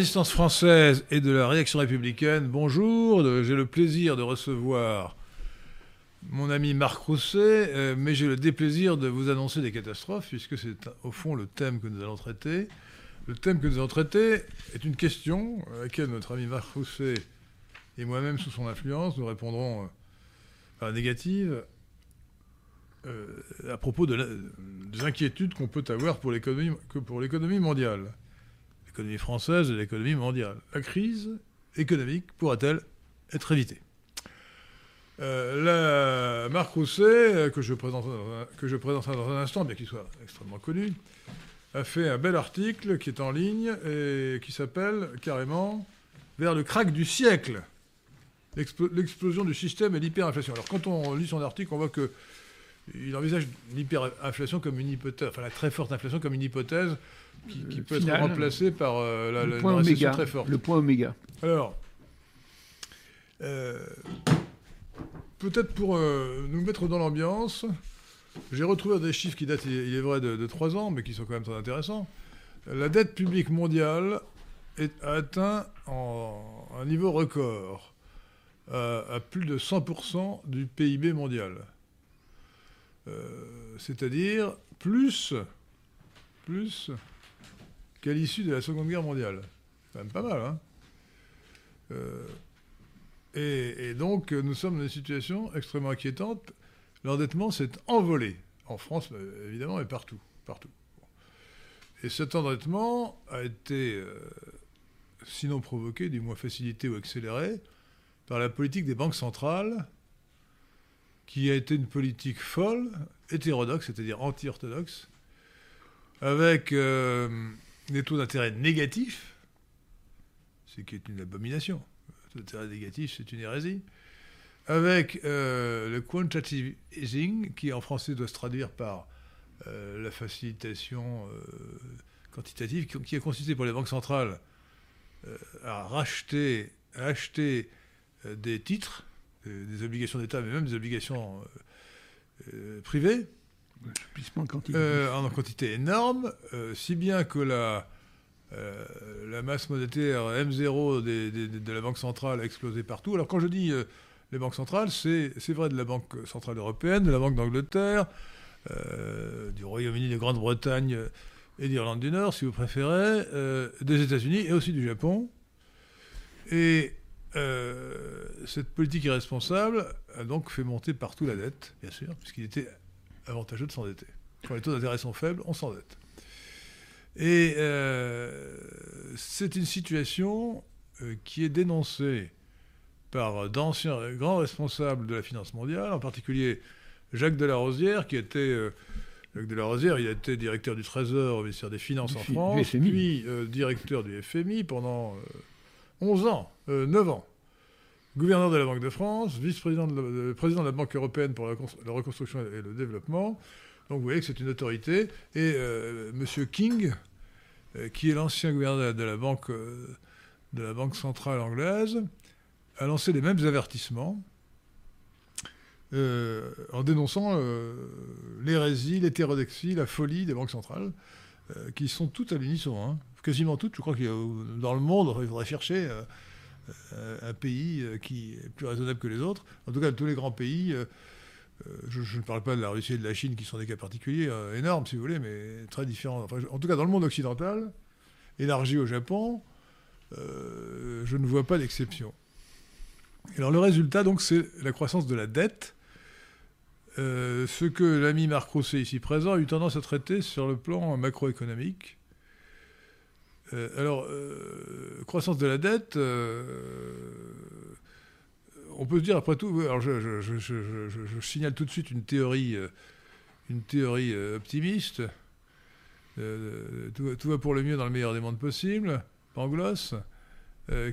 résistance française et de la réaction républicaine, bonjour. J'ai le plaisir de recevoir mon ami Marc Rousset, euh, mais j'ai le déplaisir de vous annoncer des catastrophes, puisque c'est au fond le thème que nous allons traiter. Le thème que nous allons traiter est une question à laquelle notre ami Marc Rousset et moi-même, sous son influence, nous répondrons à la négative euh, à propos de des inquiétudes qu'on peut avoir pour l'économie mondiale l'économie française et l'économie mondiale. La crise économique pourra-t-elle être évitée? Euh, Marc Rousset, euh, que je, présente, que je présenterai dans un instant, bien qu'il soit extrêmement connu, a fait un bel article qui est en ligne et qui s'appelle carrément Vers le crack du siècle l'explosion du système et l'hyperinflation. Alors quand on lit son article, on voit que il envisage l'hyperinflation comme une hypothèse, enfin la très forte inflation comme une hypothèse qui, peut être remplacé par euh, la, le point oméga, très forte. Le point oméga. Alors, euh, peut-être pour euh, nous mettre dans l'ambiance, j'ai retrouvé des chiffres qui datent, il est vrai, de, trois ans, mais qui sont quand même très intéressants. La dette publique mondiale est, a atteint un niveau record, à plus de 100% du PIB mondial. C'est-à-dire plus, plus qu'à l'issue de la Seconde Guerre mondiale. C'est quand même pas mal, hein euh, et, donc, nous sommes dans une situation extrêmement inquiétante. L'endettement s'est envolé, en France, évidemment, et partout. partout. Et cet endettement a été, euh, sinon provoqué, du moins facilité ou accéléré, par la politique des banques centrales, qui a été une politique folle, hétérodoxe, c'est-à-dire anti-orthodoxe, avec euh, des taux d'intérêt négatifs, ce qui est une abomination. Le taux d'intérêt négatif, c'est une hérésie. Avec euh, le quantitative easing, qui en français doit se traduire par euh, la facilitation euh, quantitative, qui, a consisté pour les banques centrales à racheter, à acheter des titres, des obligations d'État, mais même des obligations privées, euh, en quantité énorme, euh, si bien que la, euh, la masse monétaire M0 de la Banque centrale a explosé partout. Alors quand je dis les banques centrales, c'est vrai de la Banque centrale européenne, de la Banque d'Angleterre, du Royaume-Uni, de Grande-Bretagne et d'Irlande du Nord, si vous préférez, des États-Unis et aussi du Japon. Et cette politique irresponsable a donc fait monter partout la dette, bien sûr, puisqu'il était avantageux de s'endetter. Quand les taux d'intérêt sont faibles, on s'endette. Et euh, c'est une situation euh, qui est dénoncée par d'anciens grands responsables de la finance mondiale, en particulier Jacques Delarosière, qui était... Euh, Jacques Delarosière, il a été directeur du Trésor au ministère des Finances en France, puis directeur du FMI pendant 11 ans, 9 ans gouverneur de la Banque de France, vice-président de, président de la Banque européenne pour la, reconstruction et le développement. Donc vous voyez que c'est une autorité. Et euh, M. King, euh, qui est l'ancien gouverneur de la, banque, euh, la centrale anglaise, a lancé les mêmes avertissements en dénonçant l'hérésie, l'hétérodexie, la folie des banques centrales, qui sont toutes à l'unisson. Hein. Quasiment toutes, je crois qu'il y a dans le monde, il faudrait chercher euh, un pays euh, qui est plus raisonnable que les autres. En tout cas, tous les grands pays, euh, je, ne parle pas de la Russie et de la Chine qui sont des cas particuliers énormes, si vous voulez, mais très différents. en tout cas, dans le monde occidental, élargi au Japon, je ne vois pas d'exception. Alors le résultat, donc, c'est la croissance de la dette. ce que l'ami Marc Rousset, ici présent, a eu tendance à traiter sur le plan macroéconomique. Euh, alors, euh, croissance de la dette, euh, on peut se dire après tout, alors je, signale tout de suite une théorie, une théorie optimiste. Tout, va pour le mieux dans le meilleur des mondes possibles, Pangloss,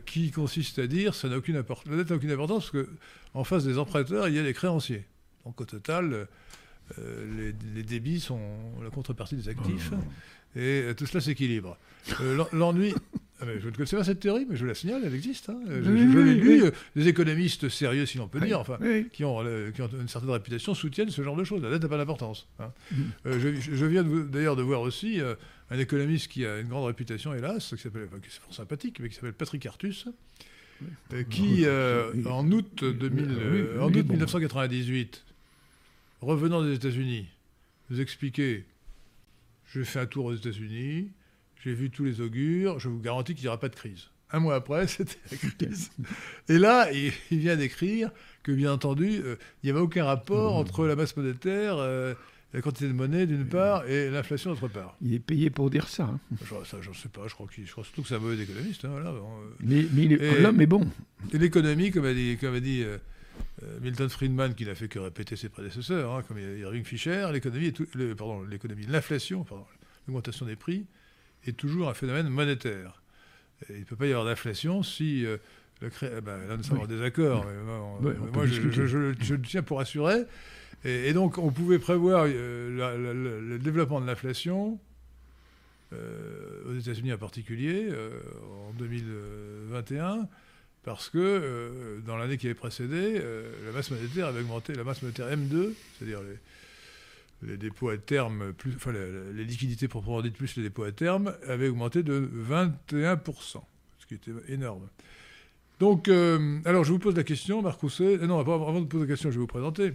qui consiste à dire ça aucune. La dette n'a aucune importance parce qu'en face des emprunteurs, il y a les créanciers. Donc au total, les, débits sont la contrepartie des actifs. Et tout cela s'équilibre. Euh, l'ennui, Ah, je ne connaissais pas cette théorie, mais je la signale, elle existe. Hein. Je, l'ai lu. Euh, des économistes sérieux, si l'on peut dire, enfin, qui, ont, qui, ont, une certaine réputation, soutiennent ce genre de choses. La dette n'a pas d'importance. Hein. Mm. je, viens d'ailleurs de, voir aussi un économiste qui a une grande réputation, hélas, qui s'appelle, qui est fort sympathique, mais qui s'appelle Patrick Artus, qui, en août, 2000, en août 1998, revenant des États-Unis, nous expliquer j'ai fait un tour aux États-Unis, j'ai vu tous les augures, je vous garantis qu'il n'y aura pas de crise. Un mois après, c'était la crise. Et là, il, vient d'écrire que, bien entendu, euh, il n'y avait aucun rapport mmh. entre la masse monétaire, euh, la quantité de monnaie d'une part, et l'inflation d'autre part. Il est payé pour dire ça. Hein. Ça, j'en sais pas. Je crois, je crois surtout que c'est un mauvais économiste. Hein, voilà, mais, l'homme est bon. Et l'économie, comme a dit, comme a dit euh, Milton Friedman, qui n'a fait que répéter ses prédécesseurs, hein, comme Irving Fisher, l'économie, pardon, l'économie, l'inflation, l'augmentation des prix, est toujours un phénomène monétaire. il ne peut pas y avoir d'inflation si euh, le eh ben, là nous sommes en désaccord. moi, je, tiens pour assurer. Et, donc, on pouvait prévoir euh, le développement de l'inflation euh, aux États-Unis en particulier en 2021 parce que euh, dans l'année qui avait précédé, euh, la masse monétaire avait augmenté, la masse monétaire M2, c'est-à-dire les, dépôts à terme, enfin les, liquidités proprement dites plus les dépôts à terme, avait augmenté de 21%, ce qui était énorme. Donc, euh, alors je vous pose la question, Marc Rousset. Non, avant de poser la question, je vais vous présenter.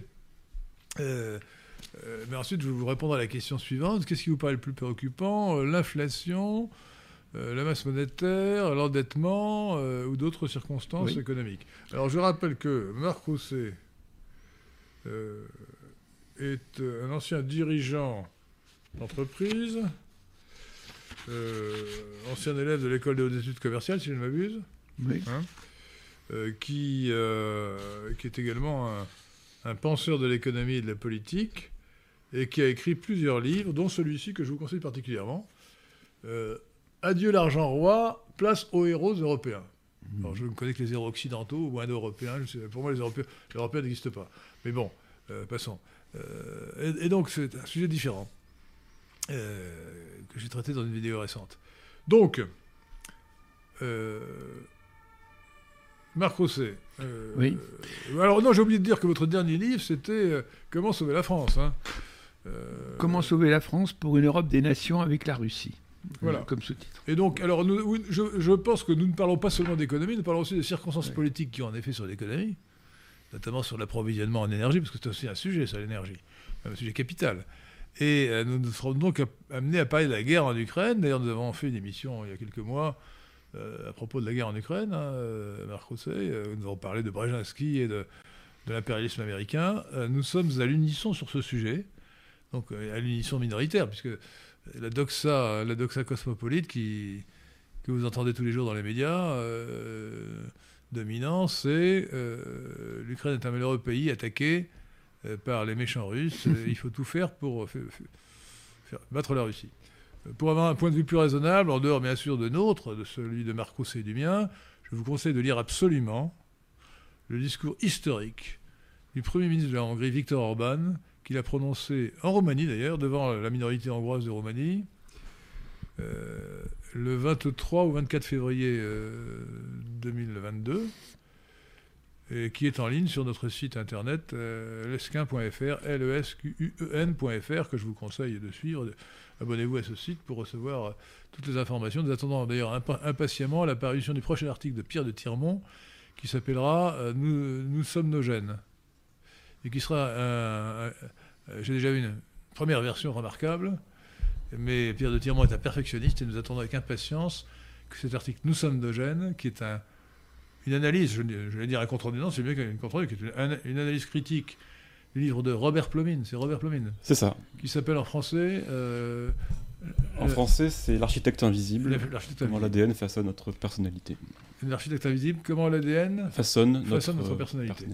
mais ensuite, je vais vous répondre à la question suivante. Qu'est-ce qui vous paraît le plus préoccupant? L'inflation euh, la masse monétaire, l'endettement euh, ou d'autres circonstances économiques. Alors je rappelle que Marc Rousset euh, est un ancien dirigeant d'entreprise, ancien élève de l'école des hautes études commerciales, si je ne m'abuse, hein, qui, qui est également un, un penseur de l'économie et de la politique, et qui a écrit plusieurs livres, dont celui-ci que je vous conseille particulièrement. Adieu l'argent roi, place aux héros européens. Alors, je ne connais que les héros occidentaux ou indo-européens. Pour moi, les Européens, n'existent pas. Mais bon, euh, passons. Euh, et, donc, c'est un sujet différent euh, que j'ai traité dans une vidéo récente. Donc, Marc Rosset. oui. alors, non, j'ai oublié de dire que votre dernier livre, c'était Comment sauver la France. Hein. Comment sauver la France pour une Europe des nations avec la Russie. Voilà. Comme sous-titre. Et donc, alors, je, pense que nous ne parlons pas seulement d'économie, nous parlons aussi des circonstances politiques qui ont un effet sur l'économie, notamment sur l'approvisionnement en énergie, parce que c'est aussi un sujet sur l'énergie, un sujet capital. Et euh, nous serons donc amenés à parler de la guerre en Ukraine. D'ailleurs, nous avons fait une émission il y a quelques mois euh, à propos de la guerre en Ukraine, hein, euh, Marc Rousset. nous avons parlé de Brzezinski et de, de l'impérialisme américain. nous sommes à l'unisson sur ce sujet, donc à l'unisson minoritaire, puisque la doxa, la doxa cosmopolite qui, que vous entendez tous les jours dans les médias, euh, dominant, c'est euh, l'Ukraine est un malheureux pays attaqué euh, par les méchants russes. il faut tout faire pour faire, battre la Russie. Pour avoir un point de vue plus raisonnable, en dehors bien sûr de nôtre, de celui de Marcos et du mien, je vous conseille de lire absolument le discours historique du Premier ministre de la Hongrie, Viktor Orban, qu'il a prononcé en Roumanie d'ailleurs, devant la minorité hongroise de Roumanie, euh, le 23 ou 24 février 2022, euh, et qui est en ligne sur notre site internet euh, lesquin.fr, l e s q u e nfr que je vous conseille de suivre. Abonnez-vous à ce site pour recevoir toutes les informations. Nous attendons d'ailleurs impatiemment la parution du prochain article de Pierre de Tirmont qui s'appellera nous, nous sommes nos gènes et qui sera un, j'ai déjà eu une première version remarquable, mais Pierre de Tirmont est un perfectionniste et nous attendons avec impatience que cet article Nous sommes de Gênes, qui est un, une analyse, je, vais dire un contre non, c'est mieux qu'une contre qui est une, analyse critique du livre de Robert Plomine, c'est Robert Plomine. C'est ça. Qui s'appelle en français. Euh, en français, c'est L'architecte invisible. Comment l'ADN façonne notre personnalité. L'architecte invisible, comment l'ADN façonne, notre, personnalité.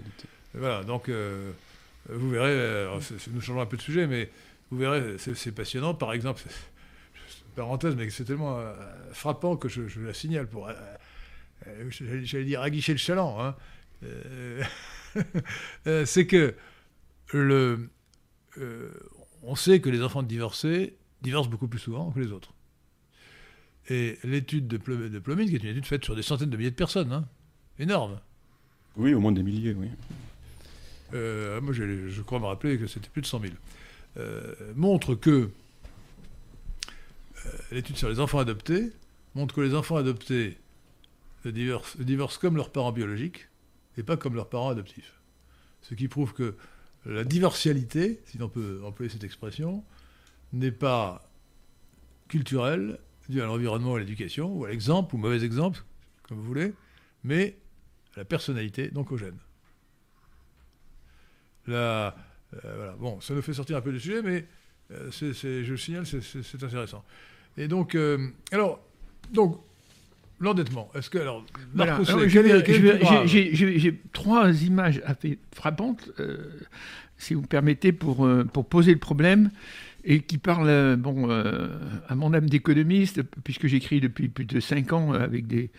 Voilà, donc. Euh, vous verrez, nous changeons un peu de sujet, mais vous verrez, c'est passionnant. Par exemple, parenthèse, mais c'est tellement euh, frappant que je, la signale pour, euh, euh, j'allais dire, aguicher le chaland. Hein. c'est que le, on sait que les enfants de divorcés divorcent beaucoup plus souvent que les autres. Et l'étude de, Plomine, qui est une étude faite sur des centaines de milliers de personnes, hein, énorme. Oui, au moins des milliers, oui. Euh, moi, je crois me rappeler que c'était plus de 100 000. Euh, montre que euh, l'étude sur les enfants adoptés montre que les enfants adoptés divorcent, comme leurs parents biologiques et pas comme leurs parents adoptifs. Ce qui prouve que la divorcialité, si on peut employer cette expression, n'est pas culturelle, due à l'environnement à l'éducation, ou à l'exemple, ou mauvais exemple, comme vous voulez, mais à la personnalité, donc au gène. La, euh, bon, ça nous fait sortir un peu du sujet, mais euh, je le signale, c'est intéressant. Et donc, euh, alors, donc, l'endettement. Est-ce que alors, j'ai trois images assez frappantes, si vous me permettez, pour pour poser le problème et qui parlent bon à mon âme d'économiste, puisque j'écris depuis plus de cinq ans avec des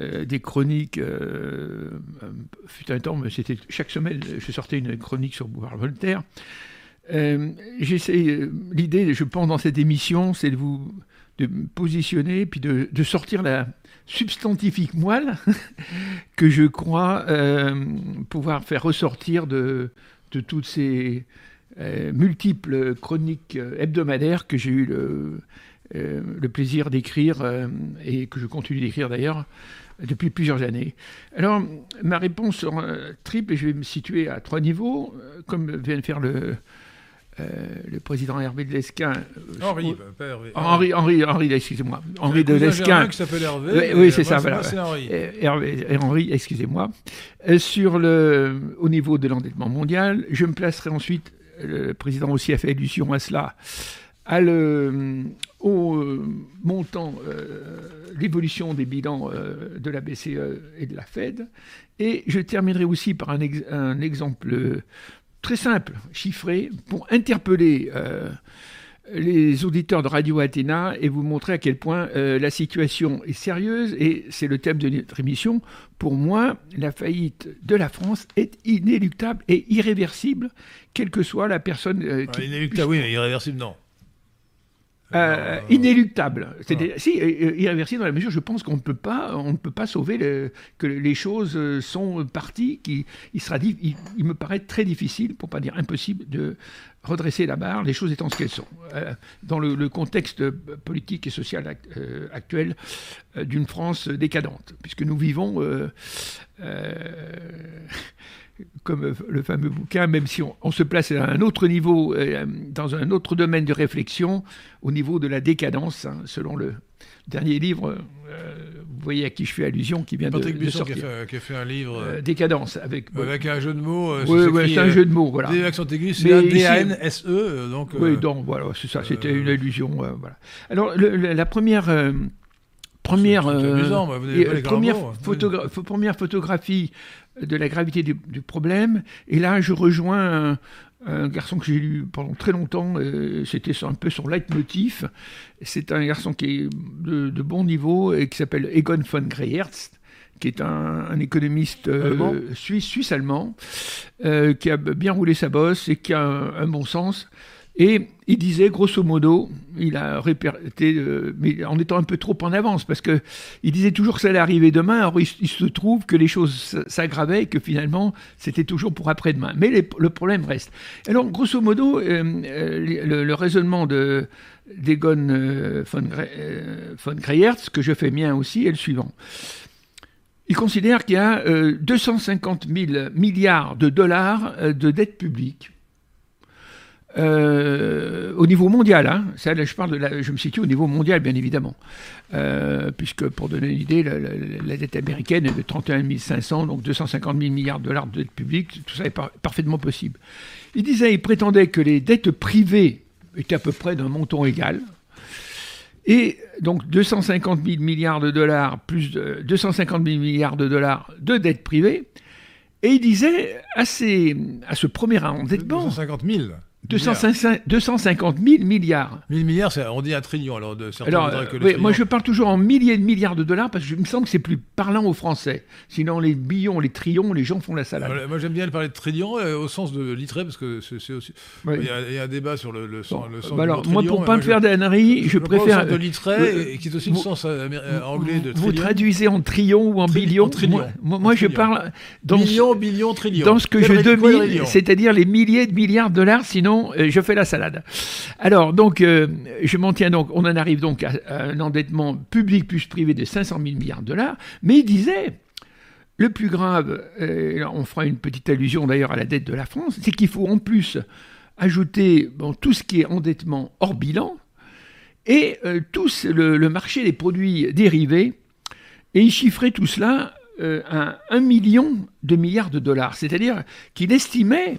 euh, des chroniques. Euh, euh, fut un temps, c'était chaque semaine, je sortais une chronique sur Bouvard Voltaire. J'essaie, l'idée, je pense, dans cette émission, c'est de vous de positionner, puis de, sortir la substantifique moelle que je crois pouvoir faire ressortir de, de toutes ces multiples chroniques hebdomadaires que j'ai eu le plaisir d'écrire et que je continue d'écrire d'ailleurs depuis plusieurs années. Alors, ma réponse sera triple et je vais me situer à trois niveaux, euh, comme vient de faire le, euh, le président Hervé de Lesquin. Euh, Henri, pas Hervé. Henri, Henri, Henri excusez-moi. Henri de Lesquin. qui s'appelle Hervé. Oui, c'est ça, voilà. C'est Henri. Hervé, Henri, excusez-moi. sur le, au niveau de l'endettement mondial, je me placerai ensuite, le président aussi a fait allusion à cela, à le, au euh, montant, euh, l'évolution des bilans euh, de la BCE et de la Fed. Et je terminerai aussi par un, un exemple très simple, chiffré, pour interpeller les auditeurs de Radio Athéna et vous montrer à quel point la situation est sérieuse. Et c'est le thème de notre émission. Pour moi, la faillite de la France est inéluctable et irréversible, quelle que soit la personne. qui inéluctable, oui, mais irréversible, non. Euh, inéluctable. Ah. si irréversible dans la mesure, je pense qu'on ne peut pas, on ne peut pas sauver le, que les choses euh, sont parties. Qui, il sera, il, il, me paraît très difficile, pour pas dire impossible, de redresser la barre, les choses étant ce qu'elles sont. Euh, dans le, contexte politique et social actuel d'une France décadente, puisque nous vivons comme le fameux bouquin, même si on, se place à un autre niveau, euh, dans un autre domaine de réflexion, au niveau de la décadence, hein, selon le dernier livre, euh, vous voyez à qui je fais allusion, qui vient de, de sortir. Qui a, fait, qui a fait un livre... Euh, décadence, avec... avec un jeu de mots. oui, c'est un jeu de mots, voilà. C'est un D-A-N-S-E, donc... Oui, donc voilà, c'est ça, c'était une allusion, voilà. Alors, la première... Première, amusant, vous première, première photographie de la gravité du, problème. Et là, je rejoins un, garçon que j'ai lu pendant très longtemps, c'était un peu son leitmotiv. C'est un garçon qui est de, bon niveau et qui s'appelle Egon von Greyerz qui est un, économiste euh, suisse, suisse-allemand, euh, qui a bien roulé sa bosse et qui a un bon sens. Et il disait, grosso modo, il a répété, euh, mais en étant un peu trop en avance, parce que il disait toujours que ça allait arriver demain. Alors il, se trouve que les choses s'aggravaient et que finalement c'était toujours pour après-demain. Mais le problème reste. Alors, grosso modo, euh, euh, le, raisonnement de d'Egon von, von que je fais mien aussi, est le suivant. Il considère qu'il y a 250 000 milliards de dollars de dette publique euh, au niveau mondial, hein, je, parle de je me situe au niveau mondial, bien évidemment, euh, puisque pour donner une idée, la, dette américaine est de 31 500, donc 250 000 milliards de dollars de dette publique, tout ça est parfaitement possible. Il disait, il prétendait que les dettes privées étaient à peu près d'un montant égal, et donc 250 000 milliards de dollars plus de 250 000 milliards de dollars de dettes privées, et il disait à, ces, à ce premier endettement... 250 000 250 000 milliards. 1000 milliards, on dit un trillion. Alors, de alors oui, moi je parle toujours en milliers de milliards de dollars parce que je me semble que c'est plus parlant aux Français. Sinon, les billions, les trillions, les gens font la salade. moi j'aime bien parler de trillions euh, au sens de litré parce que c'est aussi. Il, y a, un débat sur le, le, sens, le sens bah alors, Moi, pour pas me faire d'anneries, je, je, préfère. Le de litré, qui est aussi le sens euh, euh, anglais de trillion. Vous traduisez en trillion ou en billion Moi, moi je parle. Dans millions, billions, trillions. Dans ce que je domine, c'est-à-dire les milliers de milliards de dollars, sinon je fais la salade. Alors, donc, euh, je m'en tiens donc, on en arrive donc à, un endettement public plus privé de 500 000 milliards de dollars, mais il disait, le plus grave, on fera une petite allusion d'ailleurs à la dette de la France, c'est qu'il faut en plus ajouter tout ce qui est endettement hors bilan et euh, tout le, marché des produits dérivés, et il chiffrait tout cela euh, à 1 million de milliards de dollars. C'est-à-dire qu'il estimait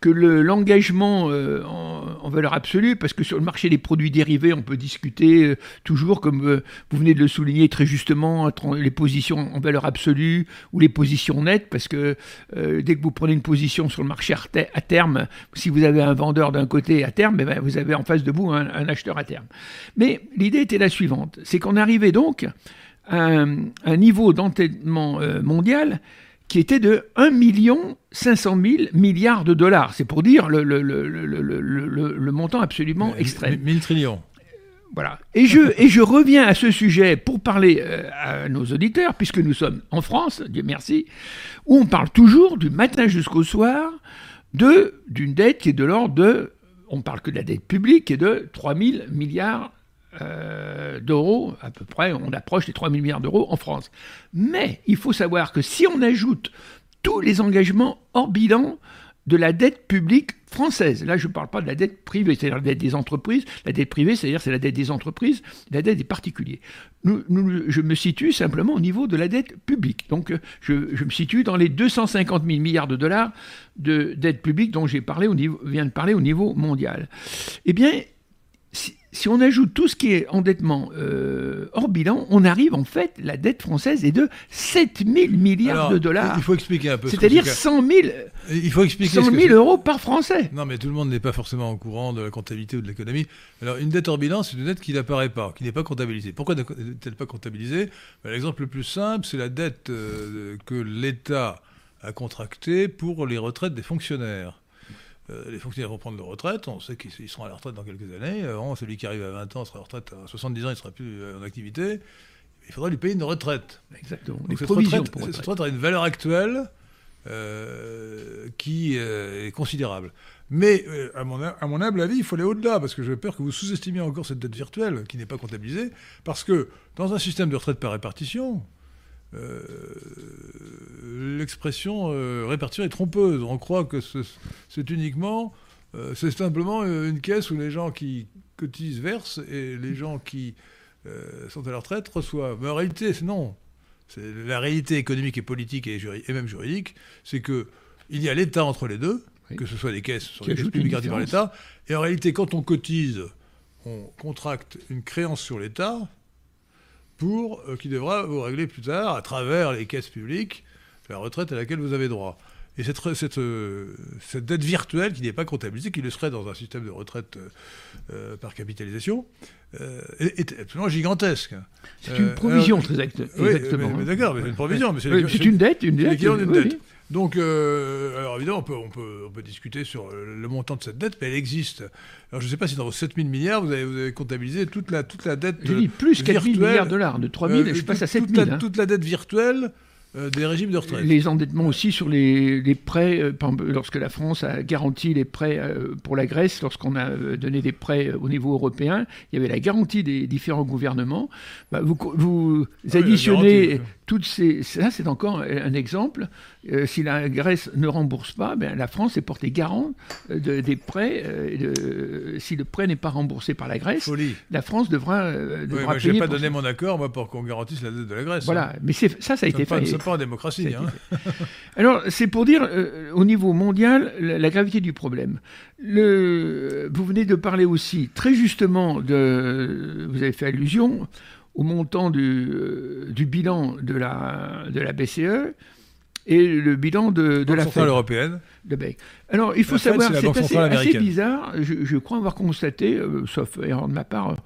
que l'engagement euh, en, valeur absolue, parce que sur le marché des produits dérivés, on peut discuter euh, toujours, comme euh, vous venez de le souligner très justement, entre les positions en valeur absolue ou les positions nettes, parce que dès que vous prenez une position sur le marché à, terme, si vous avez un vendeur d'un côté à terme, eh ben, vous avez en face de vous un, acheteur à terme. Mais l'idée était la suivante, c'est qu'on arrivait donc à un niveau d'entêtement mondial qui était de 1 500 000 milliards de dollars. C'est pour dire le, le, le, le montant absolument extrême. 1000 trillions. Voilà. Et je, et je reviens à ce sujet pour parler euh, à nos auditeurs, puisque nous sommes en France, Dieu merci, où on parle toujours du matin jusqu'au soir de d'une dette qui est de l'ordre de, on parle que de la dette publique, qui est de 3 000 milliards euh, d'euros, à peu près, on approche les 3 000 milliards d'euros en France. Mais il faut savoir que si on ajoute tous les engagements hors bilan de la dette publique française, là je ne parle pas de la dette privée, c'est-à-dire la dette des entreprises, la dette privée, c'est-à-dire c'est la dette des entreprises, la dette des particuliers. je me situe simplement au niveau de la dette publique. Donc je, me situe dans les 250 000 milliards de dollars de dette publique dont j'ai parlé au viens de parler au niveau mondial. Eh bien, si on ajoute tout ce qui est endettement euh, hors bilan, on arrive en fait, la dette française est de 7 000 milliards de dollars. Il faut expliquer un peu. C'est-à-dire 100 000, il faut expliquer 100 000 euros par Français. Non, mais tout le monde n'est pas forcément au courant de la comptabilité ou de l'économie. Alors, une dette hors bilan, c'est une dette qui n'apparaît pas, qui n'est pas comptabilisée. Pourquoi n'est-elle pas comptabilisée? Ben, L'exemple le plus simple, c'est la dette euh, que l'État a contractée pour les retraites des fonctionnaires. Euh, les fonctionnaires vont prendre leur retraite, on sait qu'ils seront à la retraite dans quelques années. celui qui arrive à 20 ans sera à la retraite à 70 ans, il ne sera plus euh, en activité. Il faudra lui payer une retraite. Exactement. Donc cette, retraite, cette retraite a une valeur actuelle euh, qui est considérable. Mais à, mon, à, mon, humble avis, il faut aller au-delà, parce que j'ai peur que vous sous-estimiez encore cette dette virtuelle qui n'est pas comptabilisée, parce que dans un système de retraite par répartition, euh, l'expression euh, répartir est trompeuse. On croit que c'est uniquement, euh, c'est simplement une caisse où les gens qui cotisent versent et les gens qui sont à la retraite reçoivent. Mais en réalité, non. La réalité économique et politique et, et même juridique, c'est que il y a l'État entre les deux, que ce soit les caisses, sur les caisses publiques gardées par l'État. Et en réalité, quand on cotise, on contracte une créance sur l'État, pour euh, qui devra vous régler plus tard, à travers les caisses publiques, la retraite à laquelle vous avez droit. Et cette, cette, euh, cette dette virtuelle qui n'est pas comptabilisée, qui le serait dans un système de retraite euh, par capitalisation, est, absolument gigantesque. C'est une provision, très exactement. Oui, d'accord, mais c'est une provision. c'est une dette, une dette. Une dette. Donc, euh, alors évidemment, on peut, on, peut, on peut, discuter sur le montant de cette dette, mais elle existe. Alors, je ne sais pas si dans vos 7 000 milliards, vous avez, vous avez comptabilisé toute la, toute la dette. J'ai dit plus 4 000 milliards de dollars, de 3 000, euh, je passe à 7 000. Toute, toute la dette virtuelle euh, des régimes de retraite. Les endettements aussi sur les, les prêts, euh, lorsque la France a garanti les prêts euh, pour la Grèce, lorsqu'on a donné des prêts au niveau européen, il y avait la garantie des différents gouvernements. Bah, vous, vous ah additionnez toutes ces... Ça, c'est encore un exemple. si la Grèce ne rembourse pas, ben, la France est portée garant de, des prêts. De, si le prêt n'est pas remboursé par la Grèce, la France devra, devra oui, Je n'ai pas donné mon accord moi, pour qu'on garantisse la dette de la Grèce. Voilà, hein. mais ça, ça a été fait pas en démocratie. Hein. Alors, c'est pour dire, euh, au niveau mondial, la, gravité du problème. Le, vous venez de parler aussi, très justement, de, vous avez fait allusion au montant du, euh, du bilan de la, de la BCE. et le bilan de, de la Centrale européenne. De Alors, il faut savoir, c'est assez, bizarre, je, crois avoir constaté, euh, sauf erreur de ma part,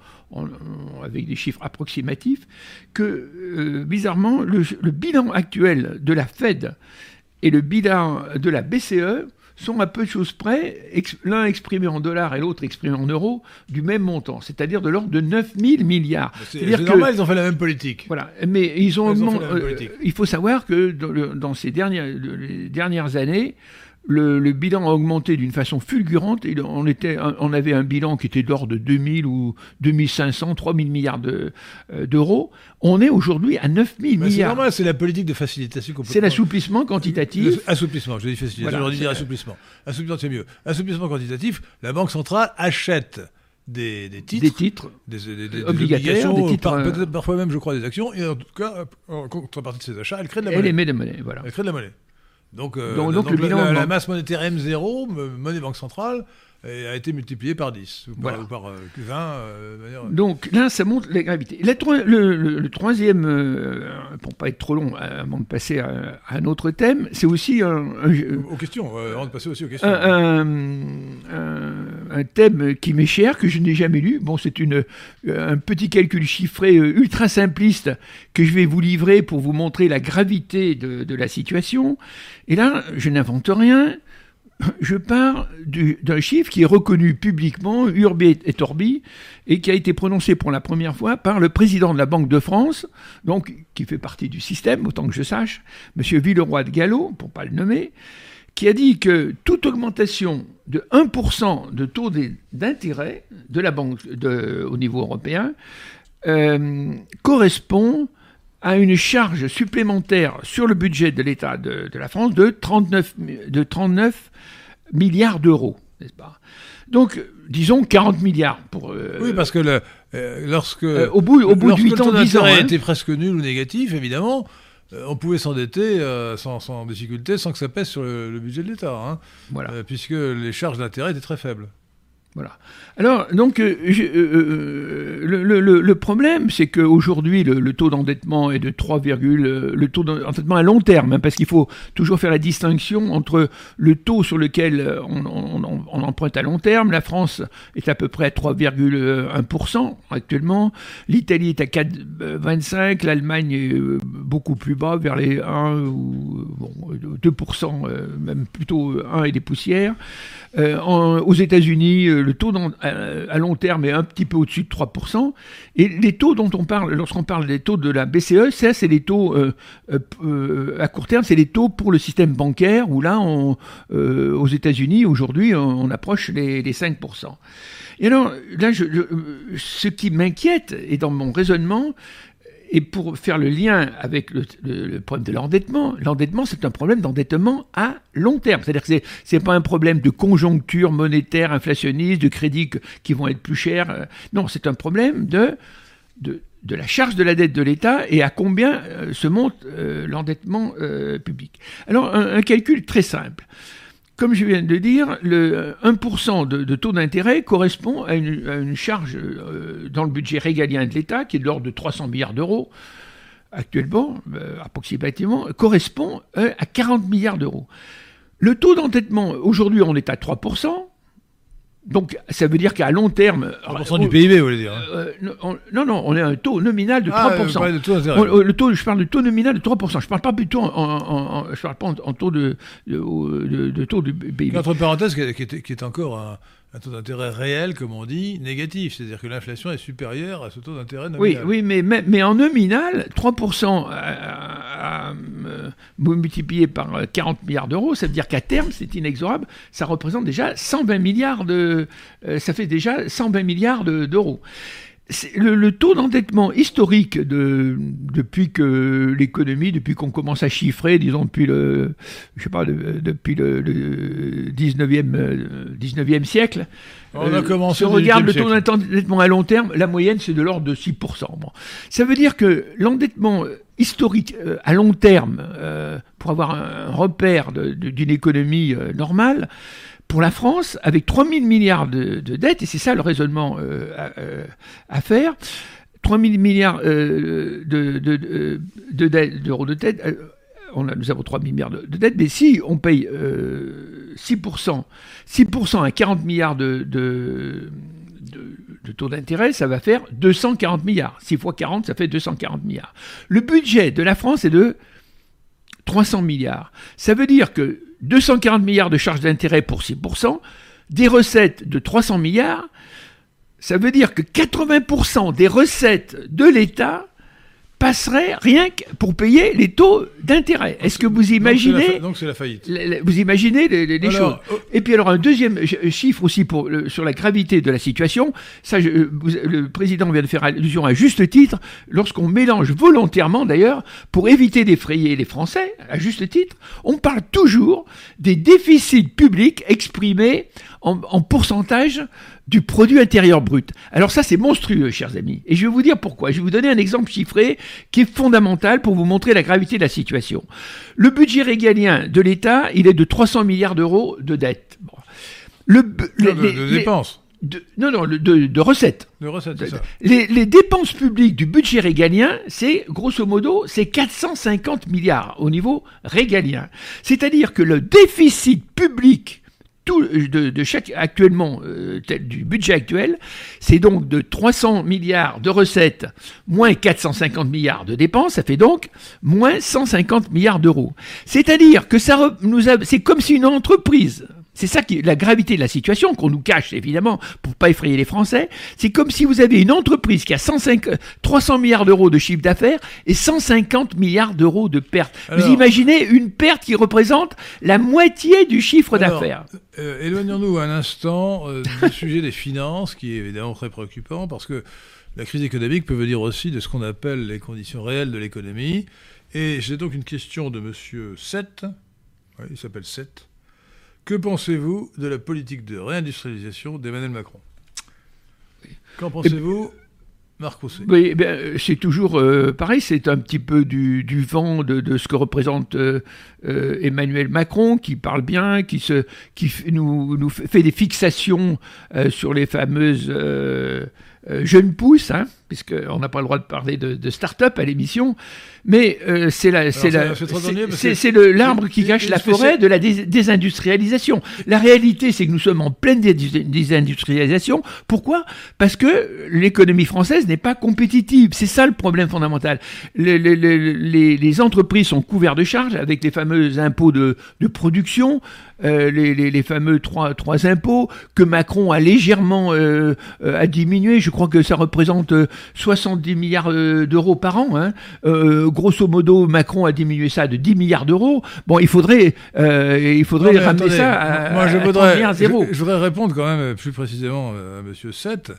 avec des chiffres approximatifs, que euh, bizarrement, le, bilan actuel de la Fed et le bilan de la BCE sont à peu de choses près, l'un exprimé en dollars et l'autre exprimé en euros, du même montant, c'est-à-dire de l'ordre de 9 000 milliards. C'est normal, ils ont fait la même politique. Voilà, mais ils ont... Euh, il faut savoir que dans, ces dernières, les dernières années, le, bilan a augmenté d'une façon fulgurante. Et on, était, on avait un bilan qui était d'ordre de 2000 ou 2500, 3000 milliards euh, d'euros. on est aujourd'hui à 9000 milliards. C'est normal, c'est la politique de facilitation. C'est l'assouplissement quantitatif. assouplissement, je dis facilitation, j'aurais dire assouplissement. Assouplissement, c'est mieux. Assouplissement quantitatif, la Banque centrale achète des, titres, des titres des, des, obligations, des titres, euh, parfois même, je crois, des actions, et en tout cas, en contrepartie de ces achats, elle crée de la monnaie. Elle émet de monnaie, voilà. Elle crée de la monnaie. Donc, euh, donc, la, masse monétaire M0, monnaie banque centrale, a été multipliée par 10 ou par, 20. Euh, euh, donc là, ça montre la gravité. le, troisième, pour pas être trop long, avant de passer à, un autre thème, c'est aussi un, aux questions, avant de passer aussi aux questions. Un, thème qui m'est cher, que je n'ai jamais lu. Bon, c'est une un petit calcul chiffré ultra simpliste que je vais vous livrer pour vous montrer la gravité de, de la situation. Et là, je n'invente rien. Je pars d'un chiffre qui est reconnu publiquement, urbi et torbi, et qui a été prononcé pour la première fois par le président de la Banque de France, donc qui fait partie du système, autant que je sache, M. Villeroy de Gallo, pour ne pas le nommer, qui a dit que toute augmentation de 1% de taux d'intérêt de la banque au niveau européen euh, correspond à une charge supplémentaire sur le budget de l'État de, la France de 39, de 39 milliards d'euros, n'est-ce pas? Donc, disons 40 milliards pour. Euh, oui, parce que le, euh, lorsque. Euh, au bout, au bout de 8 ans, 10 ans. Hein. était presque nul ou négatif, évidemment. On pouvait s'endetter sans, sans, difficulté, sans que ça pèse sur le, budget de l'État, hein. voilà. puisque les charges d'intérêt étaient très faibles. Voilà. Alors, donc, euh, euh, euh, le, problème, c'est qu'aujourd'hui, le, taux d'endettement est de 3, le taux d'endettement à long terme, hein, parce qu'il faut toujours faire la distinction entre le taux sur lequel on, emprunte à long terme. La France est à peu près à 3,1% actuellement. L'Italie est à 4,25%. L'Allemagne est beaucoup plus bas, vers les 1 ou 2%, même plutôt 1 et des poussières. aux États-Unis, le taux à long terme est un petit peu au-dessus de 3%. Et les taux dont on parle, lorsqu'on parle des taux de la BCE, ça, c'est les taux euh, euh, à court terme, c'est les taux pour le système bancaire, où là, euh, aux États-Unis, aujourd'hui, on, approche les, 5%. Et alors, là, ce qui m'inquiète, et dans mon raisonnement, et pour faire le lien avec le, problème de l'endettement, l'endettement, c'est un problème d'endettement à long terme. C'est-à-dire que ce n'est pas un problème de conjoncture monétaire inflationniste, de crédits qui vont être plus chers. Euh, non, c'est un problème de, de, la charge de la dette de l'État et à combien euh, se monte euh, l'endettement public. Alors, un, calcul très simple. Comme je viens de dire, le 1% de, taux d'intérêt correspond à une, charge euh, dans le budget régalien de l'État, qui est de l'ordre de 300 milliards d'euros actuellement, euh, approximativement, correspond euh, à 40 milliards d'euros. Le taux d'endettement, aujourd'hui, on est à 3%. Donc, ça veut dire qu'à long terme. 3% du PIB, vous voulez dire hein. euh, Non, non, on est à un taux nominal de 3%. Ah, le taux, je parle de taux nominal de 3%. Je ne parle pas plutôt en, je parle pas en, taux de, de, taux du PIB. Entre parenthèses, qui est, qui est encore un un taux d'intérêt réel, comme on dit, négatif. C'est-à-dire que l'inflation est supérieure à ce taux d'intérêt nominal. Oui, oui mais, mais, en nominal, 3% à, multiplié par 40 milliards d'euros, ça veut dire qu'à terme, c'est inexorable, ça représente déjà 120 milliards de... Euh, ça fait déjà 120 milliards d'euros le, taux d'endettement historique de, depuis que l'économie, depuis qu'on commence à chiffrer, disons depuis le, je sais pas, depuis le, 19e, 19e siècle, on a euh, commencé si on regarde le taux d'endettement à long terme, la moyenne c'est de l'ordre de 6%. Ça veut dire que l'endettement historique euh, à long terme, euh, pour avoir un repère d'une économie normale, pour la France, avec 3 000 milliards de, dettes, et c'est ça le raisonnement euh, euh, à, faire, 3 000 milliards euh, d'euros de, de, de, dette on a, nous avons 3 milliards de, dettes, mais si on paye 6%, 6% à 40 milliards de, de, taux d'intérêt, ça va faire 240 milliards. 6 fois 40, ça fait 240 milliards. Le budget de la France est de 300 milliards. Ça veut dire que 240 milliards de charges d'intérêt pour 6%, des recettes de 300 milliards, ça veut dire que 80% des recettes de l'État passerait rien que pour payer les taux d'intérêt. Est-ce que vous imaginez Donc c'est la, faillite. Vous imaginez les, choses. Oh. Et puis alors un deuxième chiffre aussi pour sur la gravité de la situation. Ça, le président vient de faire allusion à juste titre. Lorsqu'on mélange volontairement d'ailleurs pour éviter d'effrayer les Français, à juste titre, on parle toujours des déficits publics exprimés en, en pourcentage du produit intérieur brut. Alors ça, c'est monstrueux, chers amis. Et je vais vous dire pourquoi. Je vais vous donner un exemple chiffré qui est fondamental pour vous montrer la gravité de la situation. Le budget régalien de l'État, il est de 300 milliards d'euros de dette. Le, de, dépenses. non, non, de, recettes. De recettes, c'est ça. Les, les, dépenses publiques du budget régalien, c'est grosso modo, c'est 450 milliards au niveau régalien. C'est-à-dire que le déficit public tout, de, chaque actuellement euh, du budget actuel, c'est donc de 300 milliards de recettes moins 450 milliards de dépenses, ça fait donc moins 150 milliards d'euros. C'est-à-dire que ça nous c'est comme si une entreprise c'est ça qui la gravité de la situation qu'on nous cache évidemment pour pas effrayer les Français. C'est comme si vous avez une entreprise qui a 105, 300 milliards d'euros de chiffre d'affaires et 150 milliards d'euros de pertes. vous imaginez une perte qui représente la moitié du chiffre d'affaires. Euh, éloignons-nous un instant euh, du sujet des finances, qui est évidemment très préoccupant parce que la crise économique peut venir aussi de ce qu'on appelle les conditions réelles de l'économie. Et j'ai donc une question de Monsieur Seth. il s'appelle Seth que pensez-vous de la politique de réindustrialisation d'Emmanuel Macron? Qu'en pensez-vous Marc Oui, eh c'est toujours euh, pareil, c'est un petit peu du, vent de, ce que représente euh, euh, Emmanuel Macron, qui parle bien, qui, se, qui nous, nous fait des fixations sur les fameuses jeunes pousses, hein, puisqu'on n'a pas le droit de parler de, start-up à l'émission, mais euh, c'est c'est l'arbre qui cache la forêt de la désindustrialisation. La réalité, c'est que nous sommes en pleine désindustrialisation. Pourquoi? Parce que l'économie française n'est pas compétitive. C'est ça le problème fondamental. Les, les, entreprises sont couvertes de charges avec les fameux impôts de, de production, euh, les, fameux trois, trois impôts que Macron a légèrement euh, a diminué. Je crois que ça représente 70 milliards euh, d'euros par an. Hein. Euh, grosso modo, Macron a diminué ça de 10 milliards d'euros. Bon, il faudrait, euh, il faudrait ramener ça à, moi, je voudrais, zéro. Je, voudrais répondre quand même plus précisément à M. Sett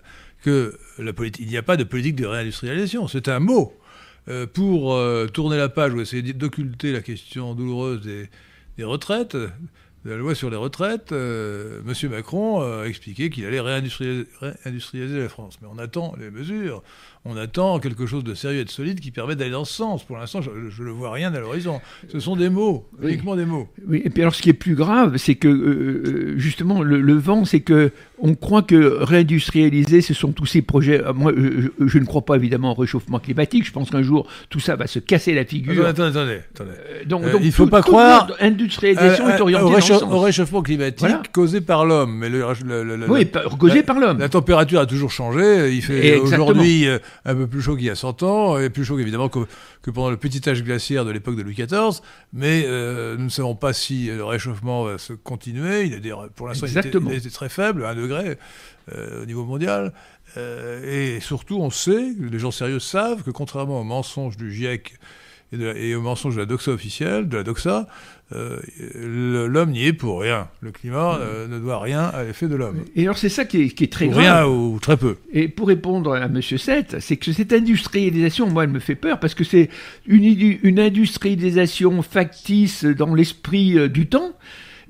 que la il n'y a pas de politique de réindustrialisation. C'est un mot. pour tourner la page ou essayer d'occulter la question douloureuse des, des retraites, la loi sur les retraites, euh, M. Macron a expliqué qu'il allait réindustrialiser, la France. Mais on attend les mesures, on attend quelque chose de sérieux et de solide qui permet d'aller dans ce sens. Pour l'instant, je ne vois rien à l'horizon. Ce sont des mots, uniquement des mots. Oui, et puis alors ce qui est plus grave, c'est que euh, euh, justement le, vent, c'est que on croit que réindustrialiser, ce sont tous ces projets. Moi, je, ne crois pas évidemment au réchauffement climatique. Je pense qu'un jour, tout ça va se casser la figure. Attendez, attendez, attendez. donc, il ne faut pas croire. Industrialisation est orientée au réchauffement climatique causé par l'homme. Mais le, oui, causé par l'homme. La température a toujours changé. Il fait aujourd'hui euh, un peu plus chaud qu'il y a 100 ans, et plus chaud évidemment que, que pendant le petit âge glaciaire de l'époque de Louis XIV. Mais euh, nous ne savons pas si le réchauffement va se continuer. Il a pour l'instant, il, était très faible, 1 degré euh, au niveau mondial. et surtout, on sait, les gens sérieux savent que contrairement aux mensonges du GIEC et, aux mensonges de la doxa officielle, de la doxa, euh, l'homme n'y est pour rien. Le climat euh, ne doit rien à l'effet de l'homme. Et alors c'est ça qui est, très grave. Rien ou très peu. Et pour répondre à M. Seth, c'est que cette industrialisation, moi, elle me fait peur parce que c'est une, une, industrialisation factice dans l'esprit euh, du temps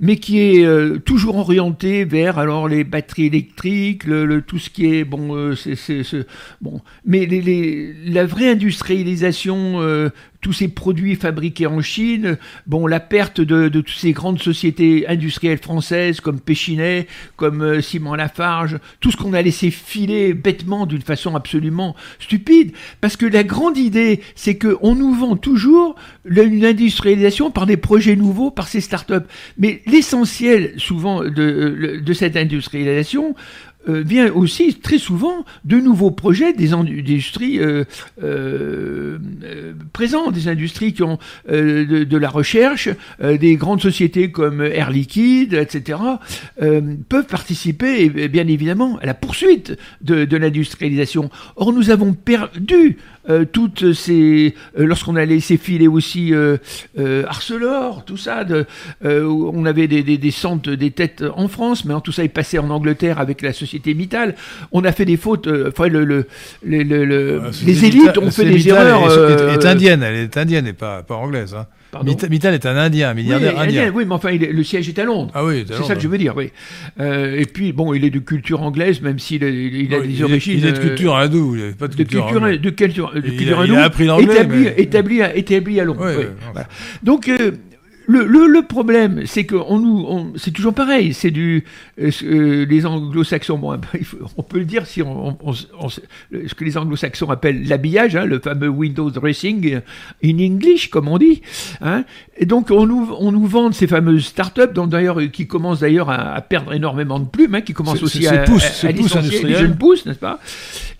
mais qui est toujours orientée vers alors les batteries électriques, le, tout ce qui est bon, c'est bon, mais les, la vraie industrialisation tous ces produits fabriqués en Chine, bon, la perte de, toutes ces grandes sociétés industrielles françaises comme Péchinet, comme Simon Lafarge, tout ce qu'on a laissé filer bêtement d'une façon absolument stupide. Parce que la grande idée, c'est qu'on nous vend toujours une industrialisation par des projets nouveaux, par ces startups. Mais l'essentiel, souvent, de, de cette industrialisation, euh, vient aussi très souvent de nouveaux projets des industries euh, euh, présentes, des industries qui ont de, la recherche, des grandes sociétés comme Air Liquide, etc., peuvent participer, bien évidemment, à la poursuite de, de l'industrialisation. Or, nous avons perdu euh, toutes ces euh, lorsqu'on a laissé filer aussi euh, Arcelor, tout ça, de, on avait des, des, des, centres, des têtes en France, mais tout ça est passé en Angleterre avec la société Mittal. On a fait des fautes. Enfin, le, le, le, les élites ont fait des erreurs. Elle est, indienne, elle est indienne et pas, pas anglaise. Hein. Mittal est un Indien, milliardaire oui, indien. Oui, mais enfin, le siège est à Londres. Ah oui, c'est ça que je veux dire. Oui. Euh, et puis, bon, il est de culture anglaise, même s'il il a des origines. il est de culture hindoue, il pas de, culture. De culture, de culture, de culture il, a, il a appris l'anglais. Établi, mais... établi, à, établi à Londres. Oui, voilà. Donc, euh, le, le, le, problème, c'est que on nous, on, c'est toujours pareil. C'est du euh, euh les Anglo-Saxons. Bon, on peut le dire si on, on, ce que les Anglo-Saxons appellent l'habillage, hein, le fameux window dressing in English, comme on dit. Hein. Et donc on nous, on nous vend ces fameuses startups, dont d'ailleurs qui commencent d'ailleurs à, à, perdre énormément de plumes, hein, qui commencent aussi à, pousse, à, à licencier les jeunes pousses, n'est-ce pas?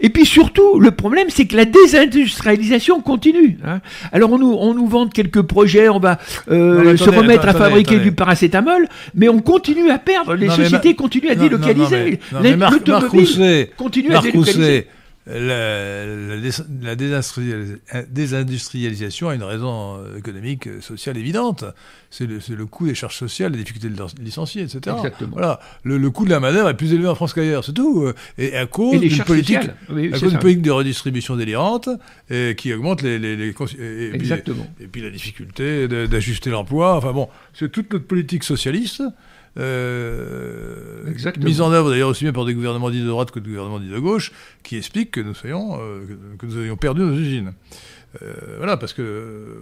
Et puis surtout, le problème, c'est que la désindustrialisation continue. Hein. Alors on nous, on nous vend quelques projets, on va euh, se remettre à fabriquer du paracétamol, mais on continue à perdre. Les sociétés continuent à délocaliser. L'automobile continue à délocaliser. La, la, désindustrialisation a une raison économique, sociale évidente. C'est le, le, coût des charges sociales, les difficultés de licencier, etc. Exactement. Voilà. Le, le coût de la main est plus élevé en France qu'ailleurs, c'est tout. Et à cause d'une politique, politique de redistribution délirante et qui augmente les. les, les et, Exactement. et puis la difficulté d'ajuster l'emploi. Enfin bon, c'est toute notre politique socialiste. Euh, mise en œuvre d'ailleurs aussi bien par des gouvernements dits de droite que des gouvernements dits de gauche, qui expliquent que nous, soyons, euh, que, nous ayons perdu nos usines. Euh, voilà, parce que...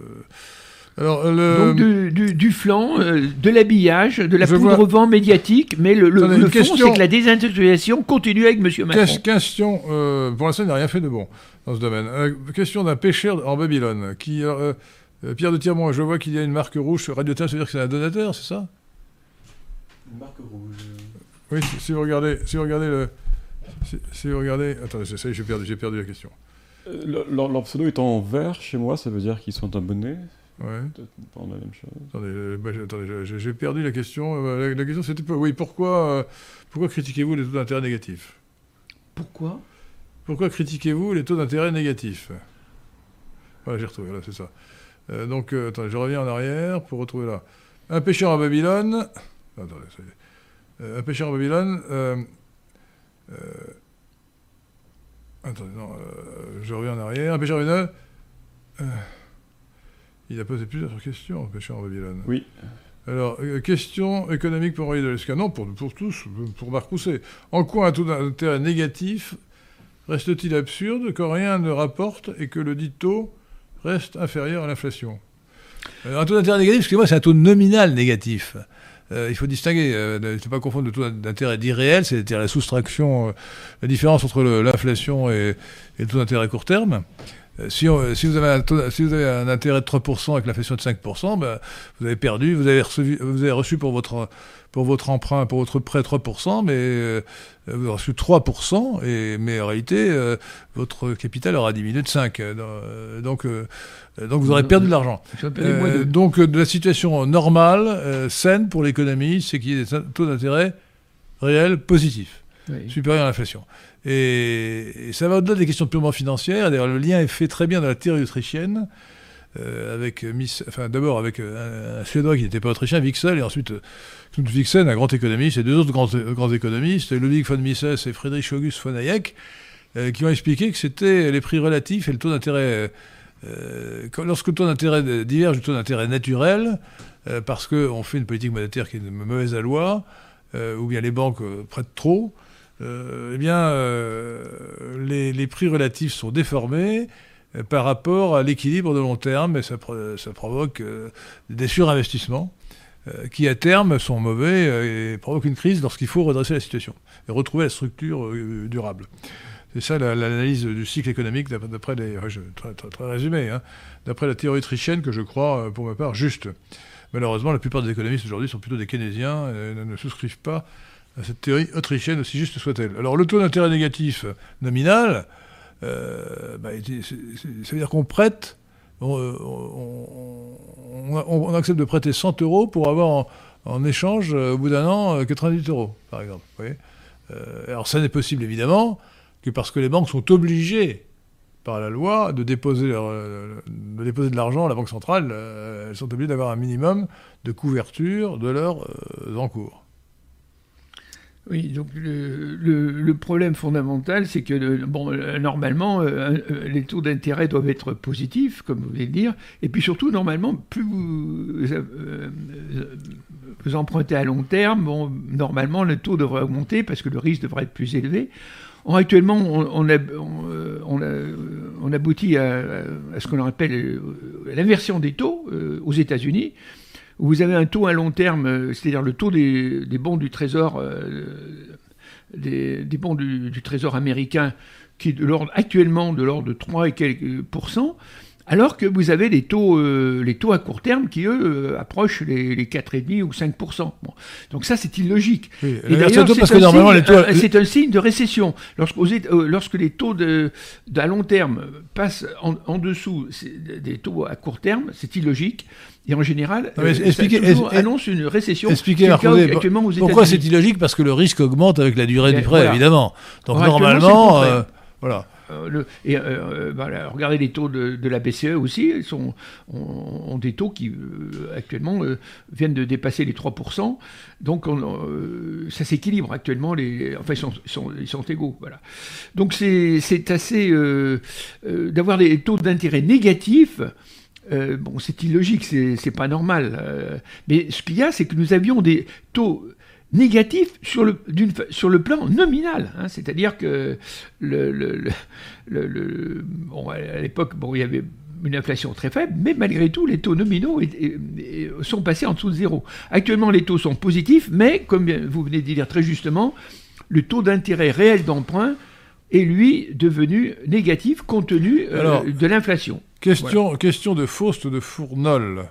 Alors, le... Donc du, du, flanc, de l'habillage, de la poudre vent médiatique, mais le, le, le fond, c'est que la désindustrialisation continue avec M. Macron. Question, pour l'instant, il n'a rien fait de bon dans ce domaine. question d'un pêcheur en Babylone. Qui, Pierre de Tirmont, je vois qu'il y a une marque rouge sur Radio ça veut dire que c'est un donateur, c'est ça? Une marque rouge. Oui, si, vous regardez, si vous regardez le, si, vous regardez, attendez, j'ai perdu, j'ai perdu la question. Euh, leur, pseudo est en vert chez moi, ça veut dire qu'ils sont abonnés. Ouais. Pas la même chose. Attendez, euh, bah, j'ai perdu la question. Euh, la, question c'était oui, pourquoi, pourquoi critiquez-vous les taux d'intérêt négatifs? Pourquoi? Pourquoi critiquez-vous les taux d'intérêt négatifs? Voilà, j'ai retrouvé, là, c'est ça. donc, attendez, je reviens en arrière pour retrouver là. Un pêcheur à Babylone. Attendez, euh, un pêcheur en Babylone. Euh, euh, attendez, non, je reviens en arrière. Un pêcheur en Babylone. il a posé plusieurs questions, un pêcheur en Babylone. Oui. Alors, question économique pour Henri de Non, pour, pour tous, pour Marc Rousset. En quoi un taux d'intérêt négatif reste-t-il absurde quand rien ne rapporte et que le dit taux reste inférieur à l'inflation? Un taux d'intérêt négatif, excusez-moi, c'est un taux nominal négatif. Euh, il faut distinguer, euh, ne pas confondre le taux d'intérêt dit réel, c'est-à-dire la soustraction, euh, la différence entre l'inflation et, le taux d'intérêt court terme. Si, si, vous avez un si, vous avez un intérêt de 3% avec l'inflation de 5%, ben, vous avez perdu, vous avez, reçu, vous avez reçu pour votre, pour votre emprunt, pour votre prêt 3%, mais vous avez reçu 3%, et, mais en réalité, votre capital aura diminué de 5%. donc, euh, donc vous aurez perdu de l'argent. Euh, donc de la situation normale, euh, saine pour l'économie, c'est qu'il y ait des taux d'intérêt réels positifs, supérieurs à l'inflation. Et, ça va au-delà des questions purement financières. D'ailleurs, le lien est fait très bien dans la théorie autrichienne. avec Miss, enfin d'abord avec un, Suédois qui n'était pas autrichien, Wicksel, et ensuite Knut Wicksel, un grand économiste, et deux autres grands, grands économistes, Ludwig von Mises et Friedrich August von Hayek, qui ont expliqué que c'était les prix relatifs et le taux d'intérêt euh, lorsque le taux d'intérêt diverge du taux d'intérêt naturel, euh, parce qu'on fait une politique monétaire qui est mauvaise loi, euh, ou bien les banques prêtent trop, eh bien, les, prix relatifs sont déformés, par rapport à l'équilibre de long terme et ça, provoque des surinvestissements qui à terme sont mauvais et provoquent une crise lorsqu'il faut redresser la situation et retrouver la structure durable. C'est ça l'analyse du cycle économique d'après très, très, résumé, hein, d'après la théorie autrichienne que je crois, pour ma part, juste. Malheureusement, la plupart des économistes aujourd'hui sont plutôt des keynésiens et ne souscrivent pas à cette théorie autrichienne, aussi juste soit-elle. Alors, le taux d'intérêt négatif nominal, euh, bah, ça veut dire qu'on prête, on, accepte de prêter 100 euros pour avoir en, échange, au bout d'un an, 98 euros, par exemple. Euh, alors, ça n'est possible, évidemment, que parce que les banques sont obligées par la loi de déposer, de, l'argent à la Banque centrale. Euh, elles sont obligées d'avoir un minimum de couverture de leurs euh, encours. Oui, donc le, problème fondamental, c'est que bon, normalement, euh, les taux d'intérêt doivent être positifs, comme vous venez de dire, et puis surtout, normalement, plus vous, empruntez à long terme, bon, normalement, le taux devrait augmenter parce que le risque devrait être plus élevé. Actuellement, on, aboutit à, ce qu'on appelle euh, l'inversion des taux euh, aux États-Unis, vous avez un taux à long terme, euh, c'est-à-dire le taux des, bons du Trésor, des, bons du, Trésor américain, qui est actuellement de l'ordre de 3 et quelques pourcents, alors que vous avez les taux, euh, les taux à court terme qui, eux, euh, approchent les, les 4,5 ou 5%. Donc ça, c'est illogique. Et d'ailleurs, c'est un, signe de récession. Lorsque, euh, lorsque les taux de, à long terme passent en, dessous des taux à court terme, c'est illogique. Et en général, ça annonce une récession. Expliquez, actuellement pourquoi c'est illogique? Parce que le risque augmente avec la durée du prêt, évidemment. Donc normalement, voilà. Euh, et euh, euh, bah, regardez les taux de, la BCE aussi, ils sont, ont, des taux qui actuellement viennent de dépasser les 3%. Donc ça s'équilibre actuellement, les, enfin ils sont, égaux. Voilà. Donc c'est assez... d'avoir des taux d'intérêt négatifs. c'est illogique, c'est pas normal. mais ce qu'il y a, c'est que nous avions des taux négatif sur le, sur le plan nominal. Hein. C'est-à-dire que le, le, bon, à l'époque, bon, il y avait une inflation très faible, mais malgré tout, les taux nominaux sont passés en dessous de zéro. Actuellement, les taux sont positifs, mais comme vous venez de dire très justement, le taux d'intérêt réel d'emprunt est lui devenu négatif compte tenu euh, de l'inflation. Question, question de Faust de Fournol?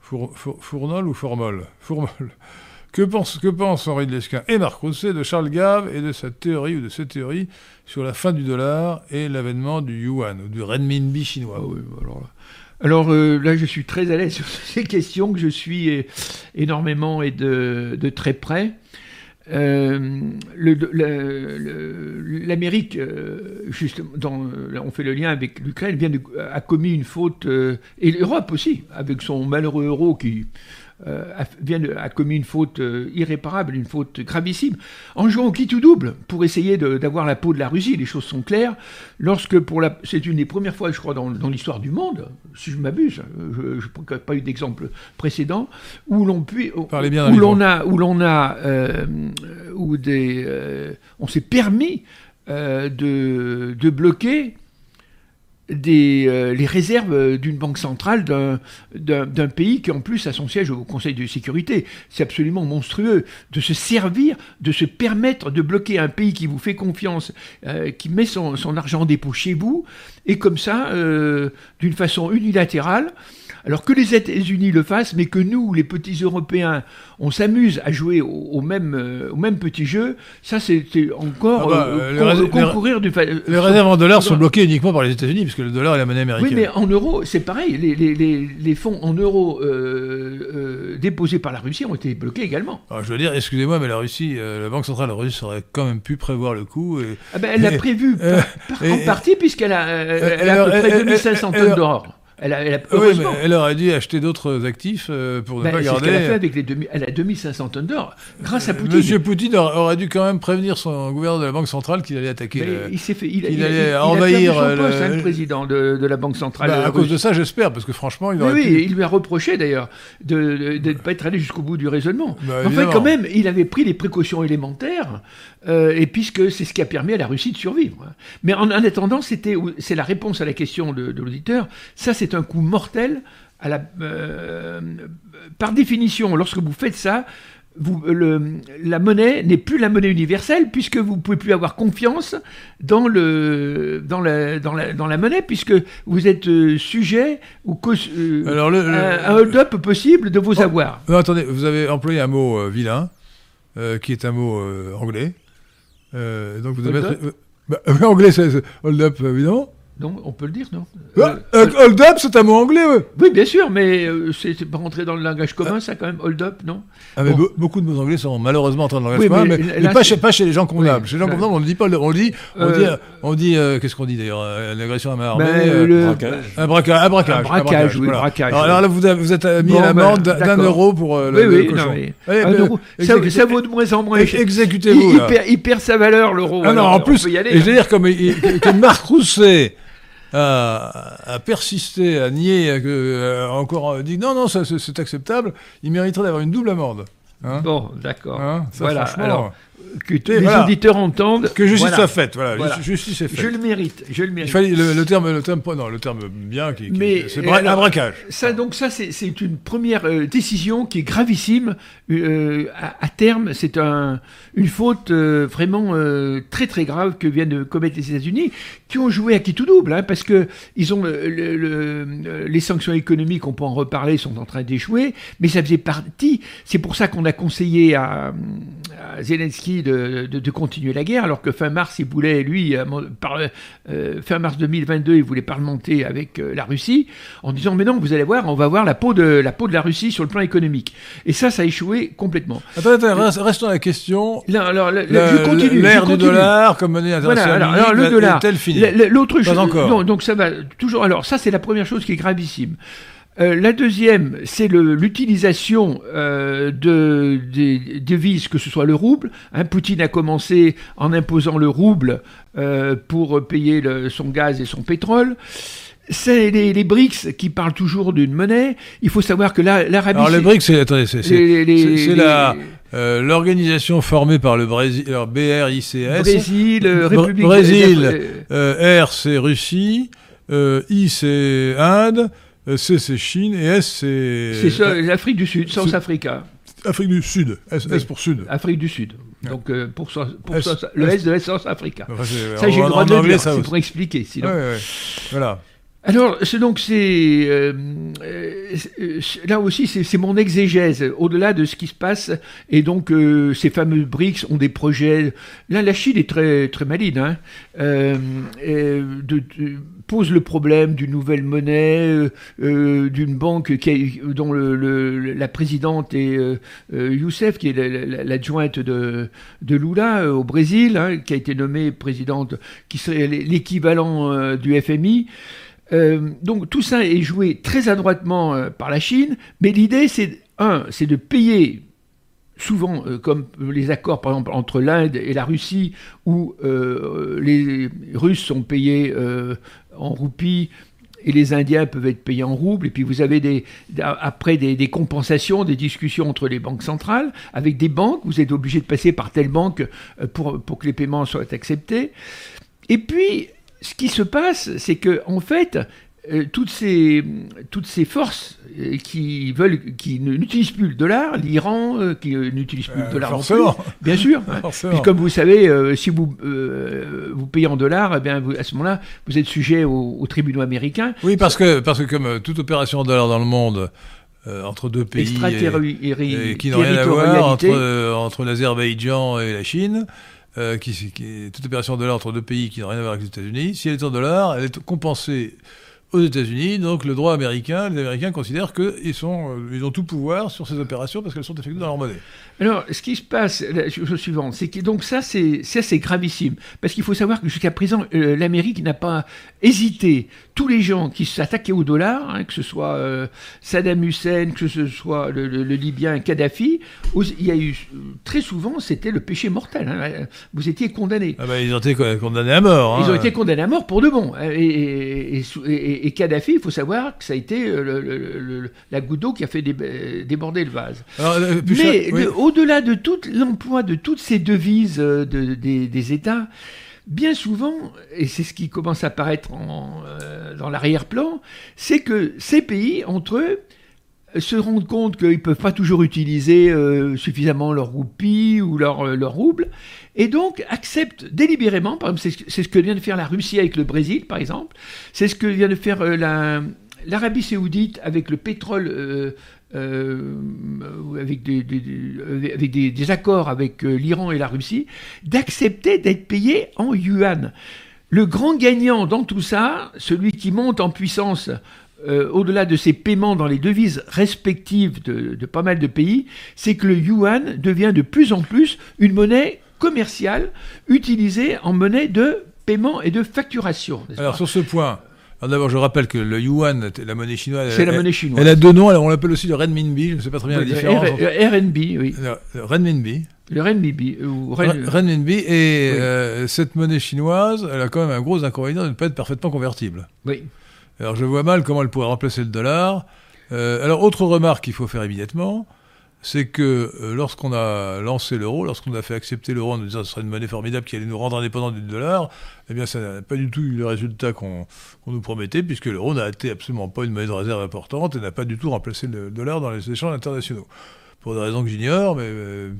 Fournol ou Formol? Fourmol. Que pense, que pense Henri de Lesquin et Marc Rousset de Charles Gave et de sa théorie ou de cette théorie sur la fin du dollar et l'avènement du yuan ou du renminbi chinois? Ah alors, euh, là, je suis très à l'aise sur ces questions que je suis euh, énormément et de, très près. Euh, L'Amérique, justement, on fait le lien avec l'Ukraine, a commis une faute, et l'Europe aussi, avec son malheureux euro qui a, vient a commis une faute euh, irréparable, une faute gravissime, en jouant au quitte ou double pour essayer d'avoir la peau de la Russie. Les choses sont claires. Lorsque, pour la, c'est une des premières fois, je crois, dans, l'histoire du monde, si je m'abuse, je n'ai pas eu d'exemple précédent, où l'on puis, où, l'on a, où l'on a, euh, où des, on s'est permis de, de bloquer des, euh, les réserves d'une banque centrale d'un pays qui en plus a son siège au Conseil de sécurité. C'est absolument monstrueux de se servir, de se permettre de bloquer un pays qui vous fait confiance, euh, qui met son, son, argent en dépôt chez vous, et comme ça, euh, d'une façon unilatérale, alors que les États-Unis le fassent, mais que nous, les petits Européens, on s'amuse à jouer au, même, euh, au même petit jeu, ça c'est encore ah bah, euh, concourir du... Les réserves en dollars sont bloquées uniquement par les États-Unis, puisque le dollar est la monnaie américaine. Oui, mais en euros, c'est pareil. Les, les, les, fonds en euros euh, déposés par la Russie ont été bloqués également. Alors, je veux dire, excusez-moi, mais la Russie, la Banque centrale russe aurait quand même pu prévoir le coup. Ah ben, elle l'a prévu en partie, puisqu'elle a, elle a à peu près 2500 tonnes d'or. Elle, a, elle, a, oui, mais elle aurait dû acheter d'autres actifs euh, pour ne ben, pas garder. Ce qu'elle a fait avec les demi, elle a 2500 tonnes d'or grâce à Poutine. Monsieur Poutine aurait dû quand même prévenir son gouverneur de la Banque centrale qu'il allait attaquer. Le, il s'est fait, il, il, allait envahir a son poste, le, hein, le, président de, de, la Banque centrale. Bah, à cause de ça, j'espère, parce que franchement, il aurait. Oui, pu... il lui a reproché d'ailleurs de ne pas être allé jusqu'au bout du raisonnement. Bah, en fait, quand même, il avait pris les précautions élémentaires, euh, et puisque c'est ce qui a permis à la Russie de survivre. Mais en, en attendant, c'était c'est la réponse à la question de, de l'auditeur. Ça, c'est un coup mortel. À la, euh, par définition, lorsque vous faites ça, vous, le, la monnaie n'est plus la monnaie universelle puisque vous ne pouvez plus avoir confiance dans, le, dans, la, dans, la, dans la monnaie puisque vous êtes euh, sujet ou euh, Alors le, à un hold-up possible de vos oh, avoirs. Non, attendez, vous avez employé un mot euh, vilain qui est un mot anglais. donc vous bah, anglais, c'est hold-up évidemment. Non, on peut le dire, non ah, euh, Hold up, c'est un mot anglais, ouais. Oui, bien sûr, mais euh, c'est pas rentré dans le langage commun, ça, quand même, hold up, non ah, mais Beaucoup de mots anglais sont malheureusement entrés dans le langage commun, mais, pas, chez, pas, chez, les gens convenables. chez les gens convenables, on ne dit pas, on dit, on dit, euh, on dit qu'est-ce qu'on dit d'ailleurs L'agression à main armée ben, braquage. Un braquage. Un braquage, un braquage, oui, braquage. Alors, là, vous, vous êtes mis à l'amende d'un euro pour le, oui, oui, un euro. Ça, vaut de moins en moins. Exécutez-vous. Il perd sa valeur, l'euro. Ah non, en plus, et je veux dire, comme Marc Rousset à, persister, à nier, euh, encore dit non, non, ça, c'est acceptable, il mériterait d'avoir une double amende. Hein bon, d'accord. Hein, voilà. Alors, que les auditeurs entendent. Que justice soit faite, voilà. Justice est faite. Je le mérite, je le mérite. Il fallait le, terme, le terme, non, le terme bien, qui, qui c'est un braquage. Ça, donc ça, c'est une première euh, décision qui est gravissime. Euh, à, terme, c'est un, une faute euh, vraiment très très grave que viennent de commettre les États-Unis, qui ont joué à qui tout double, hein, parce que ils ont le, les sanctions économiques, on peut en reparler, sont en train d'échouer, mais ça faisait partie. C'est pour ça qu'on a conseillé à, à Zelensky de, continuer la guerre, alors que fin mars, il voulait, lui, euh, par, euh, fin mars 2022, il voulait parlementer avec euh, la Russie, en disant, mais non, vous allez voir, on va voir la peau, de, la peau de la Russie sur le plan économique. Et ça, ça a échoué complètement. Attends, attends, restons à la question. alors, je continue. L'ère du dollar comme monnaie internationale. Voilà, alors, le dollar. L'autre chose. encore. donc ça va toujours. Alors, ça, c'est la première chose qui est gravissime. Euh, la deuxième, c'est l'utilisation euh, de, des devises, que ce soit le rouble. Hein, Poutine a commencé en imposant le rouble euh, pour payer son gaz et son pétrole. C'est les, BRICS qui parlent toujours d'une monnaie. Il faut savoir que l'Arabie... Alors les BRICS, c'est la... l'organisation formée par le Brésil, alors BRICS. Brésil, République... Brésil, R c'est Russie, I c'est Inde, C, c'est Chine, et S, c'est... C'est l'Afrique du Sud, South Africa. Afrique du Sud, S, pour Sud. Afrique du Sud. Donc, euh, pour, pour le S, de South Africa. ça, j'ai le droit de le dire, c'est pour expliquer, sinon. Ouais, ouais. Voilà. Alors, donc c'est euh, euh, là aussi c'est mon exégèse au-delà de ce qui se passe et donc euh, ces fameux BRICS ont des projets. Là, la Chine est très très maligne, hein, pose le problème d'une nouvelle monnaie, d'une banque dont la présidente est Youssef, qui est l'adjointe de, de Lula au Brésil, hein, qui a été nommée présidente, qui serait l'équivalent du FMI. Euh, donc tout ça est joué très adroitement euh, par la Chine, mais l'idée c'est un, c'est de payer souvent euh, comme les accords par exemple entre l'Inde et la Russie où les Russes sont payés en roupies et les Indiens peuvent être payés en roubles, et puis vous avez des, après des, compensations, des discussions entre les banques centrales, avec des banques, vous êtes obligé de passer par telle banque pour, pour que les paiements soient acceptés. Et puis, ce qui se passe, c'est que en fait, euh, toutes, ces, toutes ces forces euh, qui veulent, qui n'utilisent plus le dollar, l'Iran euh, qui n'utilise plus le dollar forcément. bien sûr. Hein. comme vous savez, si vous vous payez en dollars, eh bien à ce moment-là, vous êtes sujet aux, tribunaux américains. Oui, parce que parce que comme toute opération en dollars dans le monde. entre deux pays qui n'ont rien à voir entre, entre l'Azerbaïdjan et la Chine, euh, qui, qui, toute opération en dollars entre deux pays qui n'ont rien à voir avec les États-Unis, si elle est en dollars, elle est compensée aux États-Unis, donc le droit américain, les Américains considèrent qu'ils euh, ils ont tout pouvoir sur ces opérations parce qu'elles sont effectuées dans leur monnaie. Alors, ce qui se passe, la chose suivante, c'est que donc ça, c'est ça, c'est gravissime, parce qu'il faut savoir que jusqu'à présent, euh, l'Amérique n'a pas hésité. Tous les gens qui s'attaquaient au dollar, hein, que ce soit euh, Saddam Hussein, que ce soit le, Libyen Kadhafi, il y a eu très souvent, c'était le péché mortel. Hein. vous étiez condamné. Ah ben, ils ont été condamnés à mort. Hein. Ils ont été condamnés à mort pour de bon. Et, et, Kadhafi, il faut savoir que ça a été le, la goutte d'eau qui a fait déborder le vase. Euh, Mais au-delà de tout l'emploi de toutes ces devises euh, des, États, bien souvent, et c'est ce qui commence à apparaître euh, dans l'arrière-plan, c'est que ces pays, entre eux, se rendent compte qu'ils ne peuvent pas toujours utiliser euh, suffisamment leur roupie ou leur, leur rouble, et donc acceptent délibérément, par exemple, c'est ce que vient de faire la Russie avec le Brésil, par exemple, c'est ce que vient de faire l'Arabie saoudite avec le pétrole euh, avec, des, avec des, accords avec euh, l'Iran et la Russie, d'accepter d'être payé en yuan. Le grand gagnant dans tout ça, celui qui monte en puissance euh, au-delà de ses paiements dans les devises respectives de, de pas mal de pays, c'est que le yuan devient de plus en plus une monnaie commerciale utilisée en monnaie de paiement et de facturation. Alors sur ce point, D'abord, je rappelle que le yuan, la monnaie chinoise, c'est la monnaie chinoise. Elle a deux noms. on l'appelle aussi le renminbi. Je ne sais pas très bien la différence. RNB, oui. Le renminbi. Le renminbi. Ou renminbi. Et euh, cette monnaie chinoise, elle a quand même un gros inconvénient de ne pas être parfaitement convertible. Oui. Alors, je vois mal comment elle pourrait remplacer le dollar. Euh, alors, autre remarque qu'il faut faire immédiatement c'est que euh, lorsqu'on a lancé l'euro, lorsqu'on a fait accepter l'euro en nous disant que ce serait une monnaie formidable qui allait nous rendre indépendants du dollar, eh bien ça n'a pas du tout eu le résultat qu'on nous promettait, puisque l'euro n'a été absolument pas une monnaie de réserve importante et n'a pas du tout remplacé le dollar dans les échanges internationaux. Pour des raisons que j'ignore, mais euh,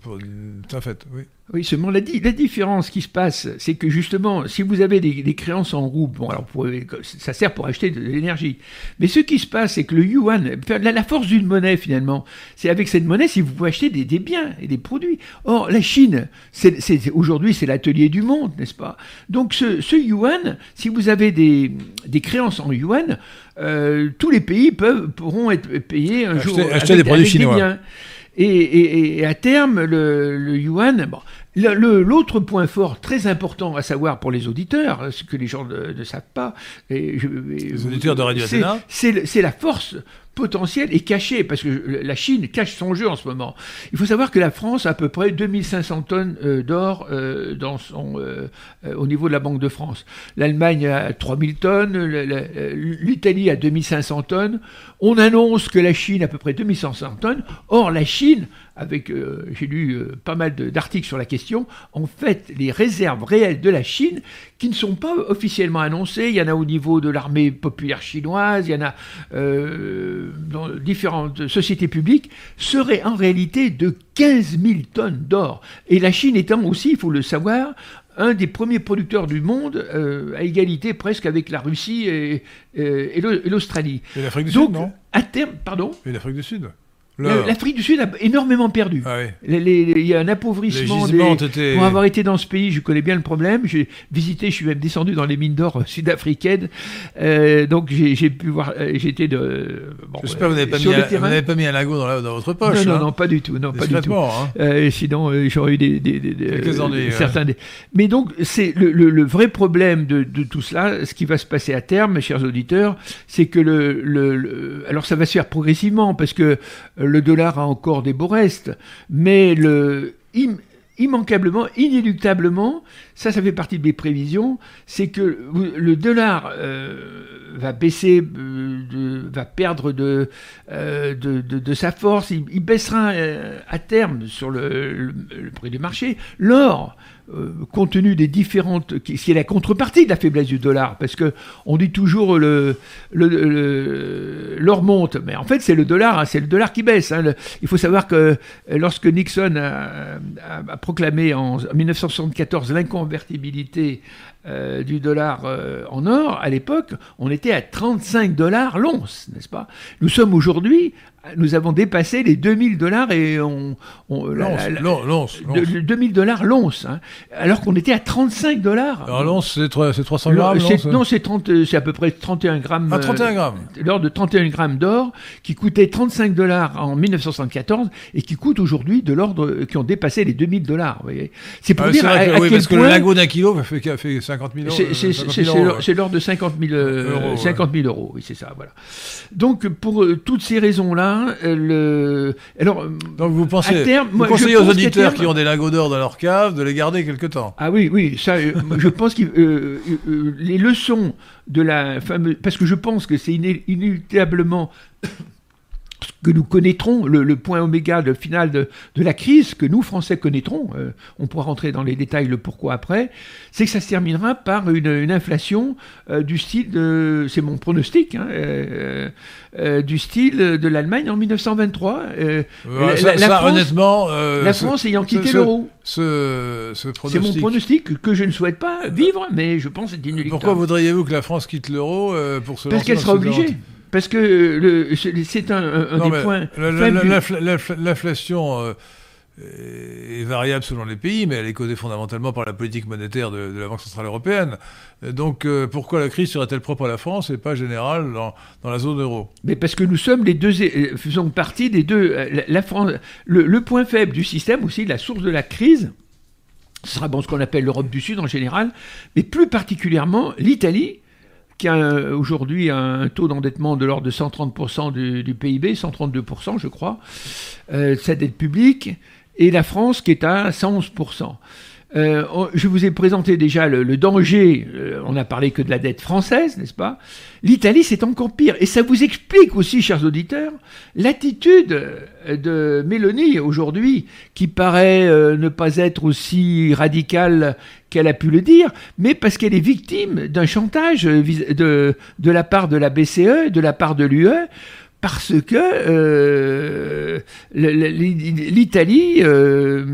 c'est un fait, oui. Oui, seulement la, la, différence qui se passe, c'est que justement, si vous avez des, créances en roubles, bon, alors ça sert pour acheter de, l'énergie. Mais ce qui se passe, c'est que le yuan, la, force d'une monnaie finalement, c'est avec cette monnaie si vous pouvez acheter des, biens et des produits. Or, la Chine, aujourd'hui, c'est l'atelier du monde, n'est-ce pas? Donc, ce, yuan, si vous avez des, créances en yuan, euh, tous les pays peuvent, pourront être payés un jour acheter des produits chinois. Et, à terme, le, yuan. Bon, L'autre point fort très important à savoir pour les auditeurs, ce que les gens ne, savent pas, et les auditeurs de Radio c'est la force potentiel est caché, parce que la Chine cache son jeu en ce moment. Il faut savoir que la France a à peu près 2500 tonnes euh, d'or euh, dans son, euh, au niveau de la Banque de France. L'Allemagne a 3000 tonnes, l'Italie a 2500 tonnes. On annonce que la Chine a à peu près 2500 tonnes. Or, la Chine avec, euh, j'ai lu pas mal d'articles sur la question, en fait, les réserves réelles de la Chine, qui ne sont pas officiellement annoncées, il y en a au niveau de l'armée populaire chinoise, il y en a euh, dans différentes sociétés publiques, seraient en réalité de 15 000 tonnes d'or. Et la Chine étant aussi, il faut le savoir, un des premiers producteurs du monde, à égalité presque avec la Russie et, et l'Australie. Et l'Afrique du Sud, non? à terme, pardon? Et l'Afrique du Sud L'Afrique du Sud a énormément perdu. Ah il y a un appauvrissement. Des... Pour avoir été dans ce pays, je connais bien le problème. J'ai visité, je suis même descendu dans les mines d'or sud-africaines. Euh, donc j'ai pu voir. Euh, J'étais de. Bon, J'espère que vous n'avez pas, mis un lago dans, dans votre poche. Non, non, hein. pas du tout. Non, pas du tout. Hein. Euh, sinon, j'aurais eu des, des, des ennuis. Certains. Mais donc, c'est le, le, le, vrai problème de, de, tout cela. Ce qui va se passer à terme, mes chers auditeurs, c'est que le, le, alors ça va se faire progressivement parce que le dollar a encore des beaux restes, mais le, immanquablement, inéluctablement, ça, ça fait partie de mes prévisions, c'est que le dollar euh, va baisser, euh, va perdre de, euh, de, sa force, il, baissera à terme sur le, prix du marché. L'or, compte tenu des différentes, qui, est la contrepartie de la faiblesse du dollar, parce que on dit toujours le, l'or monte, mais en fait c'est le dollar, hein, c'est le dollar qui baisse. Hein. il faut savoir que lorsque Nixon a, a proclamé en 1974 l'inconvertibilité du dollar en or, à l'époque, on était à 35 dollars l'once, n'est-ce pas? Nous sommes aujourd'hui nous avons dépassé les 2000 dollars et on. on l'once, 2000 dollars l'once, hein. alors qu'on était à 35 dollars. Alors l'once, c'est 300 grammes Non, c'est à peu près 31 grammes. Ah, 31 euh, grammes L'or de 31 grammes d'or, qui coûtait 35 dollars en 1974 et qui coûte aujourd'hui de l'ordre qui ont dépassé les 2000 dollars. C'est pour ah, dire à, oui, parce que le lingot d'un kilo fait, fait 50 000 euros. C'est l'ordre de 50 000 euros, 50 000 euros oui, c'est ça, voilà. Donc, pour euh, toutes ces raisons-là, le... Alors, Donc vous pensez, vous conseillez aux auditeurs qui ont des lingots d'or dans leur cave de les garder quelque temps. Ah oui, oui, ça, euh, je pense que euh, euh, les leçons de la fameuse... Parce que je pense que c'est inéluctablement que nous connaîtrons, le, point oméga de final de, la crise, que nous, Français, connaîtrons, euh, on pourra rentrer dans les détails, le pourquoi après, c'est que ça se terminera par une, inflation euh, du style, de, c'est mon pronostic, hein, euh, du style de l'Allemagne en 1923. la, honnêtement... la France ayant quitté l'euro. Ce, c'est mon pronostic que je ne souhaite pas vivre, mais je pense c'est inéluctable. Pourquoi voudriez-vous que la France quitte l'euro pour se Parce qu'elle sera obligée. Parce que c'est un, des points. L'inflation euh, est variable selon les pays, mais elle est causée fondamentalement par la politique monétaire de, la Banque Centrale Européenne. Donc euh, pourquoi la crise serait-elle propre à la France et pas générale dans, la zone euro? Mais parce que nous sommes les deux, euh, faisons partie des deux. La, France, le, point faible du système aussi, la source de la crise, ce sera bon, ce qu'on appelle l'Europe du Sud en général, mais plus particulièrement l'Italie qui a aujourd'hui un taux d'endettement de l'ordre de 130% du, PIB, 132% je crois, euh, sa dette publique, et la France qui est à 111%. Euh, je vous ai présenté déjà le, danger, euh, on n'a parlé que de la dette française, n'est-ce pas? L'Italie, c'est encore pire. Et ça vous explique aussi, chers auditeurs, l'attitude de Mélanie aujourd'hui, qui paraît euh, ne pas être aussi radicale qu'elle a pu le dire, mais parce qu'elle est victime d'un chantage de, de la part de la BCE, de la part de l'UE, parce que euh, l'Italie, euh,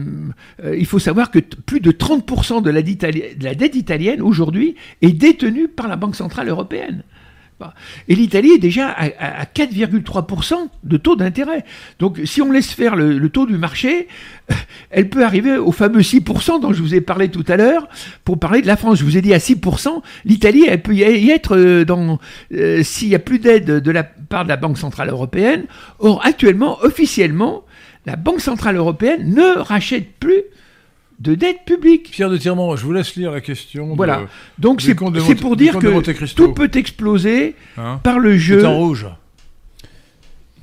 euh, il faut savoir que plus de 30% de la, de la dette italienne aujourd'hui est détenue par la Banque Centrale Européenne. Et l'Italie est déjà à, 4,3% de taux d'intérêt. Donc si on laisse faire le, taux du marché, elle peut arriver au fameux 6% dont je vous ai parlé tout à l'heure. Pour parler de la France, je vous ai dit à 6%, l'Italie, elle peut y être euh, euh, s'il n'y a plus d'aide de la part de la Banque Centrale Européenne. Or, actuellement, officiellement, la Banque Centrale Européenne ne rachète plus de dette publique. Pierre de Tirmont, je vous laisse lire la question. Voilà. Donc c'est pour dire que tout peut exploser hein par le jeu. en rouge.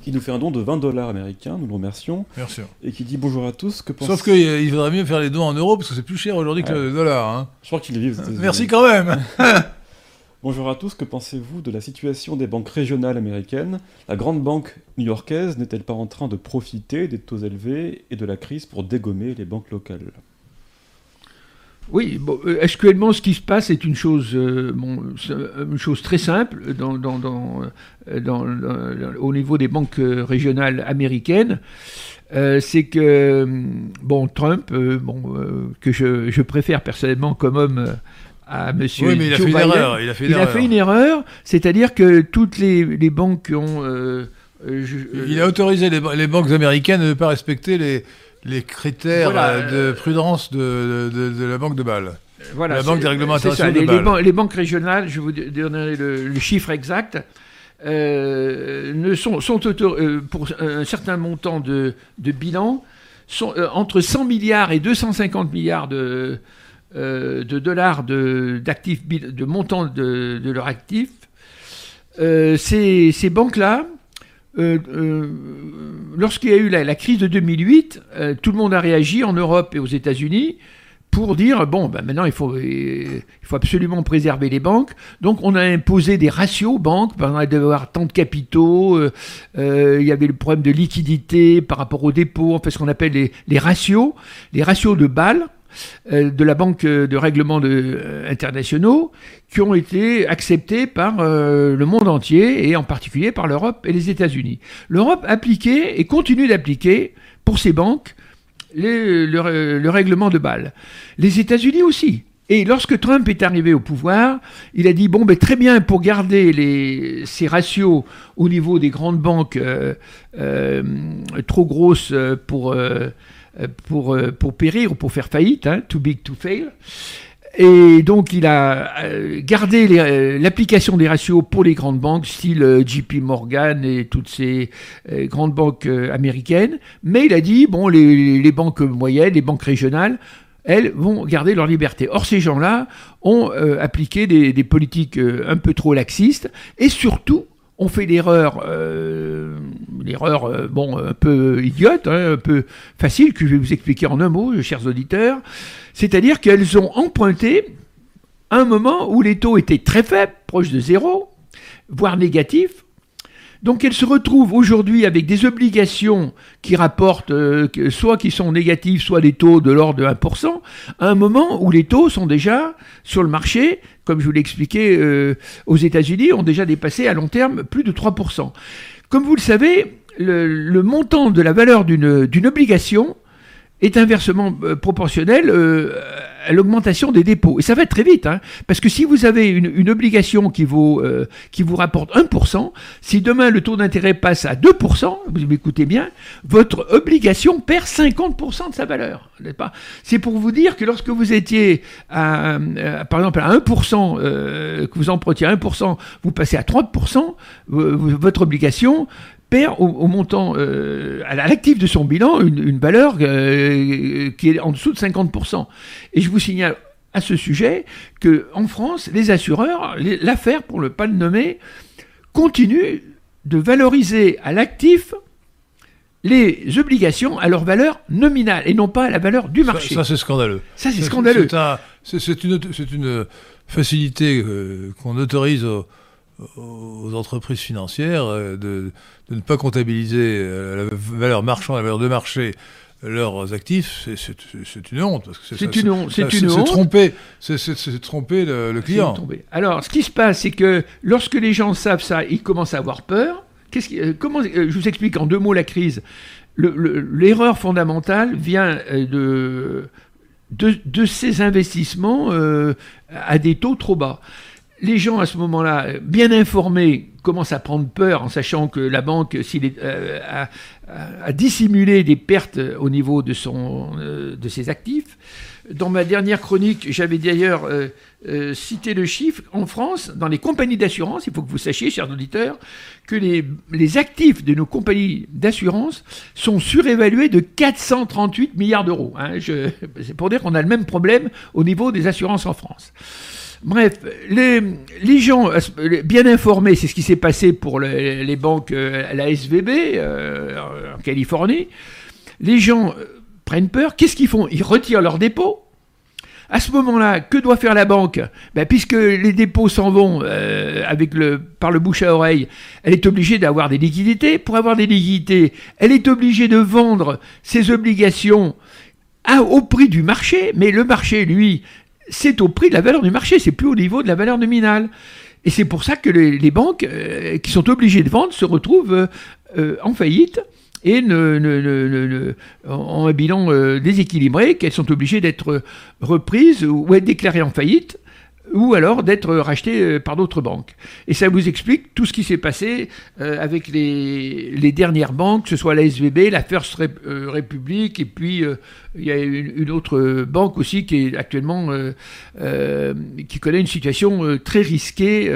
Qui nous fait un don de 20 dollars américains, nous le remercions. Merci. Et qui dit bonjour à tous. Que Sauf qu'il vaudrait mieux faire les dons en euros parce que c'est plus cher aujourd'hui que le dollar. Hein. Je crois qu'il vit Merci quand même. Bonjour à tous, que pensez-vous de la situation des banques régionales américaines? La grande banque new-yorkaise n'est-elle pas en train de profiter des taux élevés et de la crise pour dégommer les banques locales? Oui, bon, euh, actuellement, ce qui se passe est une chose, euh, une chose très simple dans, dans, dans, euh, au niveau des banques régionales américaines. c'est que bon Trump, bon que je, je, préfère personnellement comme homme à Monsieur. Oui, mais il a fait une erreur. Il a fait une, il erreur. A fait une erreur, c'est-à-dire que toutes les, les banques ont. il a autorisé les, les banques américaines à ne pas respecter les les critères euh, de prudence de, de, la Banque de Bâle. Voilà, la Banque des règlements internationaux de les, les, banques régionales, je vous donnerai le, chiffre exact, euh, ne sont, sont euh, pour un certain montant de, de bilan, sont, entre 100 milliards et 250 milliards de, de dollars d'actifs, de, de, montant de, de leurs actifs. ces, ces banques-là, euh, euh, lorsqu'il y a eu la, crise de 2008, euh, tout le monde a réagi en Europe et aux États-Unis pour dire bon, ben maintenant il faut, absolument préserver les banques. Donc on a imposé des ratios banques, ben, on devait avoir tant de capitaux, il y avait le problème de liquidité par rapport aux dépôts, on fait ce qu'on appelle les, les, ratios, les ratios de Bâle. Euh, de la Banque de règlement euh, internationaux qui ont été acceptés par euh, le monde entier et en particulier par l'Europe et les États-Unis. L'Europe appliquait et continue d'appliquer pour ses banques le, règlement de Bâle. Les États-Unis aussi. Et lorsque Trump est arrivé au pouvoir, il a dit bon, ben, très bien pour garder les, ces ratios au niveau des grandes banques trop grosses pour, pour, pour périr ou pour faire faillite, hein, too big to fail. Et donc il a gardé l'application des ratios pour les grandes banques, style JP Morgan et toutes ces grandes banques américaines, mais il a dit, bon, les, banques moyennes, les banques régionales, elles vont garder leur liberté. Or, ces gens-là ont euh, appliqué des, politiques euh, un peu trop laxistes et surtout ont fait l'erreur, euh, l'erreur bon, un peu idiote, hein, un peu facile, que je vais vous expliquer en un mot, chers auditeurs. C'est-à-dire qu'elles ont emprunté un moment où les taux étaient très faibles, proches de zéro, voire négatifs, donc elle se retrouve aujourd'hui avec des obligations qui rapportent euh, soit qui sont négatives, soit des taux de l'ordre de 1%, à un moment où les taux sont déjà sur le marché, comme je vous l'ai expliqué euh, aux États-Unis, ont déjà dépassé à long terme plus de 3%. Comme vous le savez, le montant de la valeur d'une obligation est inversement euh, proportionnel euh, à l'augmentation des dépôts. Et ça va très vite, hein, parce que si vous avez une, obligation qui, vaut, euh, qui vous rapporte 1%, si demain le taux d'intérêt passe à 2%, vous m'écoutez bien, votre obligation perd 50% de sa valeur. C'est pour vous dire que lorsque vous étiez, à, par exemple, à 1%, que vous empruntiez 1%, vous passez à 30%, votre obligation perd au, montant, euh, à l'actif de son bilan, une, valeur euh, qui est en dessous de 50%. Et je vous signale à ce sujet que en France, les assureurs, l'affaire, pour ne pas le nommer, continue de valoriser à l'actif les obligations à leur valeur nominale et non pas à la valeur du marché. Ça, c'est scandaleux. Ça, c'est scandaleux. C'est une, une, facilité euh, qu'on autorise aux entreprises financières euh, de, ne pas comptabiliser euh, la valeur marchande, la valeur de marché leurs actifs, c'est une honte. C'est une, honte. C'est tromper, c'est tromper le, client. Alors, ce qui se passe, c'est que lorsque les gens savent ça, ils commencent à avoir peur. Euh, comment, je vous explique en deux mots la crise. L'erreur fondamentale vient de, de, ces investissements à des taux trop bas les gens à ce moment-là, bien informés, commencent à prendre peur en sachant que la banque s'il euh, a, dissimulé des pertes au niveau de, son, euh, de ses actifs. Dans ma dernière chronique, j'avais d'ailleurs euh, cité le chiffre en France, dans les compagnies d'assurance, il faut que vous sachiez, chers auditeurs, que les, les actifs de nos compagnies d'assurance sont surévalués de 438 milliards d'euros. Hein. C'est pour dire qu'on a le même problème au niveau des assurances en France. Bref, les, gens bien informés, c'est ce qui s'est passé pour les, banques, euh, la SVB euh, en Californie. Les gens euh, prennent peur. Qu'est-ce qu'ils font? Ils retirent leurs dépôts. À ce moment-là, que doit faire la banque? Ben, Puisque les dépôts s'en vont par le bouche à oreille, elle est obligée d'avoir des liquidités. Pour avoir des liquidités, elle est obligée de vendre ses obligations au prix du marché, mais le marché, lui, c'est au prix de la valeur du marché, c'est plus au niveau de la valeur nominale. Et c'est pour ça que les, banques euh, qui sont obligées de vendre se retrouvent euh, euh, en faillite et ont un bilan déséquilibré, qu'elles sont obligées d'être reprises ou être déclarées en faillite ou alors d'être racheté euh, par d'autres banques. Et ça vous explique tout ce qui s'est passé euh, avec les, dernières banques, que ce soit la SVB, la First euh, Republic, et puis il y a une, autre banque aussi qui est actuellement qui connaît une situation très risquée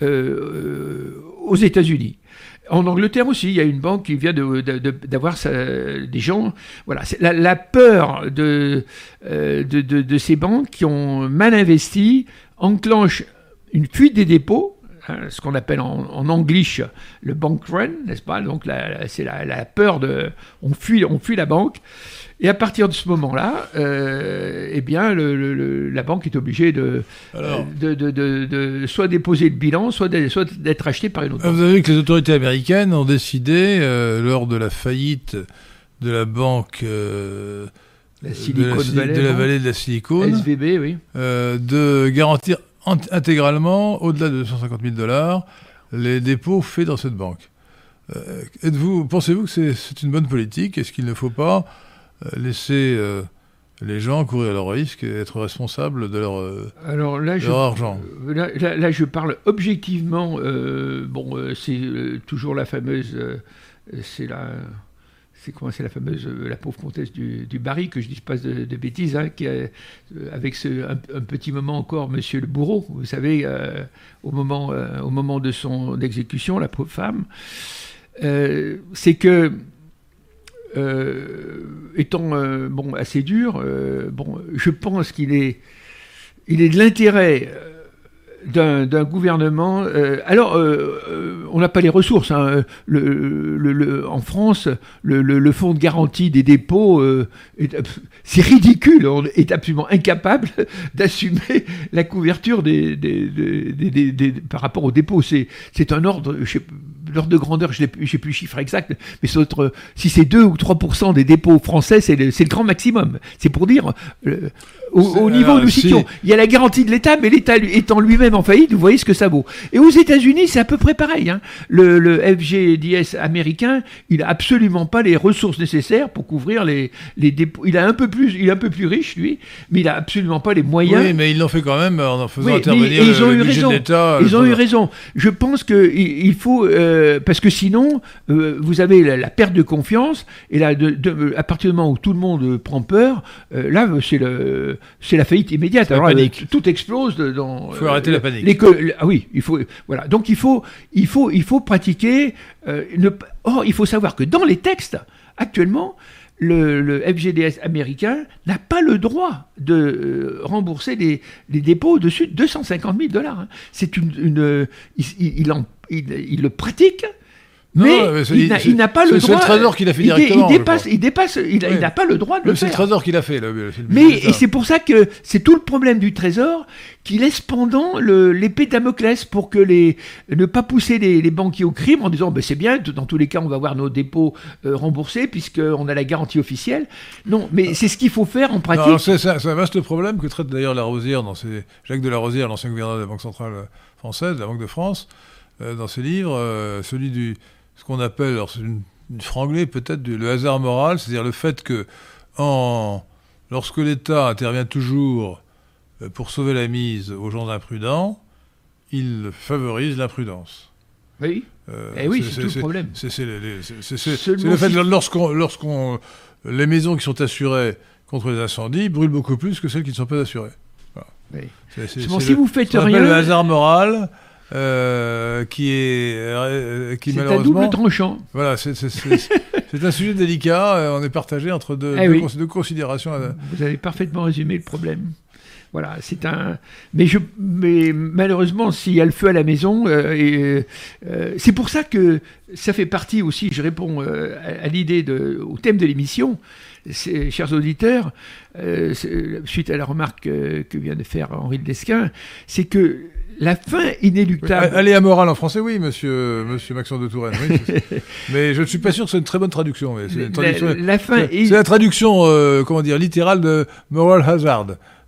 aux États-Unis. En Angleterre aussi, il y a une banque qui vient d'avoir des gens. Voilà, la, peur euh, de, ces banques qui ont mal investi enclenche une fuite des dépôts, hein, ce qu'on appelle en, en anglish le bank run, n'est-ce pas? Donc c'est la, la, peur de. On fuit, on fuit la banque. Et à partir de ce moment-là, euh, eh bien, la banque est obligée de, de, soit déposer le bilan, soit d'être achetée par une autre. Vous avez vu que les autorités américaines ont décidé, euh, lors de la faillite de la banque euh, la Silicon de, la, de la vallée de la Silicon, SVB, oui. de garantir intégralement, au-delà de 250 000 dollars, les dépôts faits dans cette banque. êtes-vous, pensez-vous que c'est une bonne politique? Est-ce qu'il ne faut pas euh, laisser euh, les gens courir leur risque et être responsables de leur, euh, Alors là, de je, leur argent? euh, là, là- là, je parle objectivement. euh, bon, euh, c'est euh, toujours la fameuse. euh, c'est la. C'est la fameuse euh, la pauvre comtesse du, du Barry que je dise pas de, bêtises hein, euh, avec un, petit moment encore Monsieur le bourreau vous savez euh, au moment de son exécution la pauvre femme. C'est que étant bon assez dur je pense qu'il est de l'intérêt d'un gouvernement. euh, alors, euh, euh, on n'a pas les ressources. hein. Le, le- le- en France, le, fonds de garantie des dépôts, c'est ridicule. On est absolument incapable d'assumer la couverture des, des- par rapport aux dépôts. C'est c'est un ordre. Je sais, l'ordre de grandeur, je n'ai plus le chiffre exact, mais c'est autre- si c'est 2 ou 3% des dépôts français, c'est le, le grand maximum. C'est pour dire, euh, au, niveau où nous si- situons, il y a la garantie de l'État, mais l'État étant lui-même en faillite, vous voyez ce que ça vaut. Et aux États-Unis, c'est à peu près pareil. hein. Le, le FGDS américain, il a absolument pas les ressources nécessaires pour couvrir les, les dépôts. Il a un peu plus, il est un peu plus riche lui, mais il a absolument pas les moyens. Oui, mais ils l'ont fait quand même en en faisant Oui, mais intervenir ils ont le, eu raison. Ils ont eu raison. Je pense que il il faut euh, parce que sinon euh, vous avez la, la perte de confiance et là de, de- à partir du moment où tout le monde euh, prend peur, euh, là c'est le c'est la faillite immédiate. la Alors panique. euh, tout explose dans. Il faut arrêter la panique. ah oui, il faut voilà. Donc il faut il faut il faut pratiquer. euh, ne or il faut savoir que dans les textes actuellement. Le, le FGDS américain n'a pas le droit de euh, rembourser les, dépôts au-dessus de 250 000 dollars. hein. C'est une, une, euh, il- il le pratique, Non, mais mais c'est- il n'a- pas le c'est- c'est droit. le Trésor qui l'a fait il directement, Il dépasse, il dépasse, il n'a pas le droit de le C'est le faire. Trésor qui l'a fait. là, le Mais l'État. c'est pour ça que c'est tout le problème du Trésor qui laisse pendant l'épée Damoclès pour que les ne pas pousser les, les banquiers au crime en disant ben c'est bien dans tous les cas on va avoir nos dépôts euh, remboursés puisqu'on a la garantie officielle. Non, mais c'est ce qu'il faut faire en Non, pratique. c'est un c'est un vaste problème que traite d'ailleurs Larosière dans ses Jacques de Larosière, l'ancien gouverneur de la Banque centrale française, de la Banque de France, euh, dans ses livres, euh, celui du ce qu'on appelle, alors c'est une, une franglée peut-être le hasard moral, c'est-à-dire le fait que en lorsque l'État intervient toujours euh, pour sauver la mise aux gens imprudents, il favorise l'imprudence. Oui. Euh, Eh oui, c'est tout le problème. C'est le fait que lorsqu'on, lorsqu'on, les maisons qui sont assurées contre les incendies brûlent beaucoup plus que celles qui ne sont pas assurées. Voilà. Oui. C'est, si vous faites rien- le hasard moral, euh, qui est, euh, qui C'est malheureusement, double tranchant. voilà, c'est, c'est- c'est- c'est un sujet délicat. euh, on est partagé entre deux, Eh deux oui. cons- deux considérations. Vous avez parfaitement résumé le problème. Voilà, c'est un. Mais, je... mais malheureusement, s'il y a le feu à la maison, euh, et, euh, c'est pour ça que ça fait partie aussi. Je réponds euh, à, à l'idée de, au thème de l'émission, c'est- chers auditeurs, c'est- suite à la remarque que vient de faire Henri de Lesquin, c'est que la fin inéluctable. Allez à morale en français, oui, monsieur, monsieur Maxence de Touraine. oui, mais je ne suis pas sûr que c'est une très bonne traduction. C'est, la, la fin c'est, est- c'est la traduction, euh, comment dire, littérale de moral hazard.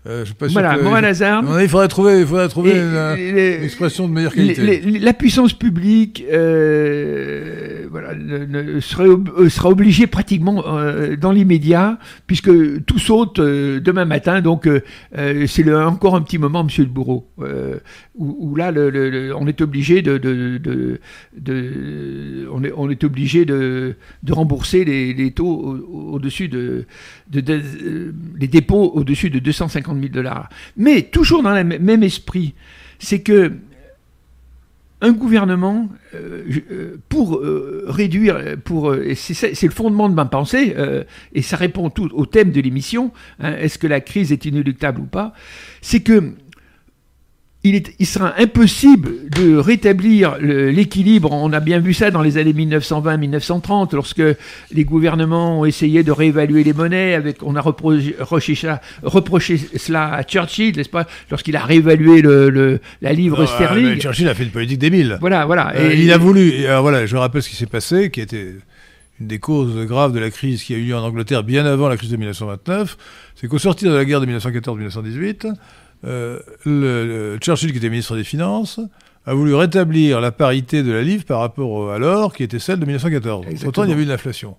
Euh, je pas Voilà, Moral avis, il faudrait trouver, il faudrait trouver Et- une, les- une expression de meilleure qualité. les- la puissance publique euh, voilà, ob- euh, sera obligée pratiquement euh, dans l'immédiat, puisque tout saute euh, demain matin. Donc, euh, euh, c'est encore un petit moment, monsieur le bourreau, euh, où, où là, le- on est obligé de, de, de- de- on, est, on est obligé de, de rembourser les, les taux au- au-dessus de, euh, les dépôts au-dessus de 250 000 dollars. Mais toujours dans le même esprit, c'est que un gouvernement, euh, euh, pour euh, réduire, pour, c'est le fondement de ma pensée, et ça répond tout au thème de l'émission, hein, est-ce que la crise est inéluctable ou pas, c'est que il, est, il sera impossible de rétablir l'équilibre. On a bien vu ça dans les années 1920-1930, lorsque les gouvernements ont essayé de réévaluer les monnaies. Avec, on a reproché, reproché ça, reproché cela à Churchill, n'est-ce pas, lorsqu'il a réévalué le, le- la livre Non, euh, sterling. Churchill a fait une politique des mille. Voilà, voilà. Euh, Et- il a voulu. et alors voilà, je rappelle ce qui s'est passé, qui était une des causes graves de la crise qui a eu lieu en Angleterre bien avant la crise de 1929. C'est qu'au sortir de la guerre de 1914-1918, euh, le, le Churchill, qui était ministre des Finances, a voulu rétablir la parité de la livre par rapport à l'or, qui était celle de 1914. Exactement. Pourtant, il y avait eu une inflation.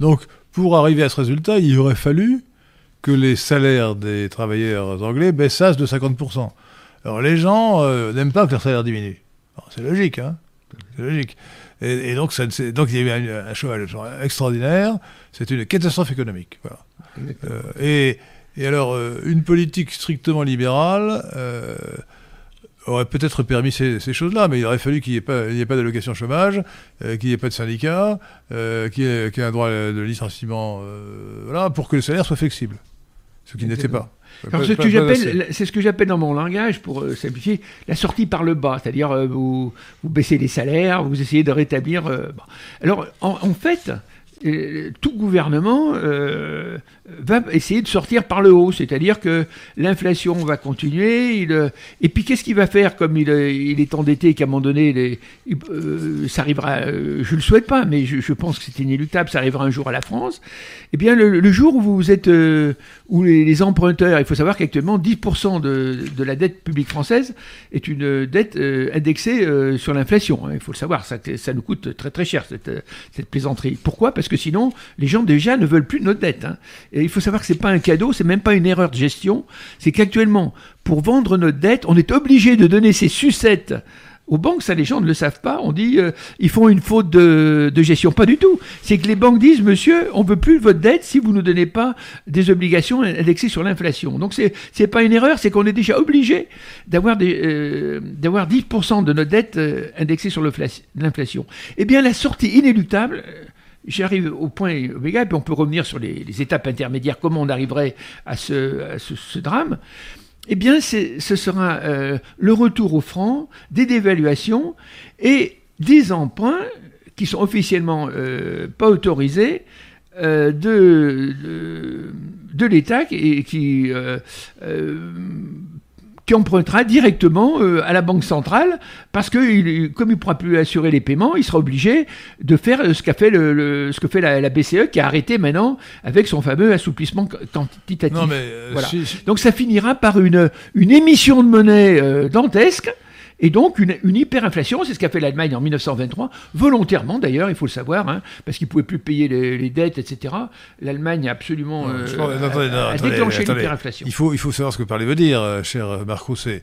Donc, pour arriver à ce résultat, il aurait fallu que les salaires des travailleurs anglais baissassent de 50%. Alors les gens euh, n'aiment pas que leur salaire diminue. C'est logique, hein C'est logique. Et, donc, ça, donc il y a eu un, chômage extraordinaire. C'est une catastrophe économique. Voilà. Euh, et, et, alors, euh, une politique strictement libérale aurait peut-être permis ces, choses-là, mais il aurait fallu qu'il n'y ait pas, d'allocation chômage, qu'il n'y ait pas de syndicat, qu'il y, ait un droit de licenciement, voilà, pour que le salaire soit flexible ce qui n'était pas. C'est ce que j'appelle dans mon langage, pour euh, simplifier, la sortie par le bas. C'est-à-dire, euh, vous, vous, baissez les salaires, vous essayez de rétablir. Euh, Alors, en, fait, tout gouvernement va essayer de sortir par le haut, c'est-à-dire que l'inflation va continuer. Euh, et puis qu'est-ce qu'il va faire comme il, euh, est endetté et qu'à un moment donné, euh, ça arrivera, je ne le souhaite pas, mais je, pense que c'est inéluctable, ça arrivera un jour à la France. Eh bien, le, jour où vous êtes, où les, emprunteurs, il faut savoir qu'actuellement 10% de, la dette publique française est une dette indexée sur l'inflation. Hein, il faut le savoir, ça, nous coûte très très cher cette, cette plaisanterie. Pourquoi? Parce que sinon, les gens déjà ne veulent plus de notre dette. Hein. Il faut savoir que c'est pas un cadeau, c'est même pas une erreur de gestion. C'est qu'actuellement, pour vendre notre dette, on est obligé de donner ces sucettes aux banques, ça les gens ne le savent pas. On dit euh, ils font une faute de, gestion. Pas du tout. C'est que les banques disent monsieur, on veut plus votre dette si vous ne donnez pas des obligations indexées sur l'inflation. Donc c'est c'est pas une erreur, c'est qu'on est déjà obligé d'avoir euh, d'avoir 10% de notre dette euh, indexée sur l'inflation. Eh bien la sortie inéluctable j'arrive au point oméga, puis on peut revenir sur les, étapes intermédiaires, comment on arriverait à ce, drame. Eh bien, ce sera euh, le retour au franc, des dévaluations et des emprunts qui sont officiellement euh, pas autorisés euh, de, de, l'État et qui qui empruntera directement euh, à la Banque centrale, parce que comme il ne pourra plus assurer les paiements, il sera obligé de faire euh, ce, qu'a fait le, ce que fait la, BCE, qui a arrêté maintenant avec son fameux assouplissement quantitatif. Non mais, euh, voilà. Donc ça finira par une, une émission de monnaie dantesque, et donc une, hyperinflation, c'est ce qu'a fait l'Allemagne en 1923, volontairement d'ailleurs, il faut le savoir, hein, parce qu'ils ne pouvaient plus payer les, dettes, etc. L'Allemagne a absolument euh, déclenché l'hyperinflation. Il faut, il faut savoir ce que parler veut dire, euh, cher Marc Rousset.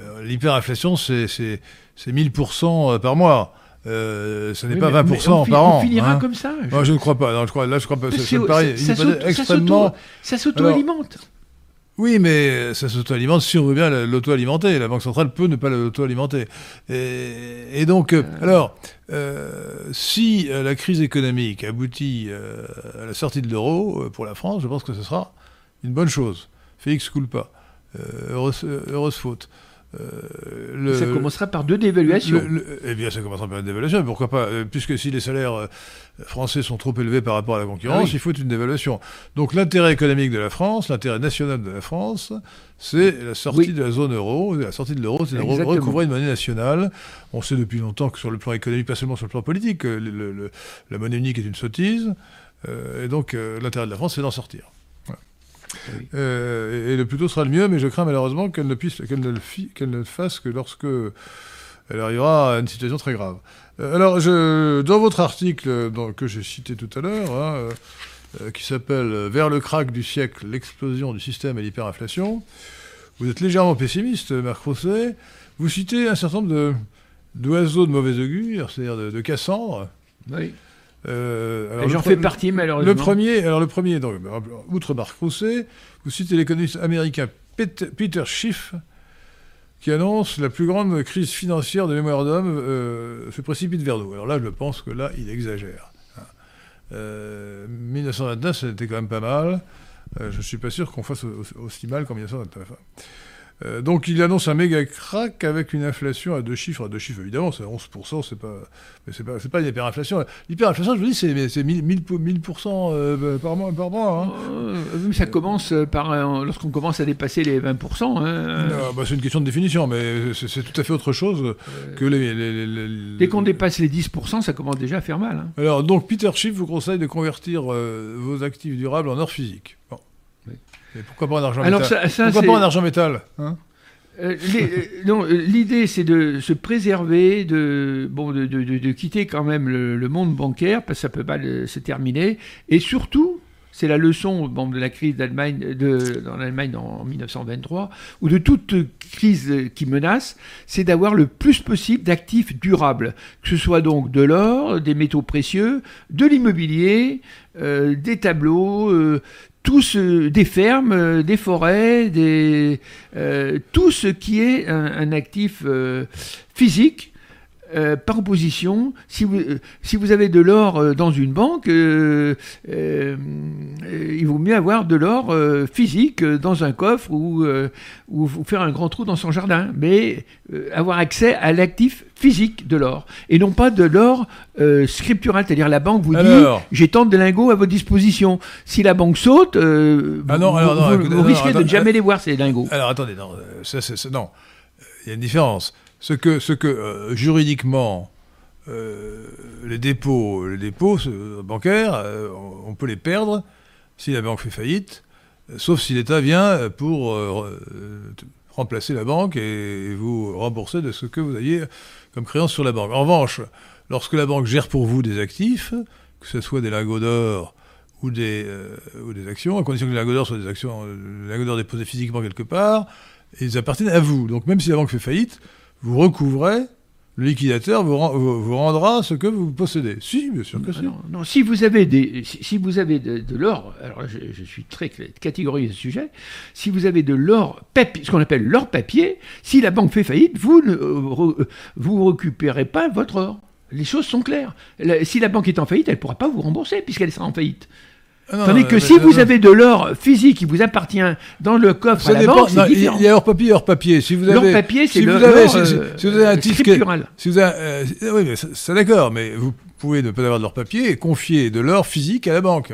Euh, l'hyperinflation, c'est 1000% par mois. ce n'est pas 20% par an. On finira hein. comme ça. Je... je ne crois pas. Non, je crois, là, je crois pas. Ça, ça, extrêmement. Ça s'auto-alimente. Oui, mais ça s'auto-alimente si on veut bien l'auto-alimenter. La Banque centrale peut ne pas l'auto-alimenter. Et, donc, euh, alors, euh, si euh, la crise économique aboutit à la sortie de l'euro pour la France, je pense que ce sera une bonne chose. Félix pas. heureuse, heureuse faute. Ça commencera par deux dévaluations. eh bien, ça commencera par une dévaluation. Pourquoi pas Puisque si les salaires français sont trop élevés par rapport à la concurrence, ah il faut une dévaluation. Donc l'intérêt économique de la France, l'intérêt national de la France, c'est la sortie de la zone euro. La sortie de l'euro, c'est de recouvrer une monnaie nationale. On sait depuis longtemps que sur le plan économique, pas seulement sur le plan politique, la monnaie unique est une sottise. Euh, et donc euh, l'intérêt de la France, c'est d'en sortir. Euh, et, le plus tôt sera le mieux, mais je crains malheureusement qu'elle ne, puisse, qu'elle ne, le, qu'elle ne le fasse que lorsque elle arrivera à une situation très grave. Euh, alors, je, dans votre article que j'ai cité tout à l'heure, hein, euh, qui s'appelle Vers le crack du siècle, l'explosion du système et l'hyperinflation, vous êtes légèrement pessimiste, Marc Rousset. Vous citez un certain nombre d'oiseaux de, mauvais augure, c'est-à-dire de, Cassandre. Oui. J'en fais partie, malheureusement. Le premier, alors le premier, donc, outre Marc Rousset, vous citez l'économiste américain Peter Schiff, qui annonce la plus grande crise financière de mémoire d'homme euh, se précipite vers nous. Alors là, je pense que là, il exagère. 1929, hein. euh, c'était quand même pas mal. Euh, je ne suis pas sûr qu'on fasse aussi mal qu'en 1929. Euh, donc il annonce un méga crack avec une inflation à deux chiffres, à deux chiffres évidemment, c'est 11%, c'est pas, mais c'est pas, c'est pas une hyperinflation. L'hyperinflation, je vous dis, c'est, c'est 1000, 1000, euh, par mois. Par mois hein. euh, ça commence par, lorsqu'on commence à dépasser les 20%. Hein. bah, c'est une question de définition, mais c'est, tout à fait autre chose que les, Dès qu'on dépasse les 10%, ça commence déjà à faire mal. Hein. Alors, donc Peter Schiff vous conseille de convertir vos actifs durables en or physique. Bon pourquoi pas en argent métal Pourquoi pas en argent métal hein euh, euh, euh, l'idée, c'est de se préserver, de, bon, de, quitter quand même le, monde bancaire, parce que ça peut pas se terminer, et surtout, C'est la leçon bon, de la crise d'Allemagne, de, dans l'Allemagne en 1923, ou de toute crise qui menace, c'est d'avoir le plus possible d'actifs durables, que ce soit donc de l'or, des métaux précieux, de l'immobilier, euh, des tableaux, euh, tous, euh, des fermes, euh, des forêts, des, euh, tout ce qui est un, un actif euh, physique euh, par opposition, si vous, euh, si vous avez de l'or euh, dans une banque, il vaut mieux avoir de l'or physique dans un coffre ou, ou faire un grand trou dans son jardin, mais avoir accès à l'actif physique de l'or et non pas de l'or scriptural, c'est-à-dire la banque vous Alors. dit j'ai tant de lingots à votre disposition. Si la banque saute, Ah vous, non, alors, vous- non, vous- écoutez, vous non, risquez de ne jamais les voir ces lingots. Alors attendez, non, ça, non. Il y a une différence. Ce que, ce que euh, juridiquement, euh, les dépôts, les dépôts euh, bancaires, on peut les perdre si la banque fait faillite, sauf si l'État vient pour remplacer la banque et, vous rembourser de ce que vous aviez comme créance sur la banque. En revanche, lorsque la banque gère pour vous des actifs, que ce soit des lingots d'or ou des, ou des actions, à condition que les lingots d'or soient des actions, les lingots d'or déposés physiquement quelque part, ils appartiennent à vous. Donc même si la banque fait faillite, vous recouvrez, le liquidateur vous, ren- vous- vous rendra ce que vous possédez. Si, bien sûr que si. Si vous avez, de, l'or, alors je, suis très catégorique à ce sujet, si vous avez de l'or ce qu'on appelle l'or papier, si la banque fait faillite, vous ne euh, euh, vous récupérez pas votre or. Les choses sont claires. La- si la banque est en faillite, elle ne pourra pas vous rembourser puisqu'elle sera en faillite. Ah non, Tandis que si vous avez de l'or physique qui vous appartient dans le coffre Ça à la dépend. banque, non, il y a hors papier hors papier. Si vous avez, papier, c'est si le vous avez, l'or, si, si- euh, si vous avez un titre, si vous avez, euh, oui, mais ça- c'est d'accord, mais vous pouvez ne pas avoir de l'or papier et confier de l'or physique à la banque.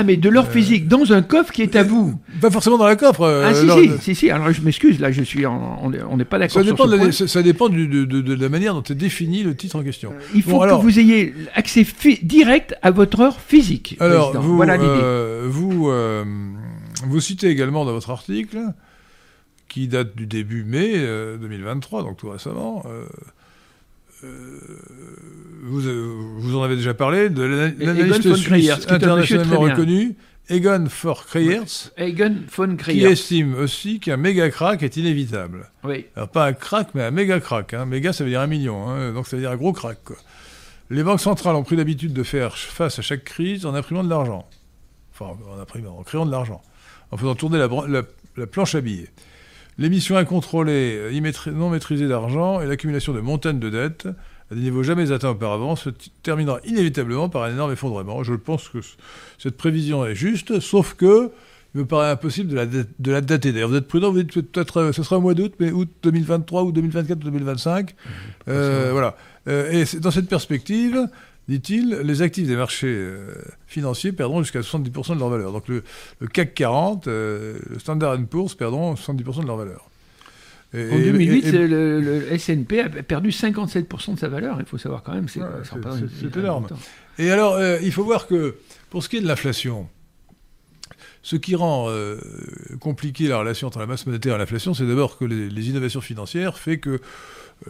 Ah, mais de l'or Euh, physique dans un coffre qui est à vous. Pas forcément dans la coffre. euh, Ah si, si, si, si, alors je m'excuse, là je suis en- on est- on n'est pas d'accord Ça sur dépend, ce de la, ça, ça dépend du- de, de- de la manière dont est défini le titre en question. Il faut Bon, alors- que vous ayez accès direct à votre heure physique. Alors, président. vous, voilà l'idée. euh, vous, euh, vous citez également dans votre article, qui date du début mai euh, 2023, donc tout récemment, euh, euh, vous, euh, vous en avez déjà parlé, de l'analyste suisse qui internationalement reconnu, Egon von qui Greyer. estime aussi qu'un méga crack est inévitable. Oui. Alors pas un crack, mais un méga crack. Hein. Méga, ça veut dire un million, hein. donc ça veut dire un gros crack. Quoi. Les banques centrales ont pris l'habitude de faire face à chaque crise en imprimant de l'argent. Enfin, en imprimant, en créant de l'argent. En faisant tourner la, bran- la- la planche à billets. L'émission incontrôlée, euh, non maîtrisée d'argent et l'accumulation de montagnes de dettes à des niveaux jamais atteints auparavant se terminera inévitablement par un énorme effondrement. Je pense que cette prévision est juste, sauf que il me paraît impossible de la, de la dater. D'ailleurs, vous êtes prudent, vous dites peut-être euh, ce sera au mois d'août, mais août 2023 ou 2024 ou 2025. Euh, voilà. Euh, et dans cette perspective, dit-il, les actifs des marchés euh, financiers perdront jusqu'à 70% de leur valeur. Donc le, le CAC 40, euh, le Standard Poor's perdront 70% de leur valeur. Et- En et- 2008, et- et- le, le S&P a perdu 57% de sa valeur. Il faut savoir quand même, c'est Ouais, énorme. Et alors, euh, il faut voir que pour ce qui est de l'inflation, ce qui rend euh, compliqué la relation entre la masse monétaire et l'inflation, c'est d'abord que les, les innovations financières fait que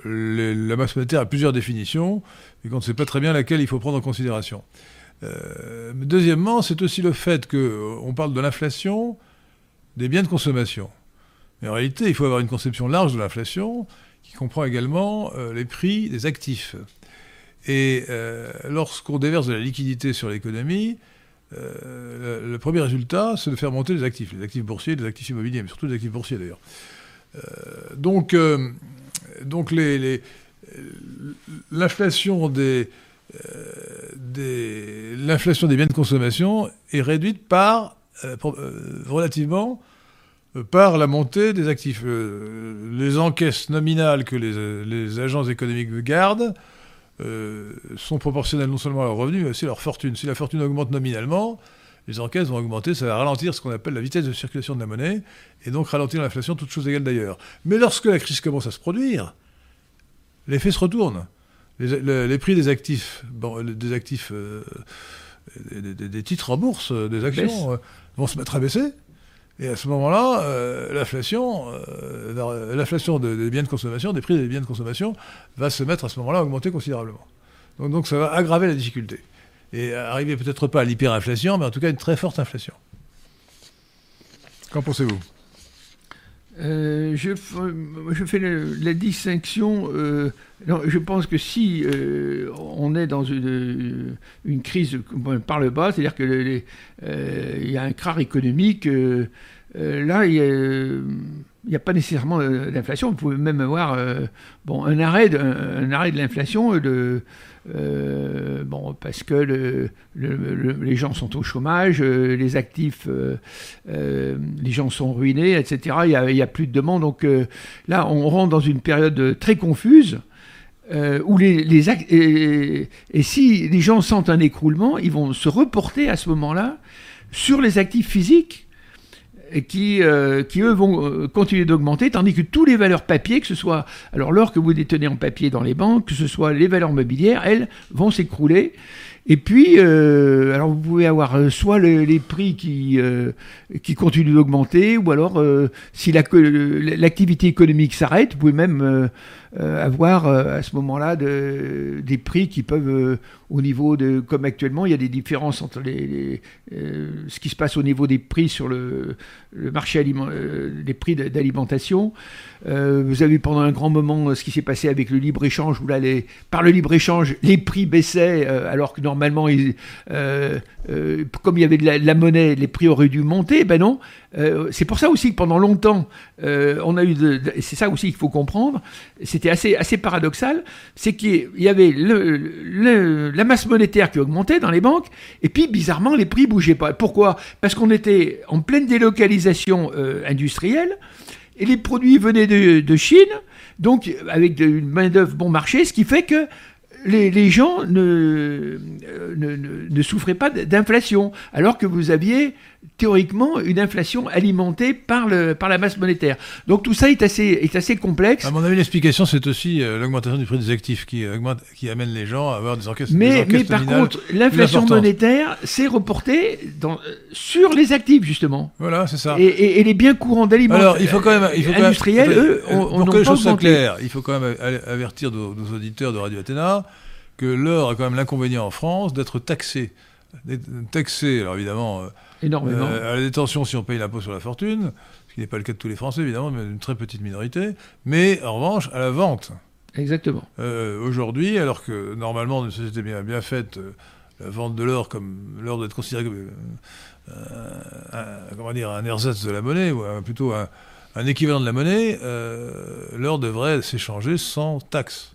les- la masse monétaire a plusieurs définitions et qu'on ne sait pas très bien laquelle il faut prendre en considération. Euh, deuxièmement, c'est aussi le fait qu'on parle de l'inflation des biens de consommation. Mais en réalité, il faut avoir une conception large de l'inflation qui comprend également euh, les prix des actifs. Et euh, lorsqu'on déverse de la liquidité sur l'économie, euh, le, le premier résultat, c'est de faire monter les actifs, les actifs boursiers, les actifs immobiliers, mais surtout les actifs boursiers d'ailleurs. Euh, donc, euh, donc les, les- l'inflation des, euh, des, l'inflation des biens de consommation est réduite par, euh, euh, relativement, euh, par la montée des actifs. Euh, les encaisses nominales que les, euh, les agences économiques gardent euh, sont proportionnelles non seulement à leurs revenus, mais aussi à leur fortune. Si la fortune augmente nominalement, les encaisses vont augmenter, ça va ralentir ce qu'on appelle la vitesse de circulation de la monnaie, et donc ralentir l'inflation, toutes choses égales d'ailleurs. Mais lorsque la crise commence à se produire, l'effet se retourne. Les, le- les prix des actifs, bon, des actifs, euh, des, des- des titres en bourse, euh, des actions, euh, vont se mettre à baisser. Et à ce moment-là, euh, l'inflation, euh, va- l'inflation de- des biens de consommation, des prix des biens de consommation, va se mettre à ce moment-là à augmenter considérablement. Donc, donc ça va aggraver la difficulté. et arriver peut-être pas à l'hyperinflation, mais en tout cas une très forte inflation. Qu'en pensez-vous? Euh, je, je, fais la, distinction. Euh, je pense que si euh, on est dans une, crise par le bas, c'est-à-dire qu'il y a un crare économique, là, il n'y a, pas nécessairement d'inflation. Vous pouvez même avoir un, arrêt de, arrêt de l'inflation de euh, bon, parce que les gens sont au chômage, euh, les actifs, euh, les gens sont ruinés, etc. Il n'y a, plus de demande. Donc là, on rentre dans une période très confuse. où les, et, si les gens sentent un écroulement, ils vont se reporter à ce moment-là sur les actifs physiques qui, euh, qui eux vont euh, continuer d'augmenter, tandis que tous les valeurs papier, que ce soit alors l'or que vous détenez en papier dans les banques, que ce soit les valeurs mobilières, elles vont s'écrouler. Et puis, euh, alors vous pouvez avoir soit les prix qui, qui continuent d'augmenter, ou alors si l'activité économique s'arrête, vous pouvez même avoir à ce moment-là de, des prix qui peuvent au niveau de, comme actuellement, il y a des différences entre les, euh, ce qui se passe au niveau des prix sur le, le marché euh, des prix d'alimentation. Euh, vous avez vu pendant un grand moment ce qui s'est passé avec le libre échange où là, les, par le libre échange, les prix baissaient alors que normalement, comme il y avait de la, monnaie, les prix auraient dû monter. Ben non. c'est pour ça aussi que pendant longtemps, on a eu, c'est ça aussi qu'il faut comprendre. C'était assez assez paradoxal, c'est qu'il y avait la masse monétaire qui augmentait dans les banques, et puis bizarrement les prix bougeaient pas. Pourquoi? Parce qu'on était en pleine délocalisation euh, industrielle, et les produits venaient de, Chine, donc avec une main-d'œuvre bon marché, ce qui fait que les, gens ne, ne, ne, souffraient pas d'inflation, alors que vous aviez théoriquement une inflation alimentée par, le, par la masse monétaire. Donc tout ça est assez, est assez complexe. À mon avis, l'explication, c'est aussi euh, l'augmentation du prix des actifs qui, augmente, qui amène les gens à avoir des encaisses Mais, mais par contre, l'inflation monétaire s'est reportée dans, euh, sur les actifs, justement. Voilà, c'est ça. Et, les biens courants d'aliments Alors, il faut quand même, il faut industriels, eux, on, Pour que les choses soient claires, il faut quand même avertir nos, nos auditeurs de Radio Athéna que l'or a quand même l'inconvénient en France d'être taxé. Taxé, alors évidemment Énormément. Euh, à la détention si on paye l'impôt sur la fortune, ce qui n'est pas le cas de tous les Français évidemment, mais d'une très petite minorité. Mais en revanche, à la vente. Exactement. Euh, aujourd'hui, alors que normalement, une société bien, bien faite, euh, la vente de l'or, comme l'or doit être considéré comme un, comment dire, un ersatz de la monnaie, ou plutôt un, un, équivalent de la monnaie, l'or devrait s'échanger sans taxe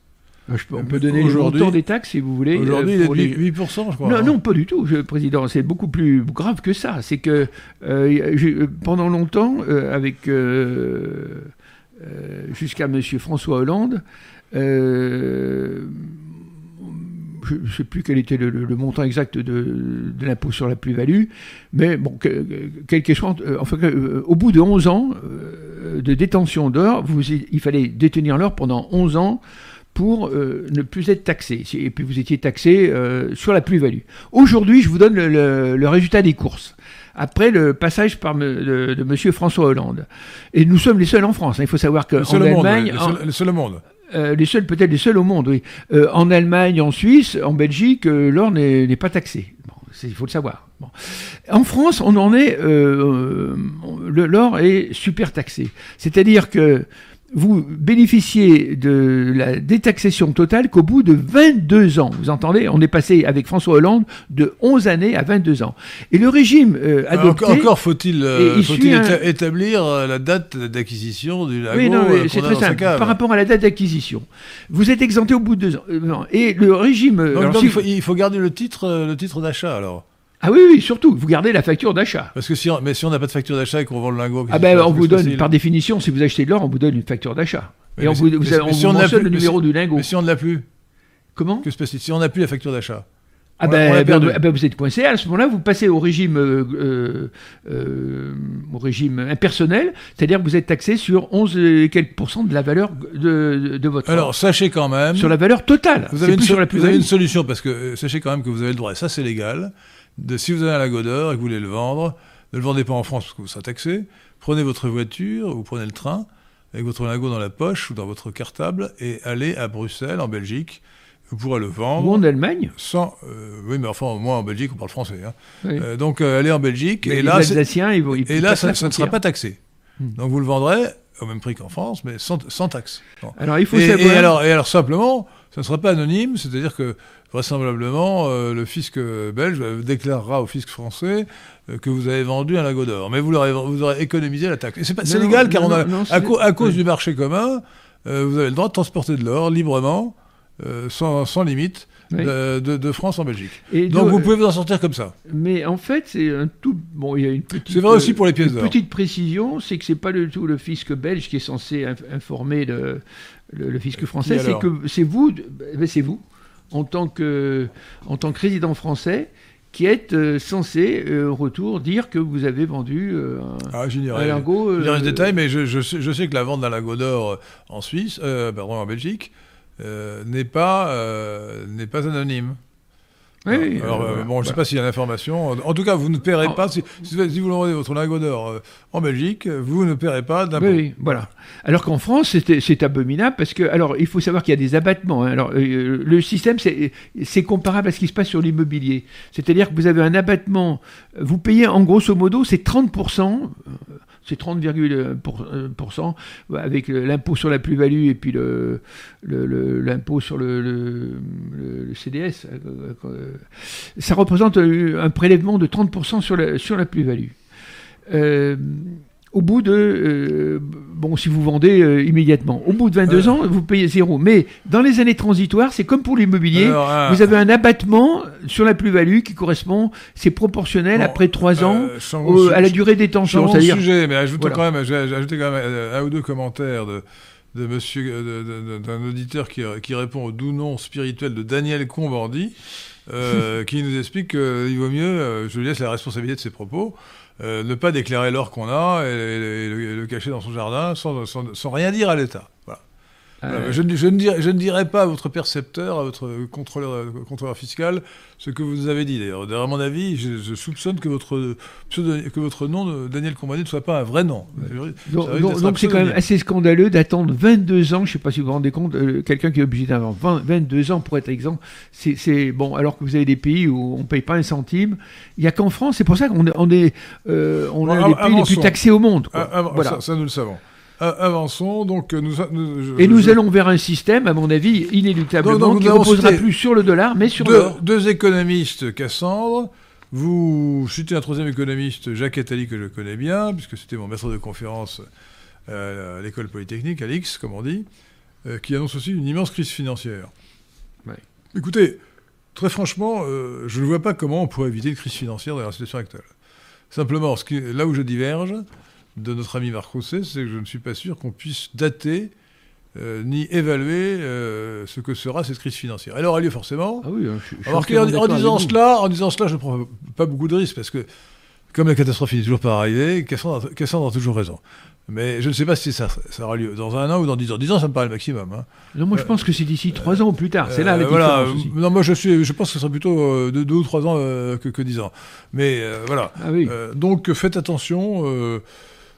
on peut donner le montant des taxes si vous voulez. Aujourd'hui, euh, il est 8%, je crois. Non, non, pas du tout, Président. C'est beaucoup plus grave que ça. C'est que euh, pendant longtemps, euh, avec jusqu'à M. François Hollande, je ne sais plus quel était le, montant exact de, l'impôt sur la plus-value, mais bon, que soit, enfin, au bout de 11 ans de détention d'or, il fallait détenir l'or pendant 11 ans pour euh, ne plus être taxé. Et puis vous étiez taxé euh, sur la plus-value. Aujourd'hui, je vous donne le, résultat des courses. Après le passage par de, de M. François Hollande. Et nous sommes les seuls en France. Hein. Il faut savoir qu'en Allemagne... les, seuls, au monde. Euh, les seuls, peut-être les seuls au monde, oui. en Allemagne, en Suisse, en Belgique, l'or n'est pas taxé. il faut le savoir. En France, on en est, l'or est super taxé. C'est-à-dire que vous bénéficiez de la détaxation totale qu'au bout de 22 ans. Vous entendez On est passé avec François Hollande de 11 années à 22 ans. Et le régime euh, adopté... encore faut-il euh, établir euh, la date d'acquisition du lago Oui, non, c'est très simple. Par rapport à la date d'acquisition, vous êtes exempté au bout de deux ans. Et le régime... il, faut, il, faut, garder le titre, le titre d'achat, alors ah oui, oui, surtout, vous gardez la facture d'achat. Parce que si on, mais si on n'a pas de facture d'achat et qu'on vend le lingot... Ah ben, on vous donne, par définition, si vous achetez de l'or, on vous donne une facture d'achat. Et on vous, vous, si on mentionne le numéro du lingot. Mais si on ne l'a plus Comment Que se passe Si on n'a plus la facture d'achat ah ben, ben, ben, vous êtes coincé. À ce moment-là, vous passez au régime, euh, euh, euh, au régime impersonnel, c'est-à-dire que vous êtes taxé sur 11 et quelques pourcents de la valeur de, de votre. Alors, sachez quand même. Sur la valeur totale. Vous avez, une, sur la vous avez une solution parce que sachez quand même que vous avez le droit, et ça c'est légal, de, si vous avez un lago d'or et que vous voulez le vendre, ne le vendez pas en France parce que vous serez taxé. Prenez votre voiture ou prenez le train avec votre lingot dans la poche ou dans votre cartable et allez à Bruxelles, en Belgique. vous pourrez le vendre. Ou en Allemagne sans, euh, Oui, mais enfin, moi en Belgique, on parle français. Hein. Oui. Euh, donc, euh, allez en Belgique. Mais et les là, c'est- Alsaciens, ils vont. ils et là ça, ne sera pas taxé. Hmm. Donc, vous le vendrez au même prix qu'en France, mais sans, sans taxe. Bon. Alors, il faut Et, savoir. et alors, et alors, simplement, ça ne sera pas anonyme, c'est-à-dire que vraisemblablement, euh, le fisc belge déclarera au fisc français euh, que vous avez vendu un lago d'or. Mais vous, aurez économisé la taxe. Et c'est pas- c'est Non, légal, non, car on a, non, non, à, c'est- co- à cause oui. du marché commun, euh, vous avez le droit de transporter de l'or librement, euh, sans, sans limite, Oui. de, de- de France en Belgique. Et Donc donc, vous pouvez vous en sortir comme ça. Mais en fait, c'est un tout. Bon, il y a une petite. C'est vrai aussi pour les pièces d'or. Petite précision, c'est que c'est pas du tout le fisc belge qui est censé inf- informer le, le, le fisc français, c'est que c'est vous, ben, c'est vous, en tant que en tant que résident français, qui êtes euh, censé euh, au retour dire que vous avez vendu euh, un, Ah, un lingot. euh, Je dirais ce détail, mais je, je sais, je sais que la vente d'un lago d'or euh, en Suisse, euh, pardon, en Belgique, euh, n'est pas, euh, n'est pas anonyme. Oui, Alors, euh, euh, bon, je ne sais pas s'il y a l'information. En, tout cas, vous ne paierez En- pas, si, si, vous vendez votre lingot d'or euh, en Belgique, vous ne paierez pas d'impôt. Oui, oui, voilà. Alors qu'en France, c'est abominable parce que, alors, il faut savoir qu'il y a des abattements. hein. Alors, euh, le système, c'est comparable à ce qui se passe sur l'immobilier. C'est-à-dire que vous avez un abattement, vous payez en grosso modo, c'est 30%, euh, c'est 30,1% pour- euh, cent, avec l'impôt sur la plus-value et puis le- le- l'impôt sur le, CDS. euh, euh, Ça représente euh, un prélèvement de 30% sur la, sur la plus-value. Euh, au bout de, euh, bon, si vous vendez euh, immédiatement, au bout de 22 Euh. ans, vous payez zéro. Mais dans les années transitoires, c'est comme pour l'immobilier. Un- Vous avez un abattement sur la plus-value qui correspond, c'est proportionnel bon, après 3 ans euh, au- à la durée détention. changeons de C'est-à-dire, sujet, mais ajoutons Voilà. quand même, j'ai ajouté quand même euh, un ou deux commentaires de, de monsieur, d'un auditeur qui, qui répond au doux nom spirituel de Daniel Combandi, euh, qui nous explique qu'il vaut mieux, euh, je lui laisse la responsabilité de ses propos, euh, ne pas déclarer l'or qu'on a et, le, cacher dans son jardin sans, sans- rien dire à l'État. Euh, Voilà, je, ne- je ne dirai, je ne dirai pas à votre percepteur, à votre contrôleur, euh, contrôleur fiscal, ce que vous nous avez dit. D'ailleurs, à mon avis, je, je soupçonne que votre, que votre nom, de Daniel Combani, ne soit pas un vrai nom. donc c'est quand même assez scandaleux d'attendre 22 ans, je ne sais pas si vous vous rendez compte, euh, quelqu'un qui est obligé 20 22 ans pour être exempt, c'est- bon, alors que vous avez des pays où on ne paye pas un centime, il n'y a qu'en France, c'est pour ça qu'on est, on est, euh, on Bon, les pays les plus avançons. taxés au monde. quoi. Avant- voilà. ça, ça, nous le savons. Avançons, donc euh, nous... nous- je- Et nous je- allons vers un système, à mon avis, inéluctablement, Donc, donc, qui avons reposera plus sur le dollar, mais sur l'or. deux économistes, Cassandre. Vous citez un troisième économiste, Jacques Attali, que je connais bien, puisque c'était mon maître de conférence euh, à l'école polytechnique, à l'X, comme on dit, euh, qui annonce aussi une immense crise financière. Ouais. Écoutez, très franchement, euh, je ne vois pas comment on pourrait éviter une crise financière dans la situation actuelle. Simplement, ce qui- là où je diverge de notre ami Marc Rosset, c'est que je ne suis pas sûr qu'on puisse dater euh, ni évaluer euh, ce que sera cette crise financière. Elle aura lieu forcément. Ah oui, je, je suis Alors entièrement en disant cela, en disant cela, je ne prends pas beaucoup de risques parce que comme la catastrophe finit toujours par arriver, Cassandre, a- Cassandre a toujours raison. Mais je ne sais pas si ça, ça aura lieu dans un an ou dans dix ans. Dix ans, ça me paraît le maximum. hein. Non, moi je pense que c'est d'ici trois ans ou plus tard. C'est là la Euh, voilà. aussi. Non, moi je suis, je pense que ce sera plutôt de deux ou trois ans que, que dix ans. Mais voilà. Ah oui. Donc faites attention.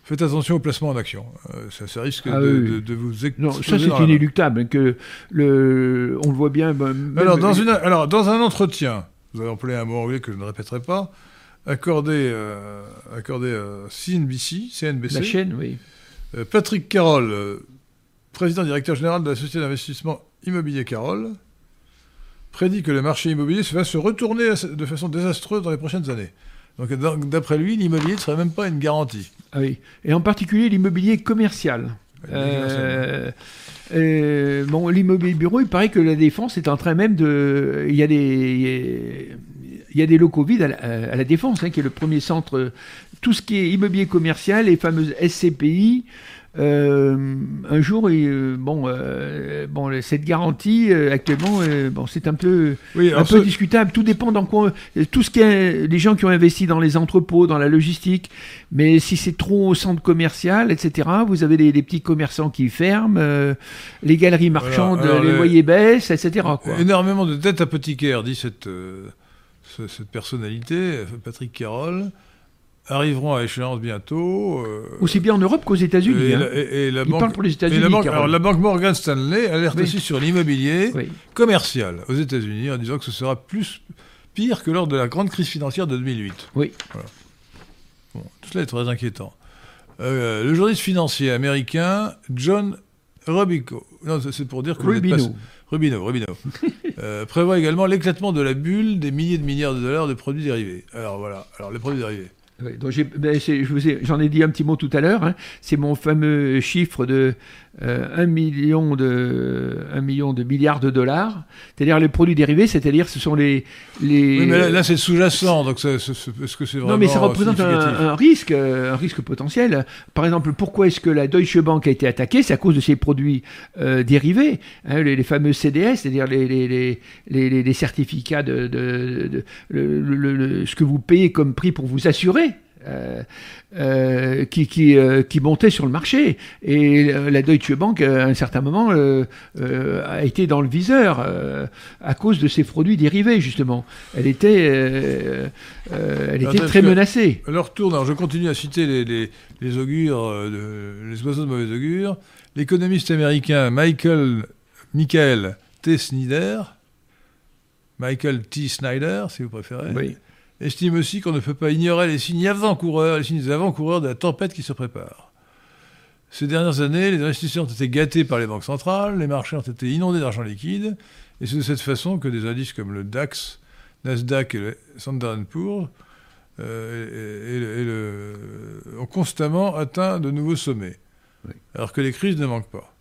Faites attention au placement en action. Euh, ça, ça risque Ah de, oui. de- de vous Non, ça exploser c'est inéluctable. Que le, on le voit bien. même- Alors dans, une, alors, dans un entretien, vous avez employé un mot anglais que je ne répéterai pas, accordé, euh, accordé à CNBC, CNBC la chaîne, oui. euh, Patrick Carroll, euh, président directeur général de la société d'investissement immobilier Carroll, prédit que le marché immobilier va se retourner de façon désastreuse dans les prochaines années. Donc d'après lui, l'immobilier ne serait même pas une garantie. Ah oui. Et en particulier l'immobilier commercial. Euh, euh, bon, l'immobilier bureau, il paraît que la défense est en train même de. Il y a des, il y a des locaux vides à la, à la défense, hein, qui est le premier centre. Tout ce qui est immobilier commercial, les fameuses SCPI. Euh, un jour, il- euh, bon, euh, bon, cette garantie euh, actuellement, bon, c'est un peu, Oui, un alors peu ce- discutable. Tout dépend dans quoi. Tout ce qui est les gens qui ont investi dans les entrepôts, dans la logistique. Mais si c'est trop au centre commercial, etc., vous avez des, des petits commerçants qui ferment, les galeries marchandes, les les- loyers baissent, etc. Quoi. Énormément de dettes apothicaires, dit cette, ce- cette personnalité, Patrick Carroll. Arriveront à échéance bientôt. euh, Aussi bien en Europe qu'aux États-Unis. et, hein. la, et- et la Il banque, parle pour les États-Unis. la banque, Carole. alors, la banque Morgan Stanley alerte Oui. aussi sur l'immobilier Oui. commercial aux États-Unis en disant que ce sera plus pire que lors de la grande crise financière de 2008. Oui. Voilà. Bon, tout cela est très inquiétant. Euh, le journaliste financier américain John Robico, non, c'est- pour dire que vous n'êtes pas- Rubino. Rubino, Rubino. Euh, prévoit également l'éclatement de la bulle des milliers de milliards de dollars de produits dérivés. Alors voilà, alors les produits dérivés. Oui, donc ben, c'est- je vous ai- j'en ai, dit un petit mot tout à l'heure. hein. C'est mon fameux chiffre de 1, million de 1 million de milliards de dollars. C'est-à-dire les produits dérivés, c'est-à-dire ce sont les. les... Oui, mais là, là, c'est sous-jacent, donc est-ce que c'est vraiment non, mais ça représente un, risque, euh, un risque potentiel. Par exemple, pourquoi est-ce que la Deutsche Bank a été attaquée? C'est à cause de ces produits euh, dérivés, hein, les, les fameux CDS, c'est-à-dire les, les, les, les- certificats de, de- de- le- le- le- ce que vous payez comme prix pour vous assurer. Euh, euh, qui, qui, euh, qui montait sur le marché. Et la Deutsche Bank, à un certain moment, a été dans le viseur à cause de ces produits dérivés, justement. Elle était, elle était Peut-être très menacée. À leur tour, alors je continue à citer les, les- les augures, de- les oiseaux de mauvais augure. L'économiste américain Michael, Michael T. Snyder, Michael T. Snyder, si vous préférez, Oui. Estime aussi qu'on ne peut pas ignorer les signes avant-coureurs, les signes avant-coureurs de la tempête qui se prépare. Ces dernières années, les investisseurs ont été gâtés par les banques centrales, les marchés ont été inondés d'argent liquide, et c'est de cette façon que des indices comme le DAX, Nasdaq et le Standard Poor's euh, et, et le- et le- ont constamment atteint de nouveaux sommets, Oui. alors que les crises ne manquent pas.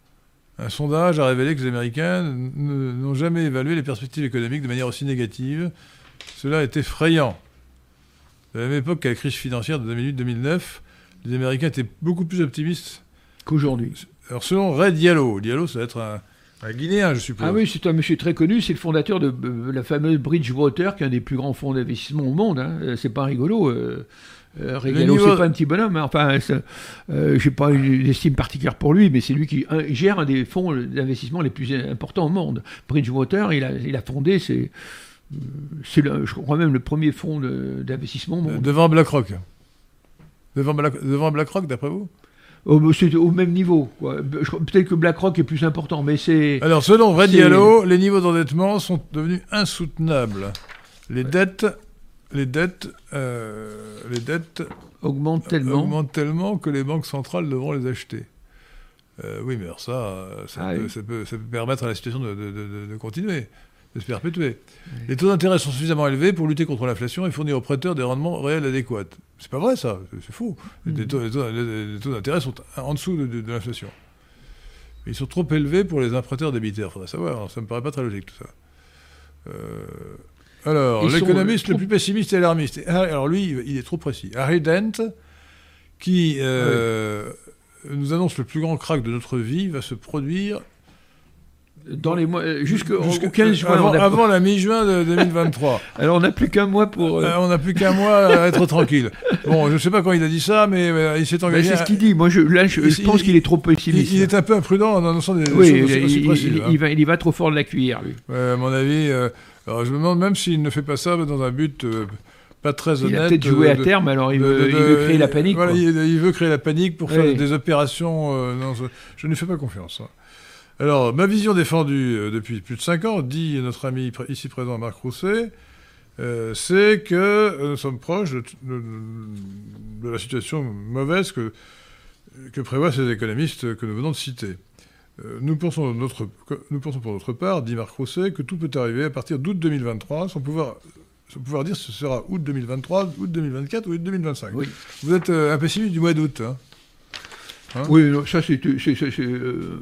Un sondage a révélé que les Américains n'ont jamais évalué les perspectives économiques de manière aussi négative. Cela est effrayant. À la même époque qu'à la crise financière de 2008-2009, les Américains étaient beaucoup plus optimistes. Qu'aujourd'hui. Alors selon Ray Diallo, Diallo ça doit être un, un Guinéen, je suppose. Ah oui, c'est un monsieur très connu, c'est le fondateur de euh, la fameuse Bridgewater, qui est un des plus grands fonds d'investissement au monde. hein. Euh, C'est pas rigolo. Euh, Ray niveau- c'est pas un petit bonhomme. hein. Enfin, euh, j'ai pas une estime particulière pour lui, mais c'est lui qui un- gère un des fonds d'investissement les plus importants au monde. Bridgewater, il a, il a fondé, c'est, c'est je crois même le premier fonds d'investissement. Devant BlackRock. Devant, Black- devant BlackRock, d'après vous? Au, c'est au même niveau. crois- Peut-être que BlackRock est plus important, mais c'est. Alors, selon Diallo, les niveaux d'endettement sont devenus insoutenables. Les dettes, les dettes, euh, les dettes augmente tellement. augmentent tellement que les banques centrales devront les acheter. Euh, oui, mais alors ça, ça, Ah peut, oui. ça peut- ça peut permettre à la situation de, de- de- de continuer, de se perpétuer. Les taux d'intérêt sont suffisamment élevés pour lutter contre l'inflation et fournir aux prêteurs des rendements réels adéquats. C'est pas vrai, ça, c'est faux. Mm. Les taux, d'intérêt sont en dessous de, de- de l'inflation. Mais Ils sont trop élevés pour les emprunteurs débiteurs, faudrait savoir. Ça me paraît pas très logique tout ça. Euh, alors, l'économiste le plus pessimiste et alarmiste. Harry- Alors lui, il est trop précis. Harry Dent, qui euh, nous annonce le plus grand crack de notre vie, va se produire Dans les mois, euh, jusqu'au au 15 juin. avant, on a- avant la mi-juin de 2023. Alors on n'a plus qu'un mois pour. euh, Euh, on n'a plus qu'un mois à être tranquille. Bon, je ne sais pas quand il a dit ça, mais il s'est ben, engagé. c'est ce qu'il dit. Moi, je, là, je, Il- je pense il- qu'il est trop il, pessimiste. il est un peu imprudent en annonçant des oui, choses il, aussi, aussi il- précises. il- hein. il va, il va trop fort de la cuillère, lui. Ouais, à mon avis, euh, alors je me demande même s'il ne fait pas ça dans un but euh, pas très Il honnête. a peut-être joué à de- terme, alors il de- veut, de- il veut créer la panique. Voilà, il, il veut créer la panique pour faire Oui. des opérations. euh, non, je, je ne lui fais pas confiance. hein. Alors, ma vision défendue euh, depuis plus de 5 ans, dit notre ami ici présent Marc Rousset, euh, c'est que euh, nous sommes proches de, de- de la situation mauvaise que, que prévoient ces économistes que nous venons de citer. Euh, nous, pensons notre, que- nous pensons pour notre part, dit Marc Rousset, que tout peut arriver à partir d'août 2023, sans pouvoir, sans pouvoir dire ce sera août 2023, août 2024 ou août 2025. Oui. Vous êtes euh, un pessimiste du mois d'août. hein Hein Oui, ça c'est euh,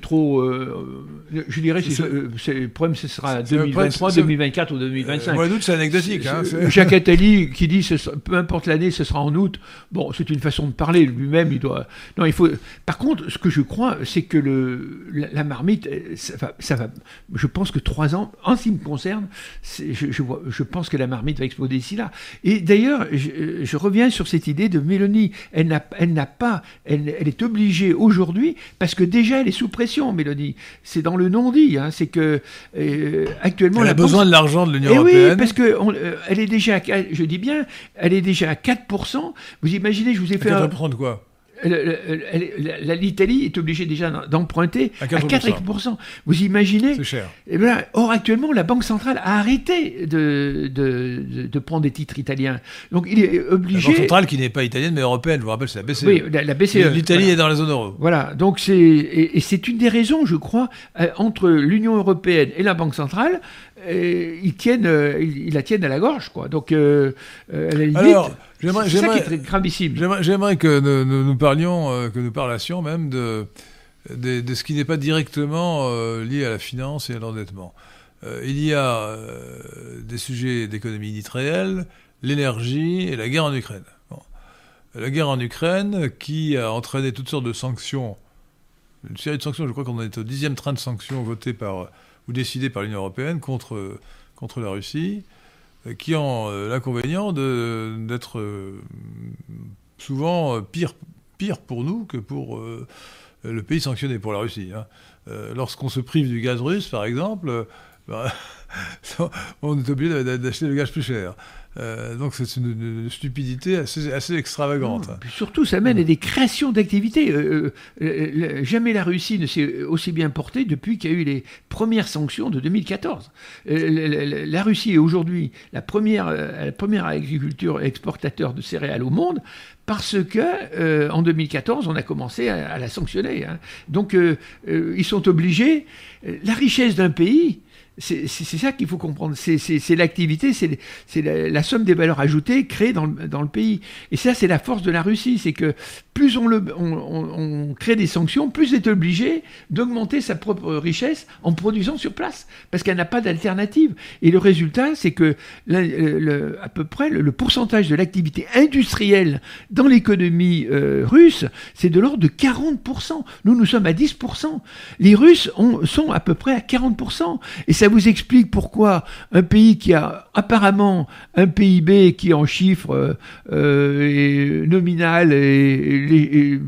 trop. euh, je dirais, C'est- euh, le problème, ce sera c'est- 2023, c'est- 2024 ou Le 2025. mois d'août, c'est anecdotique. hein, c'est- Jacques Attali qui dit ce peu importe l'année, ce sera en août. Bon, c'est une façon de parler. Lui-même, il doit. Non, il faut. Par contre, ce que je crois, c'est que le la, la marmite, euh, ça va, ça va. Je pense que trois ans, en ce qui me concerne, je, je, vois, je pense que la marmite va exploser d'ici là. Et d'ailleurs, je, je reviens sur cette idée de Mélanie. Elle n'a, elle n'a pas, elle, elle est obligée aujourd'hui, parce que déjà elle est sous pression, Mélodie. C'est dans le non-dit. Hein, c'est que euh, actuellement. Elle la a besoin Banque- de l'argent de l'Union Eh européenne. oui, parce que on- euh, elle est déjà, à, je dis bien, elle est déjà à 4%. Vous imaginez, je vous ai fait un, 4% de quoi? La- la- l'Italie est obligée déjà d'emprunter À à 4%. 4%. Vous imaginez C'est cher. Eh bien, Or, actuellement, la Banque centrale a arrêté de, de, prendre des titres italiens. Donc, il est La obligé. Banque centrale qui n'est pas italienne mais européenne, je vous rappelle, c'est la BCE. Oui, la, la BCE. L'Italie voilà. est dans la zone euro. Voilà, donc c'est et, et c'est une des raisons, je crois, euh, entre l'Union européenne et la Banque centrale, ils tiennent, euh, ils, ils la tiennent à la gorge, quoi. Donc, euh, euh, à la limite, Alors, j'aimerais- c'est ça qui est j'aimerais- très gravissime. J'aimerais j'aimerais que nous, parlions, euh, que nous parlassions même de, de, de ce qui n'est pas directement euh, lié à la finance et à l'endettement. Euh, il y a des sujets d'économie dite réelle, l'énergie et la guerre en Ukraine. Bon. La guerre en Ukraine qui a entraîné toutes sortes de sanctions, une série de sanctions, je crois qu'on est au dixième train de sanctions votées par, ou décidées par l'Union européenne contre, contre la Russie euh, qui ont euh, l'inconvénient d'être euh, souvent pire, pire pour nous que pour le pays sanctionné, pour la Russie. hein. Lorsqu'on se prive du gaz russe, par exemple, bah, on est obligé d'a- d'acheter le gaz plus cher. Euh, donc c'est une, stupidité assez, extravagante. Surtout, ça mène à des créations d'activités. Euh, euh, jamais la Russie ne s'est aussi bien portée depuis qu'il y a eu les premières sanctions de 2014. Euh, la, la- Russie est aujourd'hui la première, la première agriculture exportateur de céréales au monde parce que en 2014, on a commencé à, la sanctionner. hein. Donc, ils sont obligés. La richesse d'un pays. C'est ça qu'il faut comprendre. C'est- l'activité, c'est la, somme des valeurs ajoutées créées dans le, pays. Et ça, c'est la force de la Russie. C'est que plus on, crée des sanctions, plus elle est obligée d'augmenter sa propre richesse en produisant sur place. Parce qu'elle n'a pas d'alternative. Et le résultat, c'est que à peu près le, pourcentage de l'activité industrielle dans l'économie euh, russe, c'est de l'ordre de 40%. Nous, nous sommes à 10%. Les Russes ont- sont à peu près à 40%. Et ça vous explique pourquoi un pays qui a apparemment un PIB qui en chiffre euh, euh, est nominal et,